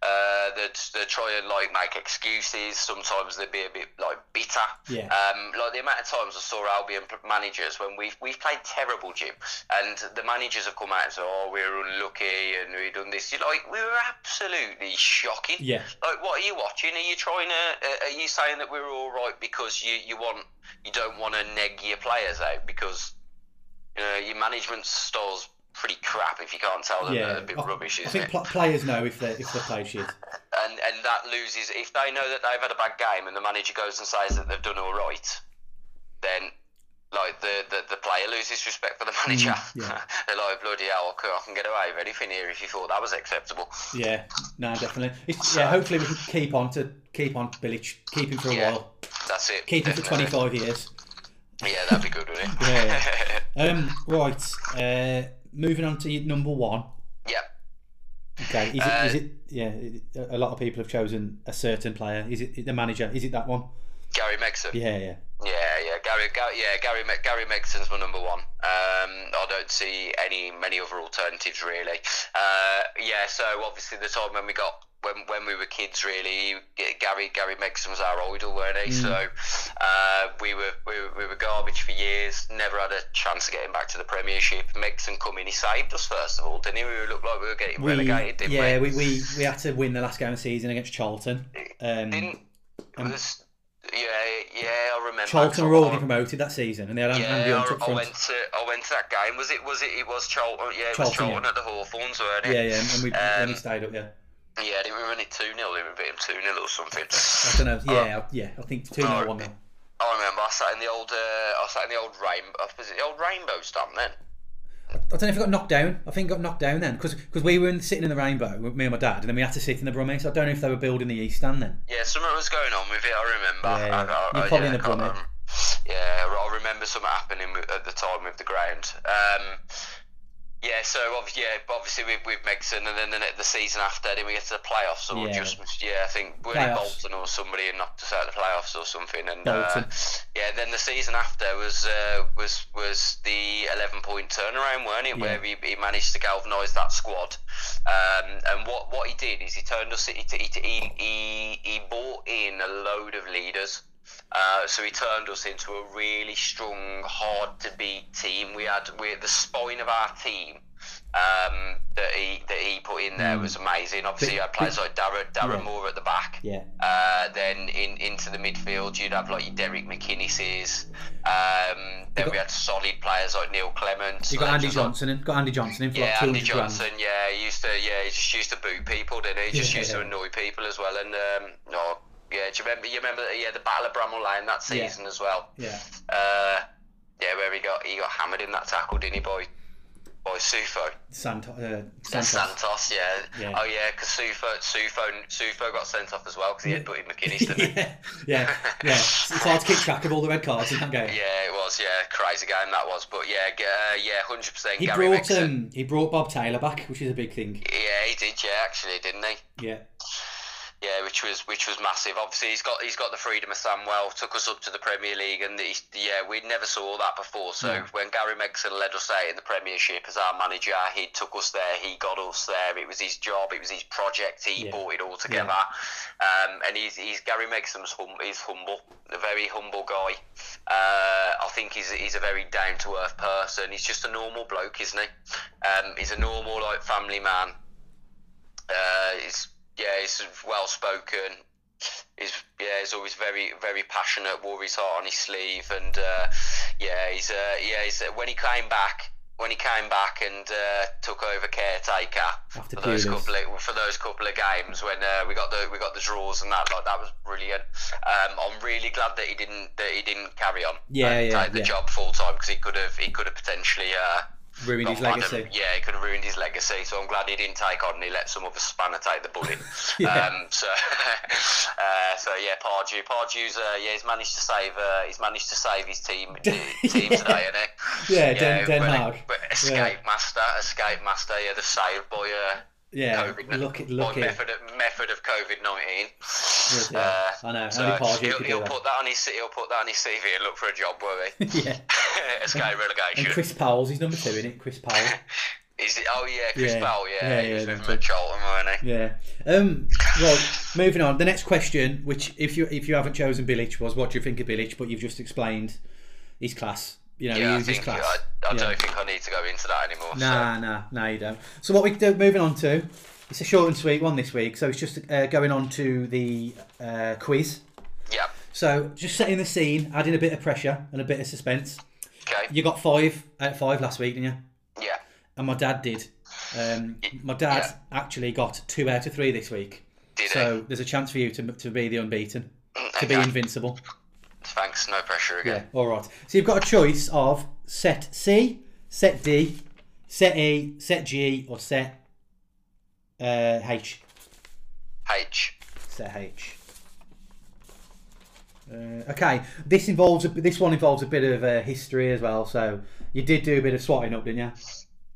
[SPEAKER 4] uh, that they try and like make excuses. Sometimes they'd be a bit like bitter.
[SPEAKER 1] Yeah.
[SPEAKER 4] Um, like the amount of times I saw Albion managers when we've we've played terrible, Jim, and the managers have come out and said, "Oh, we're unlucky and we've done this." You're like, we were absolutely shocking.
[SPEAKER 1] Yeah.
[SPEAKER 4] Like, what are you watching? Are you trying to? Uh, are you saying that we're all right because you you want you don't want to neg your players out because you know your management style's pretty crap if you can't tell them
[SPEAKER 1] Yeah,
[SPEAKER 4] they're a bit rubbish,
[SPEAKER 1] I think
[SPEAKER 4] it?
[SPEAKER 1] pl- players know if they if they play shit.
[SPEAKER 4] and and that loses if they know that they've had a bad game and the manager goes and says that they've done all right, then. Like the, the, the player loses respect for the manager.
[SPEAKER 1] Mm, yeah.
[SPEAKER 4] They're like bloody hell, I can, get away with anything here if you thought that was acceptable.
[SPEAKER 1] Yeah, no, definitely. It's, yeah, hopefully we can keep on to keep on Bilic, keep him for a
[SPEAKER 4] Yeah.
[SPEAKER 1] while,
[SPEAKER 4] That's it.
[SPEAKER 1] keep him for twenty five years.
[SPEAKER 4] Yeah, that'd be good, wouldn't it?
[SPEAKER 1] Yeah, Um, right. Uh, moving on to number one.
[SPEAKER 4] Yep.
[SPEAKER 1] Okay, is it,
[SPEAKER 4] Uh,
[SPEAKER 1] is it? Yeah, a lot of people have chosen a certain player. Is it the manager? Is it that one?
[SPEAKER 4] Gary Megson.
[SPEAKER 1] Yeah, yeah,
[SPEAKER 4] Yeah, yeah, Gary, Gary yeah, Gary, Gary Megson's my number one. Um, I don't see any many other alternatives really. Uh, yeah, so obviously the time when we got when when we were kids, really, Gary Gary Megson was our idol, weren't he? So uh, we were we were, we were garbage for years. Never had a chance of getting back to the Premiership. Megson come in, he saved us first of all, didn't he? We looked like we were getting
[SPEAKER 1] we,
[SPEAKER 4] relegated, didn't
[SPEAKER 1] yeah,
[SPEAKER 4] we?
[SPEAKER 1] we, we we had to win the last game of the season against Charlton. Um,
[SPEAKER 4] Didn't was, yeah yeah I remember.
[SPEAKER 1] Charlton
[SPEAKER 4] I-
[SPEAKER 1] were already promoted that season, and they had Andy
[SPEAKER 4] Yeah,
[SPEAKER 1] Hunt
[SPEAKER 4] I,
[SPEAKER 1] up
[SPEAKER 4] I went to I went to that game. Was it was it it was Charlton? Yeah, it was
[SPEAKER 1] Charlton,
[SPEAKER 4] Charlton
[SPEAKER 1] yeah.
[SPEAKER 4] at the Hawthorns, weren't it?
[SPEAKER 1] Yeah, yeah, and we when he
[SPEAKER 4] Um,
[SPEAKER 1] stayed up. Yeah,
[SPEAKER 4] Yeah, didn't we win it two 0 Didn't we beat him two 0 or something?
[SPEAKER 1] I don't know. Yeah, yeah, I think two 0
[SPEAKER 4] Oh,
[SPEAKER 1] one 0
[SPEAKER 4] I remember I sat in the old uh, I sat in the old rainbow. Was it the old rainbow stand then?
[SPEAKER 1] I don't know if it got knocked down. I think it got knocked down then because we were in, sitting in the rainbow with me and my dad, and then we had to sit in the Brummie. So I don't know if they were building the East Stand then.
[SPEAKER 4] Yeah, something was going on with it. I remember.
[SPEAKER 1] Yeah,
[SPEAKER 4] I, I,
[SPEAKER 1] you're probably
[SPEAKER 4] yeah,
[SPEAKER 1] in the
[SPEAKER 4] I can't
[SPEAKER 1] Brummie.
[SPEAKER 4] rem- Yeah, I remember something happening at the time with the ground. Um, yeah, so obviously, yeah, obviously with, with Megson, and then the, the season after, then we get to the playoffs, or
[SPEAKER 1] Yeah.
[SPEAKER 4] just yeah, I think we
[SPEAKER 1] Playoffs.
[SPEAKER 4] Bolton or somebody and knocked us out of the playoffs or something, and uh, yeah, then the season after was uh, was was the eleven point turnaround, weren't it?
[SPEAKER 1] Yeah.
[SPEAKER 4] Where he, he managed to galvanise that squad, um, and what what he did is he turned us, he he he, he, he brought in a load of leaders. Uh, so he turned us into a really strong, hard to beat team. We had we the spine of our team um, that he that he put in there was amazing. Obviously, you had players like Darren Darren
[SPEAKER 1] Yeah.
[SPEAKER 4] Moore at the back.
[SPEAKER 1] Yeah,
[SPEAKER 4] Uh, then in into the midfield, you'd have like your Derek McInnes's. Um, then
[SPEAKER 1] got-
[SPEAKER 4] we had solid players like Neil Clements.
[SPEAKER 1] you got Andy Johnson in. Got Andy Johnson in for
[SPEAKER 4] yeah,
[SPEAKER 1] like
[SPEAKER 4] Andy
[SPEAKER 1] hundred grand.
[SPEAKER 4] Johnson. Yeah, he used to. Yeah, he just used to boot people, didn't he? He just
[SPEAKER 1] Yeah,
[SPEAKER 4] used
[SPEAKER 1] yeah.
[SPEAKER 4] to annoy people as well. And um, no, yeah. Do you remember? You remember? Yeah, the Battle of Bramall Lane that
[SPEAKER 1] Yeah.
[SPEAKER 4] season as well.
[SPEAKER 1] Yeah,
[SPEAKER 4] Uh, yeah, where he got he got hammered in that tackle, didn't he, boy? by Suffo.
[SPEAKER 1] Sant- uh, Santos.
[SPEAKER 4] Santos, yeah.
[SPEAKER 1] Yeah.
[SPEAKER 4] Oh yeah, because Suffo, Suffo, Suffo got sent off as well because he had butted McInnes, didn't he?
[SPEAKER 1] yeah, yeah, yeah. It's hard to keep track of all the red cards in that game.
[SPEAKER 4] Yeah, it was. Yeah, crazy game that was. But yeah, uh, yeah, hundred percent.
[SPEAKER 1] He
[SPEAKER 4] Gary
[SPEAKER 1] brought
[SPEAKER 4] Megson.
[SPEAKER 1] um, he brought Bob Taylor back, which is a big thing.
[SPEAKER 4] Yeah, he did. Yeah, actually, didn't he?
[SPEAKER 1] Yeah,
[SPEAKER 4] Yeah, which was which was massive. Obviously, he's got he's got the freedom of Sandwell. Took us up to the Premier League, and the, yeah, we never saw that before. So
[SPEAKER 1] No.
[SPEAKER 4] when Gary Megson led us out in the Premiership as our manager, he took us there. He got us there. It was his job. It was his project. He
[SPEAKER 1] Yeah.
[SPEAKER 4] brought it all together. Um, and he's, he's Gary Megson's hum, he's humble, a very humble guy. Uh, I think he's he's a very down to earth person. He's just a normal bloke, isn't he? Um, he's a normal like family man. Uh, he's yeah, he's well spoken. He's yeah, he's always very very passionate. Wore his heart on his sleeve, and uh, yeah, he's uh, yeah, he's when he came back. When he came back and uh, took over caretaker
[SPEAKER 1] After
[SPEAKER 4] for those couple of, for those couple of games when uh, we got the we got the draws and that like that was brilliant. Um, I'm really glad that he didn't that he didn't carry on.
[SPEAKER 1] Yeah,
[SPEAKER 4] and
[SPEAKER 1] yeah,
[SPEAKER 4] take the
[SPEAKER 1] yeah.
[SPEAKER 4] job full time because he could have he could have potentially uh,
[SPEAKER 1] ruined his legacy.
[SPEAKER 4] Adam- yeah, he could have ruined his legacy. So I'm glad he didn't take on and he let some other spanner take the bullet.
[SPEAKER 1] Yeah.
[SPEAKER 4] um, so, uh, so yeah, Pardew, Pardew's uh, yeah, he's managed to save uh, he's managed to save his team team
[SPEAKER 1] Yeah.
[SPEAKER 4] today, hasn't he?
[SPEAKER 1] Yeah, Den- Den Haag.
[SPEAKER 4] Escape
[SPEAKER 1] Yeah.
[SPEAKER 4] master, escape master, yeah, the saved by uh,
[SPEAKER 1] Yeah,
[SPEAKER 4] COVID,
[SPEAKER 1] look look
[SPEAKER 4] method of, method of COVID nineteen.
[SPEAKER 1] Yeah, I know.
[SPEAKER 4] So he'll, he'll put that on his he'll put that on his CV and look for a job, will he?
[SPEAKER 1] yeah,
[SPEAKER 4] escape
[SPEAKER 1] and. Chris Powell's his number two in it. Chris Powell.
[SPEAKER 4] Is it? Oh yeah, Chris
[SPEAKER 1] Yeah.
[SPEAKER 4] Bell. Yeah,
[SPEAKER 1] Yeah,
[SPEAKER 4] he
[SPEAKER 1] yeah,
[SPEAKER 4] was with
[SPEAKER 1] that's
[SPEAKER 4] him
[SPEAKER 1] it.
[SPEAKER 4] at Charlton, wasn't he?
[SPEAKER 1] Yeah. Um. Right. Moving on. The next question, which if you if you haven't chosen Bilic, was what do you think of Bilic? But you've just explained his class. You know,
[SPEAKER 4] Yeah,
[SPEAKER 1] he
[SPEAKER 4] I think
[SPEAKER 1] class.
[SPEAKER 4] I, I
[SPEAKER 1] Yeah.
[SPEAKER 4] don't think I need to go into that anymore.
[SPEAKER 1] Nah, nah, nah, you don't. So what we do, moving on to, it's a short and sweet one this week. So it's just uh, going on to the uh, quiz.
[SPEAKER 4] Yeah.
[SPEAKER 1] So just setting the scene, adding a bit of pressure and a bit of suspense.
[SPEAKER 4] Okay.
[SPEAKER 1] You got five out of five last week, didn't you?
[SPEAKER 4] Yeah.
[SPEAKER 1] And my dad did. Um, my dad
[SPEAKER 4] Yeah.
[SPEAKER 1] actually got two out of three this week.
[SPEAKER 4] Did
[SPEAKER 1] So there's a chance for you to, to be the unbeaten, to be invincible.
[SPEAKER 4] Thanks. No pressure again.
[SPEAKER 1] Yeah, all right. So you've got a choice of set C, set D, set E, set G, or set uh, H.
[SPEAKER 4] H.
[SPEAKER 1] Set H. Uh, okay, this involves a, this one involves a bit of uh, history as well. So you did do a bit of swatting up, didn't you?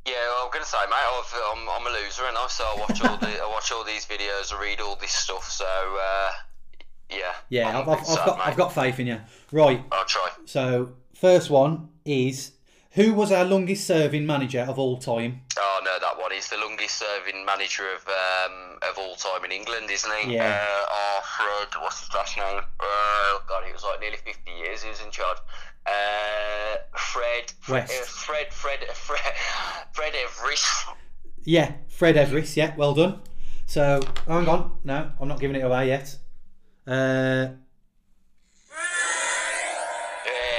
[SPEAKER 4] Yeah, well, I'm gonna say, mate, I've, I'm, I'm a loser, and I so I watch all the I watch all these videos, I read all this stuff. So uh, yeah.
[SPEAKER 1] Yeah, I've, I've,
[SPEAKER 4] bit
[SPEAKER 1] I've got
[SPEAKER 4] mate.
[SPEAKER 1] I've got faith in you. Right.
[SPEAKER 4] I'll try.
[SPEAKER 1] So first one is who was our longest serving manager of all time?
[SPEAKER 4] Oh no, that one. He's the longest serving manager of um, of all time in England, isn't he?
[SPEAKER 1] Yeah.
[SPEAKER 4] Uh, oh, Fred. What's his last name? Oh God, he was like nearly fifty years. He was in charge. Uh, Fred. Fred.
[SPEAKER 1] West.
[SPEAKER 4] Uh, Fred. Fred. Fred. Fred Everiss.
[SPEAKER 1] Yeah, Fred Everiss. Yeah, well done. So hang on, no, I'm not giving it away yet. Uh,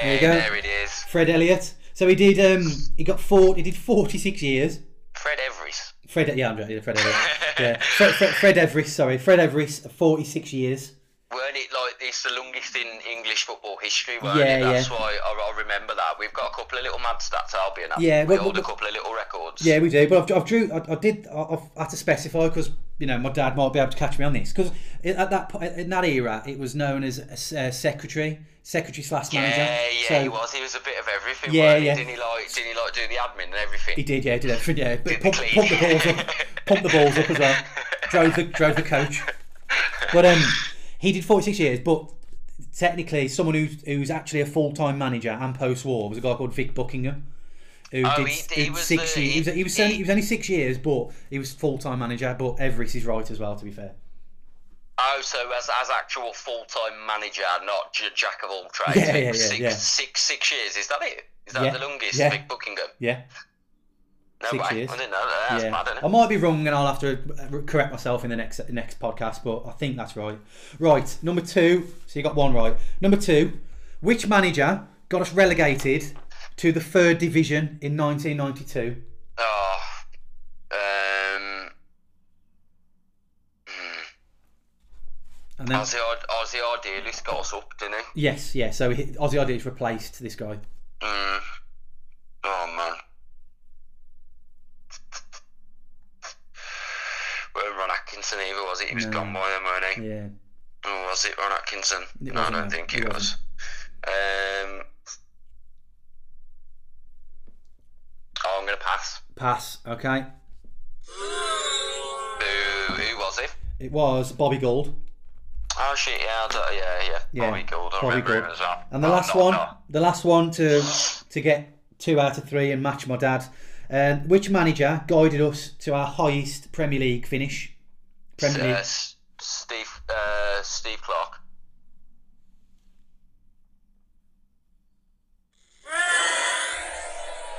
[SPEAKER 4] Yeah,
[SPEAKER 1] you go.
[SPEAKER 4] There it is.
[SPEAKER 1] Fred Elliott. So he did. Um, he got four. He did 46 years.
[SPEAKER 4] Fred Everiss.
[SPEAKER 1] Fred. Yeah, I'm yeah, Fred Elliott. Yeah, Fred, Fred, Fred Everiss. Sorry, Fred Everiss. 46 years.
[SPEAKER 4] Weren't it like it's the longest in English football history? Weren't
[SPEAKER 1] Yeah,
[SPEAKER 4] it? That's
[SPEAKER 1] yeah.
[SPEAKER 4] why I, I remember that. We've got a couple of little mad stats, Albion.
[SPEAKER 1] Yeah,
[SPEAKER 4] we? we
[SPEAKER 1] well,
[SPEAKER 4] hold a couple of little records.
[SPEAKER 1] Yeah, we do. But I've, I've drew. I, I did. I, I've had to specify because you know my dad might be able to catch me on this because at that in that era it was known as a uh, secretary, secretary slash manager.
[SPEAKER 4] Yeah, yeah,
[SPEAKER 1] so
[SPEAKER 4] he was. He was a bit of everything.
[SPEAKER 1] Yeah,
[SPEAKER 4] he?
[SPEAKER 1] yeah.
[SPEAKER 4] Didn't he like? Didn't he like do the admin and everything?
[SPEAKER 1] He did. Yeah, he did everything. Yeah, but
[SPEAKER 4] Did the
[SPEAKER 1] pump, pump the balls up. Pump the balls up as well. Drove the drove the coach. But um, he did 46 years. But technically, someone who's who's actually a full time manager and post war was a guy called Vic Buckingham. Who
[SPEAKER 4] Oh,
[SPEAKER 1] did,
[SPEAKER 4] he- he was
[SPEAKER 1] six
[SPEAKER 4] the-
[SPEAKER 1] years? He was, he, was
[SPEAKER 4] he-
[SPEAKER 1] only, he was only six years, but he was full time manager. But Everiss is right as well. To be fair.
[SPEAKER 4] Oh, so as as actual full time manager, not j- jack of all trades.
[SPEAKER 1] Yeah, yeah, yeah,
[SPEAKER 4] six,
[SPEAKER 1] yeah.
[SPEAKER 4] Six six years. Is that it? Is that
[SPEAKER 1] Yeah,
[SPEAKER 4] the longest?
[SPEAKER 1] yeah.
[SPEAKER 4] Vic Buckingham.
[SPEAKER 1] Yeah.
[SPEAKER 4] No
[SPEAKER 1] Six
[SPEAKER 4] way.
[SPEAKER 1] years.
[SPEAKER 4] I didn't know that. That's
[SPEAKER 1] yeah. I might be wrong, and I'll have to correct myself in the next next podcast. But I think that's right. Right, number two. So you got one right. Number two. Which manager got us relegated to the third division in 1992?
[SPEAKER 4] Oh. Um. hmm.
[SPEAKER 1] And then
[SPEAKER 4] Ossie, Ossie Ardiles got us up, didn't he?
[SPEAKER 1] yes, yeah. So he, Ossie replaced this guy.
[SPEAKER 4] Mm. Oh man. either, was it? He was
[SPEAKER 1] No.
[SPEAKER 4] gone by then, weren't he?
[SPEAKER 1] Yeah.
[SPEAKER 4] Or was it Ron Atkinson?
[SPEAKER 1] It
[SPEAKER 4] no, I don't think
[SPEAKER 1] It
[SPEAKER 4] it, was. Um, oh, I'm going to pass.
[SPEAKER 1] Pass. Okay.
[SPEAKER 4] Who, who was it?
[SPEAKER 1] It was Bobby Gould.
[SPEAKER 4] Oh shit! Yeah, I yeah, yeah.
[SPEAKER 1] Yeah,
[SPEAKER 4] Bobby Gould. I
[SPEAKER 1] Bobby Gould.
[SPEAKER 4] well.
[SPEAKER 1] And the
[SPEAKER 4] Oh,
[SPEAKER 1] last
[SPEAKER 4] no,
[SPEAKER 1] one,
[SPEAKER 4] no.
[SPEAKER 1] the last one to to get two out of three and match my dad. Um, which manager guided us to our highest Premier League finish? Premier
[SPEAKER 4] Uh, Steve, uh, Steve Clarke.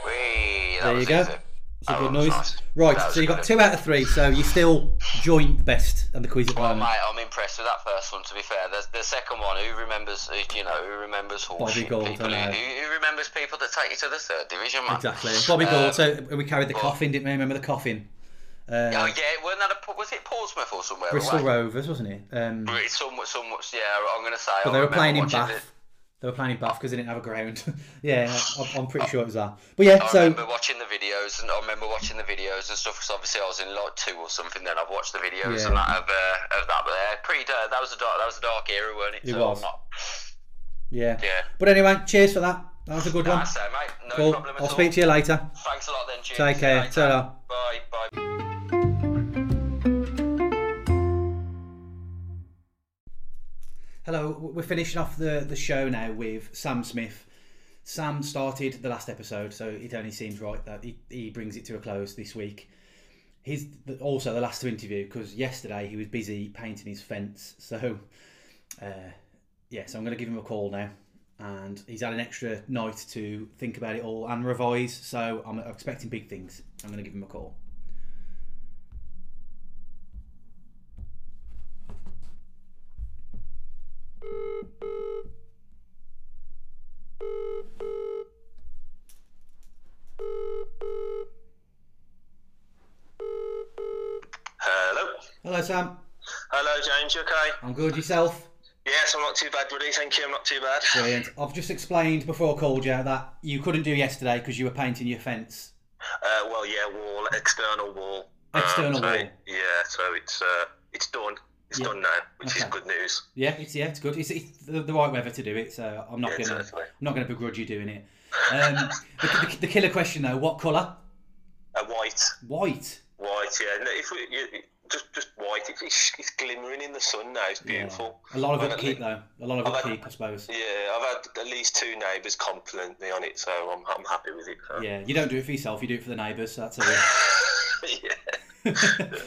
[SPEAKER 4] Whee,
[SPEAKER 1] There you go.
[SPEAKER 4] easy.
[SPEAKER 1] It's a good noise.
[SPEAKER 4] nice.
[SPEAKER 1] Right, so you got two out of three, so you're still joint best on the quiz at
[SPEAKER 4] Well, mate, I'm impressed with that first one. To be fair, the, the second one, who remembers? who- You know, who remembers
[SPEAKER 1] Bobby Gould,
[SPEAKER 4] people? Who, who, remembers people that take you to the third division, man?
[SPEAKER 1] Exactly. Bobby
[SPEAKER 4] Um,
[SPEAKER 1] Gould. So we carried the
[SPEAKER 4] but-
[SPEAKER 1] coffin, didn't we? Remember the coffin?
[SPEAKER 4] Oh
[SPEAKER 1] Uh,
[SPEAKER 4] yeah, wasn't that a, was it Portsmouth or somewhere?
[SPEAKER 1] Bristol
[SPEAKER 4] away?
[SPEAKER 1] Rovers, wasn't it? Um,
[SPEAKER 4] somewhat, somewhat. Yeah, I'm gonna say.
[SPEAKER 1] but
[SPEAKER 4] I
[SPEAKER 1] they were playing in Bath. They were playing in Bath because they didn't have a ground. yeah, I'm, pretty sure it was that. But yeah,
[SPEAKER 4] I
[SPEAKER 1] so
[SPEAKER 4] remember watching the videos, and I remember watching the videos and stuff. Because obviously I was in like two or something. Then I've watched the videos
[SPEAKER 1] Yeah.
[SPEAKER 4] and that of, uh, of that. But uh, pretty. Uh, that was a dark. That was a dark era, wasn't it?
[SPEAKER 1] It
[SPEAKER 4] So
[SPEAKER 1] was.
[SPEAKER 4] not-
[SPEAKER 1] yeah.
[SPEAKER 4] yeah.
[SPEAKER 1] But anyway, cheers for that. That was a good one.
[SPEAKER 4] That's mate. No
[SPEAKER 1] Cool.
[SPEAKER 4] problem at
[SPEAKER 1] I'll
[SPEAKER 4] all.
[SPEAKER 1] speak to you later.
[SPEAKER 4] Thanks a lot, then. Cheers.
[SPEAKER 1] Take care.
[SPEAKER 4] later. Bye. Bye.
[SPEAKER 1] Hello, we're finishing off the, the show now with Sam Smith. Sam started the last episode, so it only seems right that he, he brings it to a close this week. He's also the last to interview because yesterday he was busy painting his fence. So, uh, yeah, so I'm going to give him a call now. And he's had an extra night to think about it all and revise, so I'm expecting big things. I'm going to give him a call.
[SPEAKER 6] Hello.
[SPEAKER 1] Sam.
[SPEAKER 6] Hello, James. You okay?
[SPEAKER 1] I'm good. Yourself?
[SPEAKER 6] Yes, I'm not too bad, buddy. Thank you. I'm not too bad.
[SPEAKER 1] Brilliant. I've just explained before I called you that you couldn't do yesterday because you were painting your fence.
[SPEAKER 6] Uh, well, yeah, wall, external wall.
[SPEAKER 1] External
[SPEAKER 6] so,
[SPEAKER 1] wall.
[SPEAKER 6] Yeah, so it's uh, it's done. It's
[SPEAKER 1] Yeah.
[SPEAKER 6] done now, which is good news.
[SPEAKER 1] Yeah, it's yeah, it's good. It's, it's the, the right weather to do it, so I'm not
[SPEAKER 6] Yeah,
[SPEAKER 1] gonna
[SPEAKER 6] certainly.
[SPEAKER 1] I'm not gonna begrudge you doing it. Um, the, the, the killer question though, what colour?
[SPEAKER 6] Uh, white,
[SPEAKER 1] White.
[SPEAKER 6] white. Yeah. If we, you, just just white. It's, it's, it's glimmering in the sun now. It's beautiful.
[SPEAKER 1] A lot of
[SPEAKER 6] I've
[SPEAKER 1] upkeep
[SPEAKER 6] had-
[SPEAKER 1] though. A lot of
[SPEAKER 6] I've had-
[SPEAKER 1] upkeep, I suppose.
[SPEAKER 6] Yeah, I've had at least two neighbours compliment me on it, so I'm, I'm happy with it. So.
[SPEAKER 1] Yeah, you don't do it for yourself. You do it for the neighbours. So that's a
[SPEAKER 6] yeah.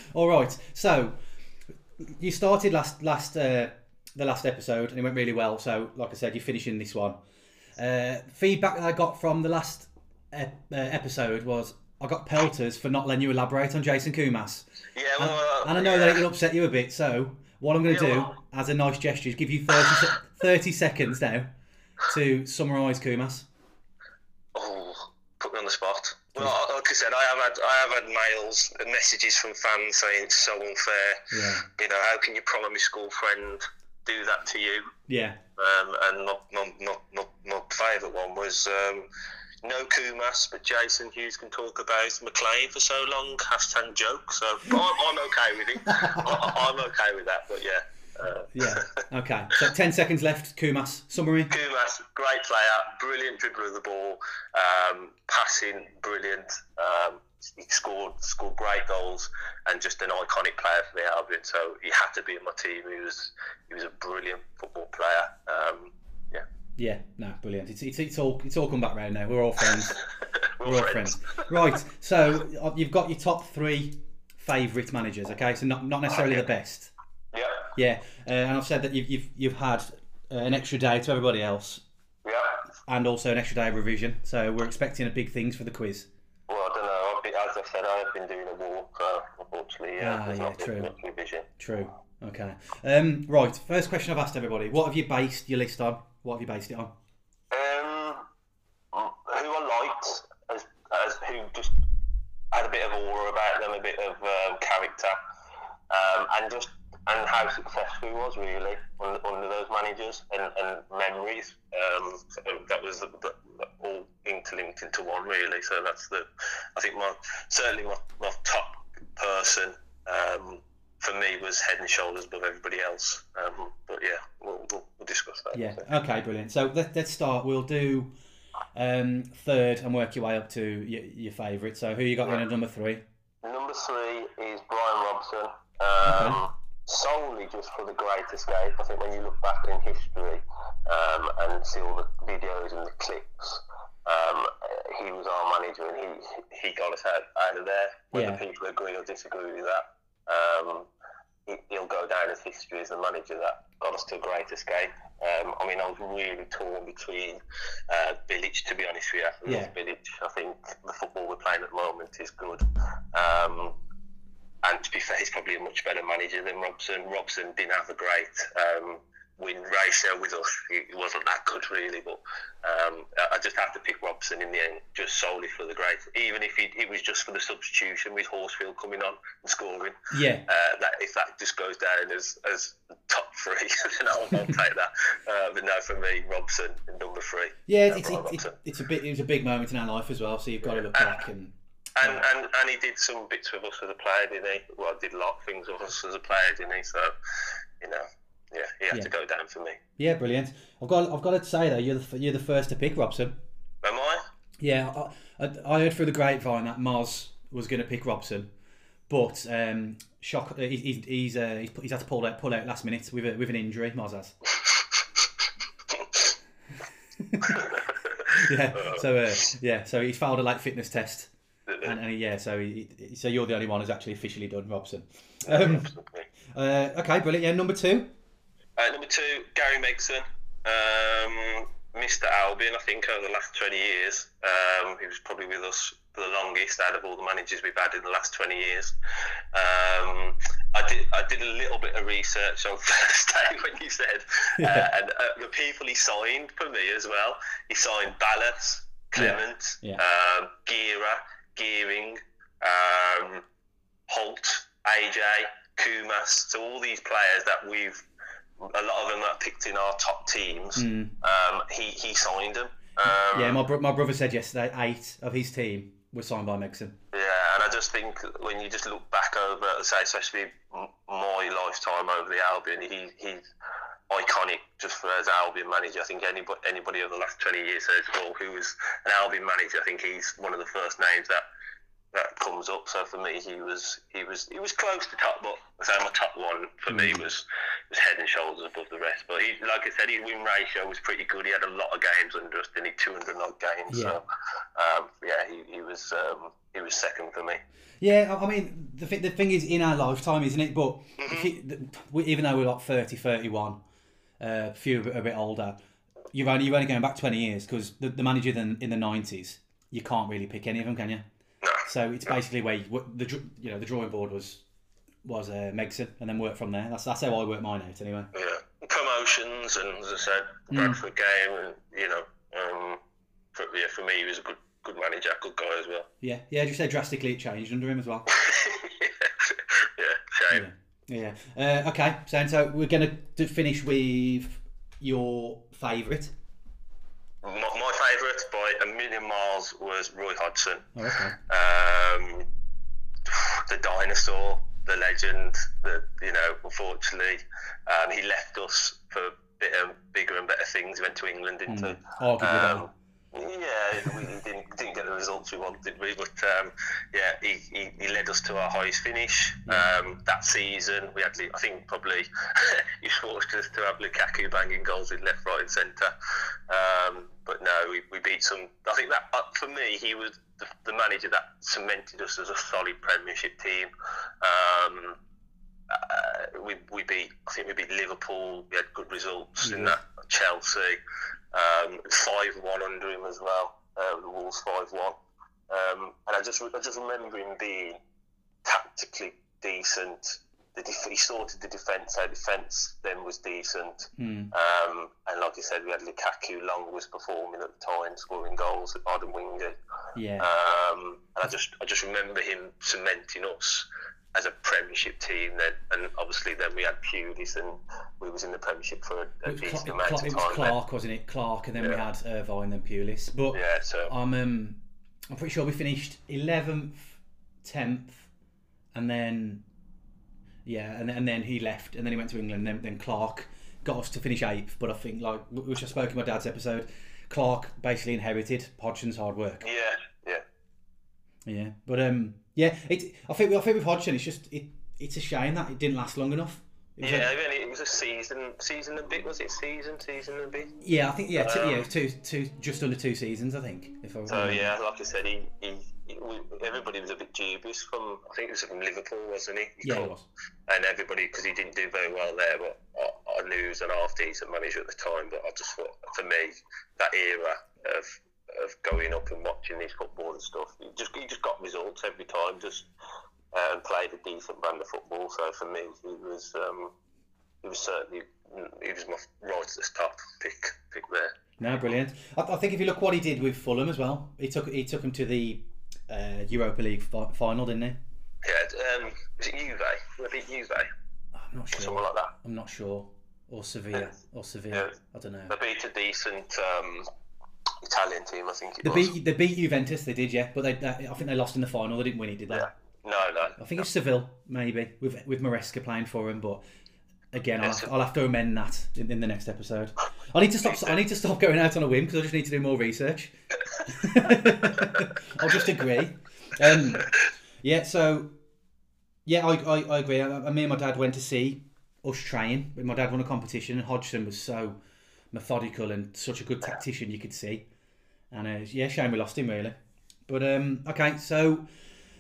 [SPEAKER 1] All right. So you started last last uh, the last episode and it went really well. So like I said, you're finishing this one. Uh, feedback that I got from the last ep- uh, episode was I got pelters for not letting you elaborate on Jason Koumas,
[SPEAKER 6] Yeah,
[SPEAKER 1] and,
[SPEAKER 6] well,
[SPEAKER 1] and I know
[SPEAKER 6] yeah.
[SPEAKER 1] that it will upset you a bit. So what I'm going to
[SPEAKER 6] Yeah,
[SPEAKER 1] do
[SPEAKER 6] well-
[SPEAKER 1] as a nice gesture is give you 30, se- 30 seconds now to summarise Koumas.
[SPEAKER 6] Oh, put me on the spot. Well, like I said, I have had I have had mails and messages from fans saying it's so unfair.
[SPEAKER 1] Yeah.
[SPEAKER 6] You know, how can your primary school friend do that to you?
[SPEAKER 1] Yeah.
[SPEAKER 6] Um, and my, my, my, my, my favourite one was um, no Koumas, but Jason Hughes can talk about McLean for so long. Hashtag joke. So I'm, I'm okay with it. I, I'm okay with that. But yeah. Uh,
[SPEAKER 1] Yeah. Okay. So 10 seconds left. Koumas. Summary.
[SPEAKER 6] Koumas, great player, brilliant dribbler of the ball, um, passing, brilliant. Um, he scored scored great goals and just an iconic player for the Albion. So he had to be in my team. He was he was a brilliant football player. Um, yeah,
[SPEAKER 1] Yeah, no, brilliant. It's, it's, it's all it's all come back round now. We're all friends.
[SPEAKER 6] we're,
[SPEAKER 1] all
[SPEAKER 6] friends.
[SPEAKER 1] friends. Right. So uh, you've got your top three favourite managers. Okay, so not not necessarily the best.
[SPEAKER 6] Yeah,
[SPEAKER 1] Yeah, uh, and I've said that you've you've, you've had uh, an extra day to everybody else,
[SPEAKER 6] yeah.
[SPEAKER 1] and also an extra day of revision. So we're expecting a big things for the quiz.
[SPEAKER 6] Well, I don't know. I've been, as I said, I been doing a walk. So unfortunately, yeah,
[SPEAKER 1] Ah, yeah,
[SPEAKER 6] not
[SPEAKER 1] true. True. Okay. Um, right. First question I've asked everybody: What have you based your list on? What have you based it on?
[SPEAKER 6] Um, who I liked as, as who just had a bit of aura about them, a bit of um, character, um, and just and how successful he was really under, under those managers and, and memories. Um, so that was the, the, all interlinked into one really. So that's the I think my certainly my, my top person um, for me was head and shoulders above everybody else. Um, but yeah, we'll, we'll, we'll discuss that.
[SPEAKER 1] Yeah. Okay. Brilliant. So let, let's start. We'll do um, third and work your way up to your, your favourite. So who you got in at number three?
[SPEAKER 6] Number three is Brian Robson. Um,
[SPEAKER 1] Okay.
[SPEAKER 6] Solely just for the Great Escape. I think when you look back in history um, and see all the videos and the clips, um, he was our manager and he he got us out, out of there. Whether
[SPEAKER 1] Yeah.
[SPEAKER 6] people agree or disagree with that, um, he, he'll go down as history as the manager that got us to a Great Escape. Um, I mean, I was really torn between uh, Bilic, to be honest with you. I
[SPEAKER 1] Yeah.
[SPEAKER 6] Bilic. I think the football we're playing at the moment is good. And to be fair, he's probably a much better manager than Robson. Robson didn't have a great um, win ratio with us. He he wasn't that good, really. But um, I just have to pick Robson in the end, just solely for the great. Even if it was just for the substitution with Horsfield coming on and scoring.
[SPEAKER 1] Yeah.
[SPEAKER 6] Uh, that if that just goes down as, as top three, then I'll, I'll take that. Uh, but no, for me, Robson number three.
[SPEAKER 1] Yeah.
[SPEAKER 6] Uh,
[SPEAKER 1] It's, it's, a bit. It was a big moment in our life as well. So you've got to look back and.
[SPEAKER 6] And, and and he did some bits with us as a player, didn't he? Well, did a lot of things with us as a player, didn't he? So, you know, yeah, he had
[SPEAKER 1] Yeah.
[SPEAKER 6] to go down for me.
[SPEAKER 1] Yeah, brilliant. I've got. I've got to say though, you're the, you're the first to pick Robson.
[SPEAKER 6] Am I?
[SPEAKER 1] Yeah, I, I, I heard through the grapevine that Mars was going to pick Robson, but um, shock. uh, He's he's he's, uh, he's, he's had to pull out pull out last minute with a, with an injury. Moz has. yeah. So uh, yeah. So he failed a late fitness test, and, and yeah. So he, so you're the only one who's actually officially done Robson. Um, uh, okay, brilliant. Yeah, number two.
[SPEAKER 6] Uh, number two, Gary Megson. Um, Mr. Albion, I think, over the last 20 years. Um, he was probably with us for the longest out of all the managers we've had in the last 20 years. Um, I did I did a little bit of research on Thursday when you said, uh, and uh, the people he signed for me as well. He signed Balis, Clement,
[SPEAKER 1] Yeah.
[SPEAKER 6] Um, Gera, Greening, um, Hoult, AJ, Koumas. So all these players that we've, a lot of them are picked in our top teams.
[SPEAKER 1] Mm.
[SPEAKER 6] Um, he he signed them. Um,
[SPEAKER 1] Yeah, my, bro- my brother said yesterday eight of his team were signed by Megson.
[SPEAKER 6] Yeah, and I just think when you just look back over, say, especially my lifetime over the Albion, he, he's iconic just for as Albion manager. I think anybody, anybody over the last 20 years says, well, who was an Albion manager? I think he's one of the first names that that comes up. So for me, he was he was he was close to top, but say my top one for me was was head and shoulders above the rest. But he, like I said, his win ratio was pretty good. He had a lot of games under us, didn't he? 200 odd games.
[SPEAKER 1] Yeah.
[SPEAKER 6] So um, yeah, he, he was um, he was second for me.
[SPEAKER 1] Yeah, I mean, the, thi- the thing is in our lifetime, isn't it? But if you, th- we, even though we're like 30, 31, uh, a few a bit, older, you're only, you're only going back 20 years because the, the manager then in the 90s, you can't really pick any of them, can you?
[SPEAKER 6] No.
[SPEAKER 1] So it's basically where you, the you know the drawing board was was uh, Megson and then work from there. That's that's how I work mine out anyway.
[SPEAKER 6] Yeah, promotions and as I said,
[SPEAKER 1] Mm.
[SPEAKER 6] Bradford game, and you know, um, for, yeah, for me, he was a good good manager, good guy as well.
[SPEAKER 1] Yeah, yeah. Just say drastically it changed under him as well.
[SPEAKER 6] yeah, shame.
[SPEAKER 1] Yeah. Uh, okay, so so we're gonna finish with your favourite.
[SPEAKER 6] My, my favourite by a million miles was Roy Hodgson.
[SPEAKER 1] Oh, okay.
[SPEAKER 6] Um, the dinosaur, the legend. that you know, unfortunately, um, he left us for bigger, bigger and better things. He went to England, didn't he?
[SPEAKER 1] Better.
[SPEAKER 6] Um, yeah, we didn't, didn't get the results we wanted, we? But um, yeah, he, he, he led us to our highest finish um, that season. We had, I think, probably he forced us to have Lukaku banging goals in left, right, and centre. Um, but no, we, we beat some. I think that uh, for me, he was the, the manager that cemented us as a solid Premiership team. Um, uh, we, we beat, I think we beat Liverpool. We had good results in that. Chelsea, um, five one under him as well. Uh, the Wolves five one, um, and I just I just remember him being tactically decent. The def- he sorted the defence. Our defence then was decent,
[SPEAKER 1] Hmm.
[SPEAKER 6] um, and like I said, we had Lukaku. Long was performing at the time, scoring goals at Odemwingie.
[SPEAKER 1] Yeah.
[SPEAKER 6] Um, and I just I just remember him cementing us as a Premiership team. Then, and obviously then we had Pulis, and we was in the Premiership for a, a
[SPEAKER 1] It was,
[SPEAKER 6] decent amount of
[SPEAKER 1] it
[SPEAKER 6] time.
[SPEAKER 1] was
[SPEAKER 6] then.
[SPEAKER 1] Clarke, wasn't it? Clarke, and then we had Irvine, then Pulis. But
[SPEAKER 6] Yeah, so
[SPEAKER 1] I'm um, I'm pretty sure we finished eleventh, tenth, and then Yeah, and, and then he left, and then he went to England. And then, then Clarke got us to finish eighth. But I think, like which I spoke in my dad's episode, Clarke basically inherited Hodgson's hard work.
[SPEAKER 6] Yeah, yeah.
[SPEAKER 1] But um, yeah, it. I think I think with Hodgson, it's just it. It's a shame that it didn't last long enough. It was
[SPEAKER 6] Yeah, mean, it was a season, season and a bit. Was it season, season and a bit?
[SPEAKER 1] yeah, I think yeah, two,
[SPEAKER 6] Um,
[SPEAKER 1] yeah, two, two, just under two seasons, I think. If I
[SPEAKER 6] So yeah, like I said, he, he, he everybody was a bit dubious from. I think it was from Liverpool, wasn't he? He
[SPEAKER 1] yeah, it was.
[SPEAKER 6] And everybody, because he didn't do very well there, but I, I knew he was an half decent manager at the time. But I just thought, for me, that era of of going up and watching this football and stuff, he just he just got results every time. Just uh, and played a decent brand of football. So for me, he was um, he was certainly he was my right at the top pick pick there.
[SPEAKER 1] No, brilliant. I, I think if you look what he did with Fulham as well, he took he took him to the uh, Europa League fi- final, didn't he?
[SPEAKER 6] Yeah, um, was it Juve? Was it Juve?
[SPEAKER 1] I'm not
[SPEAKER 6] Something
[SPEAKER 1] sure.
[SPEAKER 6] like that.
[SPEAKER 1] I'm not sure. Or Sevilla. Or Sevilla.
[SPEAKER 6] Yeah.
[SPEAKER 1] I don't know.
[SPEAKER 6] They beat a decent um, Italian team, I think it
[SPEAKER 1] They
[SPEAKER 6] was.
[SPEAKER 1] beat they beat Juventus. They did, yeah, but they, they I think they lost in the final. They didn't win it, did they?
[SPEAKER 6] Yeah. No, no.
[SPEAKER 1] I think it's Seville, maybe with with Maresca playing for him. But again, I'll, I'll have to amend that in, in the next episode. I need to stop. I need to stop going out on a whim because I just need to do more research. I'll just agree. Um, yeah. So yeah, I, I, I agree. I, I, me and my dad went to see us train. My dad won a competition, and Hodgson was so methodical and such a good tactician. You could see, and uh, yeah, shame we lost him really. But um, okay, so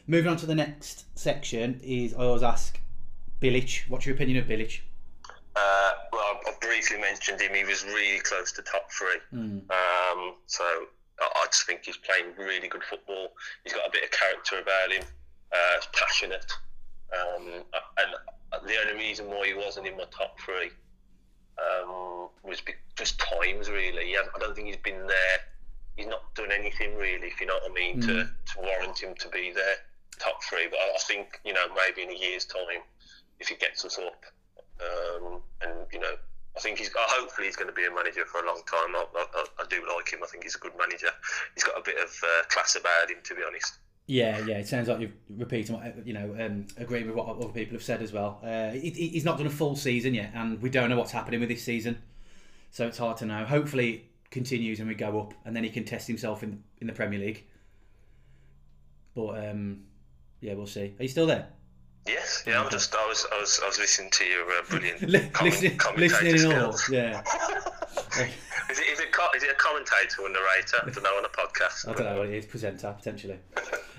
[SPEAKER 1] moving on to the next section is I always ask Bilic, what's your opinion of Bilic?
[SPEAKER 6] Uh, well, I briefly mentioned him. He was really close to top three.
[SPEAKER 1] Mm.
[SPEAKER 6] Um, so I, I just think he's playing really good football. He's got a bit of character about him. Uh, he's passionate. Um, and the only reason why he wasn't in my top three um, was just times, really. I don't think he's been there. He's not done anything really, if you know what I mean, to, to warrant him to be there top three. But I, I think you know maybe in a year's time, if he gets us up, um, and you know, I think he's. Uh, hopefully, he's going to be a manager for a long time. I, I, I- do like him. I think he's a good manager. He's got a bit of uh, class about him, to be honest.
[SPEAKER 1] Yeah, yeah. It sounds like you're repeating what you know, um, agreeing with what other people have said as well. Uh, he, he- he's not done a full season yet, and we don't know what's happening with this season, so it's hard to know. Hopefully, continues and we go up, and then he can test himself in in the Premier League. But um, yeah, we'll see. Are you still there?
[SPEAKER 6] Yes, yeah. I'm just. I was. I was. I was listening to your uh, brilliant
[SPEAKER 1] Li-
[SPEAKER 6] comment-
[SPEAKER 1] listening,
[SPEAKER 6] commentator
[SPEAKER 1] listening all.
[SPEAKER 6] skills.
[SPEAKER 1] Yeah.
[SPEAKER 6] Is it, is, it is it a commentator or narrator? I don't know on a podcast.
[SPEAKER 1] I don't know what it is. Presenter potentially.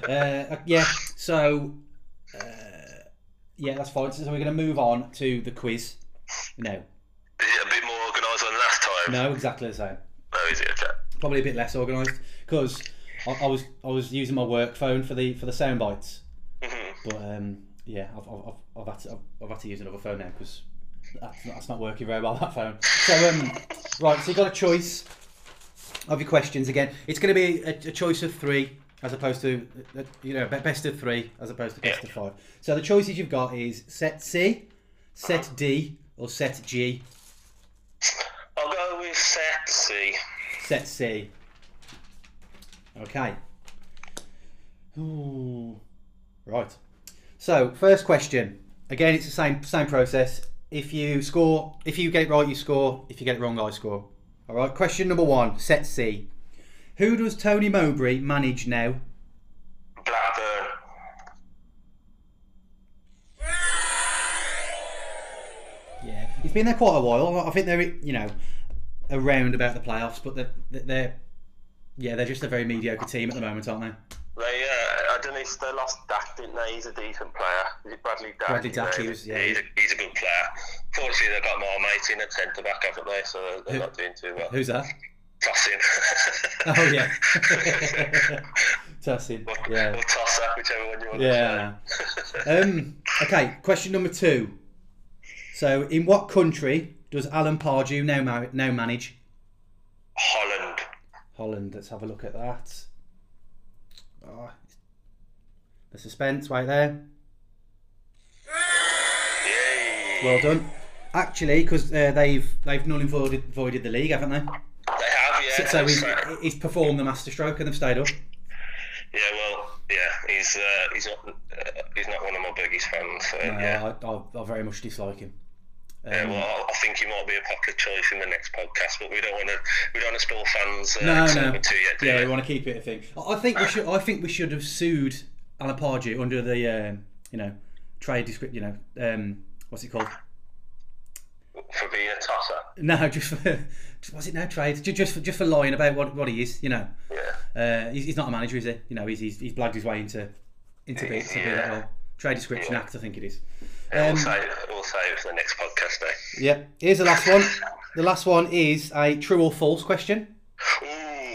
[SPEAKER 1] Uh, yeah. So, uh, yeah, that's fine. So we're going to move on to the quiz. No,
[SPEAKER 6] Is it a bit more organised than last time?
[SPEAKER 1] no, exactly the same.
[SPEAKER 6] It okay?
[SPEAKER 1] Probably a bit less organised because I, I was I was using my work phone for the for the sound bites,
[SPEAKER 6] Mhm.
[SPEAKER 1] but um, yeah, I've, I've, I've, had to, I've, I've had to use another phone now because that's not, that's not working very well that phone. So um, right, so you've got a choice of your questions again. It's going to be a, a choice of three as opposed to uh, you know best of three as opposed to best
[SPEAKER 6] Yeah.
[SPEAKER 1] of five. So the choices you've got is set C, set D, or set G.
[SPEAKER 6] I'll go set C.
[SPEAKER 1] Set C. Okay. Ooh. Right. So first question. Again, it's the same same process. If you score, if you get it right, you score. If you get it wrong, I score. All right. Question number one. Set C. Who does Tony Mowbray manage now?
[SPEAKER 6] Blackburn.
[SPEAKER 1] Yeah, he's been there quite a while. I think they're you know around about the playoffs, but they're they're yeah they're just a very mediocre team at the moment, aren't they?
[SPEAKER 6] They, uh, I don't know if they lost Dack, didn't they? He's a decent player. Is it Bradley Dack?
[SPEAKER 1] Bradley
[SPEAKER 6] Yeah,
[SPEAKER 1] he was- yeah,
[SPEAKER 6] he's, a, he's a good player. Fortunately, they've got Marmite in at centre back, haven't they? So they're
[SPEAKER 1] Who-
[SPEAKER 6] not doing too well.
[SPEAKER 1] Who's that?
[SPEAKER 6] Tossing.
[SPEAKER 1] Oh yeah, Tosin.
[SPEAKER 6] or,
[SPEAKER 1] Yeah.
[SPEAKER 6] or Tosser, whichever one you want
[SPEAKER 1] Yeah.
[SPEAKER 6] to say.
[SPEAKER 1] Um, okay, question number two. So, in what country does Alan Pardew now ma- now manage?
[SPEAKER 6] Holland.
[SPEAKER 1] Holland. Let's have a look at that. Oh, the suspense right there.
[SPEAKER 6] Yay.
[SPEAKER 1] Well done. Actually, because uh, they've they've null and voided, voided the league, haven't they?
[SPEAKER 6] They have, yeah.
[SPEAKER 1] So, so he's, he's performed the masterstroke and they've stayed up.
[SPEAKER 6] Yeah, well, yeah, he's uh, he's not uh, he's not one of my biggest fans. So,
[SPEAKER 1] No,
[SPEAKER 6] yeah.
[SPEAKER 1] I, I, I very much dislike him.
[SPEAKER 6] Yeah,
[SPEAKER 1] Um,
[SPEAKER 6] well, I- I think he might be a pocket choice in the next podcast, but we don't want to we don't want to spoil fans. Uh,
[SPEAKER 1] no, no.
[SPEAKER 6] excitement yet. do
[SPEAKER 1] Yeah,
[SPEAKER 6] we?
[SPEAKER 1] we want to keep it a thing. I I think we should. I think we should have sued Alan Pardew under the um, you know trade descript. You know um, what's it called?
[SPEAKER 6] for being a tosser.
[SPEAKER 1] No, just for what's it now? Trade Ju- just for, just for lying about what, what he is. You know,
[SPEAKER 6] Yeah.
[SPEAKER 1] uh, he's, he's not a manager, is he? You know, he's he's, he's blagged his way into into being to be that role. Trade description
[SPEAKER 6] Yeah.
[SPEAKER 1] act, I think it is. Um,
[SPEAKER 6] we'll it for the next podcast day.
[SPEAKER 1] Yeah. Here's the last one. The last one is a true or false question.
[SPEAKER 6] Ooh,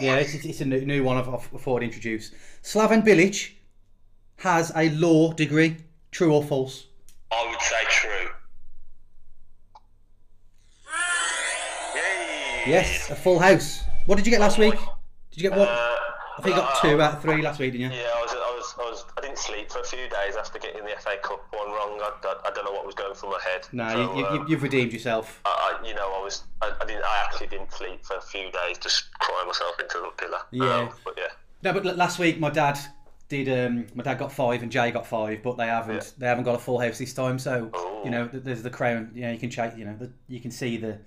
[SPEAKER 1] Yeah, it's, it's- a new, new one I've, I've thought I'd introduce. Slaven Bilic has a law degree. True or false?
[SPEAKER 6] I would say true. Yay!
[SPEAKER 1] Yes, a full house. What did you get last week? Did you get what?
[SPEAKER 6] Uh,
[SPEAKER 1] I think you got two out of three last week, didn't you?
[SPEAKER 6] Yeah, I was, I was, I was, I didn't sleep for a few days after getting the FA Cup one wrong. I, I, I don't know what was going through my head.
[SPEAKER 1] No,
[SPEAKER 6] So,
[SPEAKER 1] you, you,
[SPEAKER 6] um,
[SPEAKER 1] you've redeemed yourself.
[SPEAKER 6] I, I- you know, I was, I, didn't, I actually didn't sleep for a few days, just crying myself into the pillar.
[SPEAKER 1] Yeah.
[SPEAKER 6] Um, but yeah,
[SPEAKER 1] No, but last week my dad did. Um, my dad got five and Jay got five, but they haven't.
[SPEAKER 6] Yeah.
[SPEAKER 1] They haven't got a full house this time. So
[SPEAKER 6] Oh.
[SPEAKER 1] you know, there's the crown. You know, you can check. You know, the, you can see the.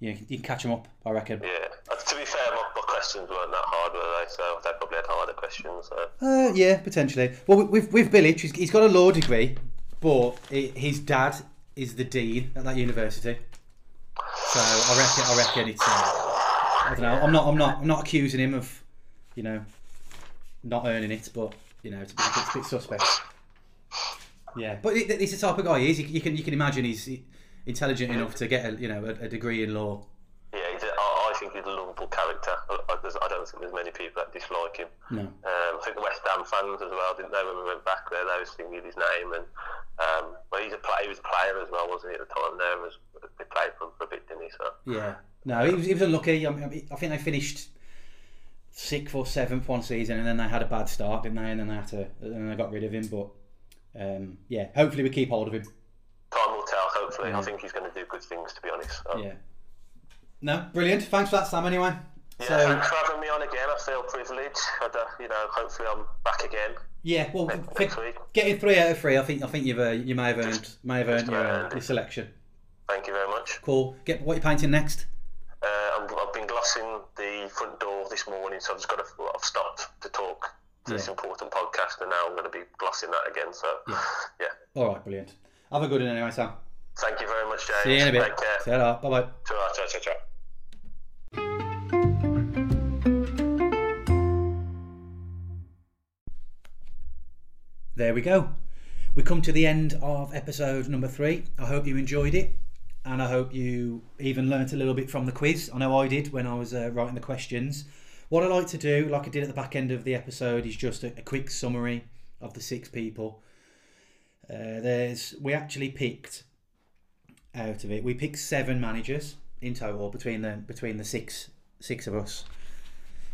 [SPEAKER 1] You know, you can catch them up. I reckon.
[SPEAKER 6] yeah. Uh, to be fair, my, my questions weren't that hard, were they? So they probably had harder questions. So.
[SPEAKER 1] Uh, yeah, potentially. Well, with with Bilic, he's, he's got a law degree, but he, his dad is the dean at that university. So I reckon, I reckon it's. Uh, I don't know. I'm not. I'm not. I'm not accusing him of, you know, not earning it, but you know, it's a bit, it's a bit suspect. Yeah, but it, it's the type of guy he is. You, you can you can imagine he's intelligent enough to get a you know a, a degree in law.
[SPEAKER 6] Yeah, he's a, I, I think he's a lovable character. I, I, I don't think there's many people that dislike him.
[SPEAKER 1] No.
[SPEAKER 6] Um, I think the West Ham fans as well, didn't they, when we went back there, they were singing his name. And um, but he's a play, he was a player as well, wasn't he, at the time there? Was, they played for him for a bit, didn't he? So,
[SPEAKER 1] Yeah. No, he was, he was unlucky. I, mean, I think they finished sixth or seventh one season, and then they had a bad start, didn't they? And then they had to, and then they got rid of him. But um, yeah, hopefully we keep hold of him.
[SPEAKER 6] time will tell, hopefully. I think he's going to do good things, to be honest. So.
[SPEAKER 1] Yeah. No, brilliant. Thanks for that, Sam. Anyway.
[SPEAKER 6] Yeah,
[SPEAKER 1] So
[SPEAKER 6] thanks for having me on again. I feel privileged. I, you know, hopefully I'm back again.
[SPEAKER 1] yeah, well,
[SPEAKER 6] Next- next
[SPEAKER 1] getting three out of three, I think I think you've uh, you may have earned may have earned your, uh, your selection.
[SPEAKER 6] Thank you very much.
[SPEAKER 1] Cool. Get what you're painting next?
[SPEAKER 6] Uh, I'm, I've been glossing the front door this morning, so I've just got to. I've stopped to talk to this important podcast, and now I'm going to be glossing that again. So,
[SPEAKER 1] Yeah.
[SPEAKER 6] yeah.
[SPEAKER 1] All right, brilliant. Have a good one anyway, Sam.
[SPEAKER 6] Thank you very much, James.
[SPEAKER 1] See you in a bit.
[SPEAKER 6] Take care.
[SPEAKER 1] See you later. Bye bye.
[SPEAKER 6] Ta-ra, ta, ta, ta.
[SPEAKER 1] There we go. We come to the end of episode number three. I hope you enjoyed it, and I hope you even learnt a little bit from the quiz. I know I did when I was uh, writing the questions. What I like to do, like I did at the back end of the episode, is just a, a quick summary of the six people. Uh, there's we actually picked out of it. We picked seven managers in total between the between the six six of us.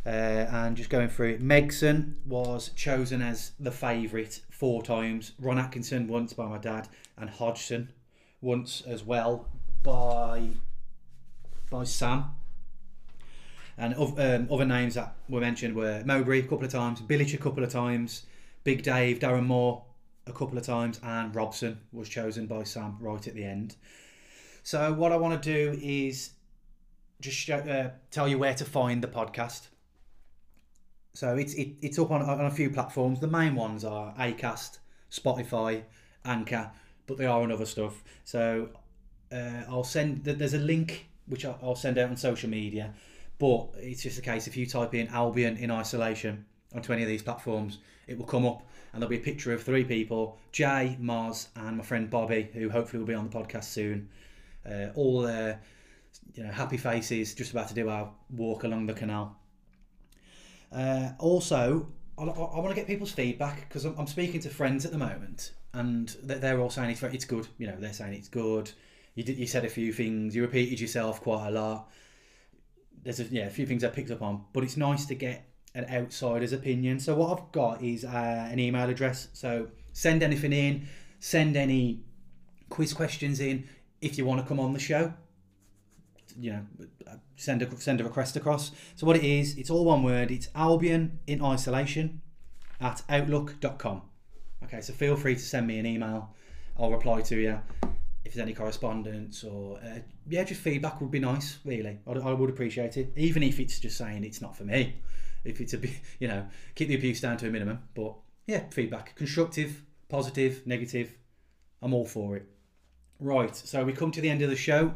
[SPEAKER 1] Uh, and just going through it, Megson was chosen as the favourite four times. Ron Atkinson once by my dad, and Hodgson once as well by by Sam. And um, other names that were mentioned were Mowbray a couple of times, Bilic a couple of times, Big Dave, Darren Moore a couple of times, and Robson was chosen by Sam right at the end. So what I want to do is just show, uh, tell you where to find the podcast. So it's it, it's up on, on a few platforms. The main ones are Acast, Spotify, Anchor, but they are on other stuff. So uh, I'll send. There's a link which I'll, send out on social media, but it's just a case if you type in Albion in isolation onto any of these platforms, it will come up and there'll be a picture of three people: Jay, Mars, and my friend Bobby, who hopefully will be on the podcast soon. Uh, all uh, you know, happy faces, just about to do our walk along the canal. Uh, also, I, I, want to get people's feedback because I'm, I'm speaking to friends at the moment, and they- they're all saying it's it's good. You know, they're saying it's good. You did, you said a few things. You repeated yourself quite a lot. There's a, yeah a few things I picked up on, but it's nice to get an outsider's opinion. So what I've got is uh, an email address. So send anything in, send any quiz questions in if you want to come on the show you know, send a send a request across. So what it is, it's all one word. It's Albion in isolation at outlook.com. Okay, so feel free to send me an email. I'll reply to you if there's any correspondence or uh, yeah, just feedback would be nice. Really, I, I would appreciate it, even if it's just saying it's not for me. If it's a bit, you know, keep the abuse down to a minimum. But yeah, feedback, constructive, positive, negative. I'm all for it. Right, so we come to the end of the show.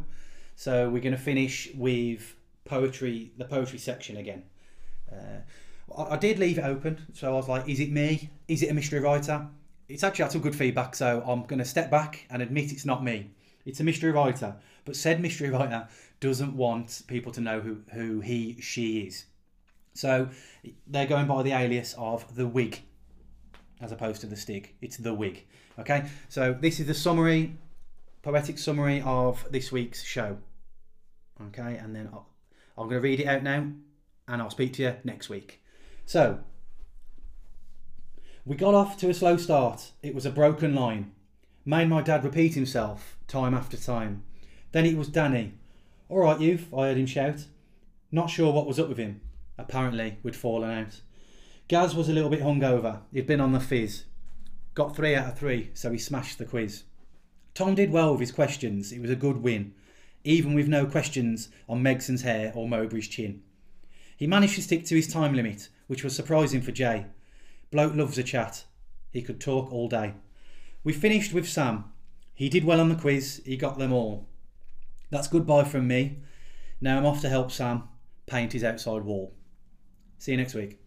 [SPEAKER 1] So we're going to finish with poetry, the poetry section again. Uh, I, I did leave it open, so I was like, is it me? Is it a mystery writer? It's actually had some good feedback, so I'm going to step back and admit it's not me. It's a mystery writer, but said mystery writer doesn't want people to know who, who he, she is. So they're going by the alias of the wig as opposed to the stig. It's the wig. Okay, so this is the summary, poetic summary of this week's show. Okay, and then I'll, I'm going to read it out now and I'll speak to you next week. So, we got off to a slow start. It was a broken line. Made my dad repeat himself time after time. Then it was Danny. All right, youth, I heard him shout. Not sure what was up with him. Apparently, we'd fallen out. Gaz was a little bit hungover. He'd been on the fizz. Got three out of three, so he smashed the quiz. Tom did well with his questions. It was a good win, even with no questions on Megson's hair or Mowbray's chin. He managed to stick to his time limit, which was surprising for Jay. Bloke loves a chat. He could talk all day. We finished with Sam. He did well on the quiz. He got them all. That's goodbye from me. Now I'm off to help Sam paint his outside wall. See you next week.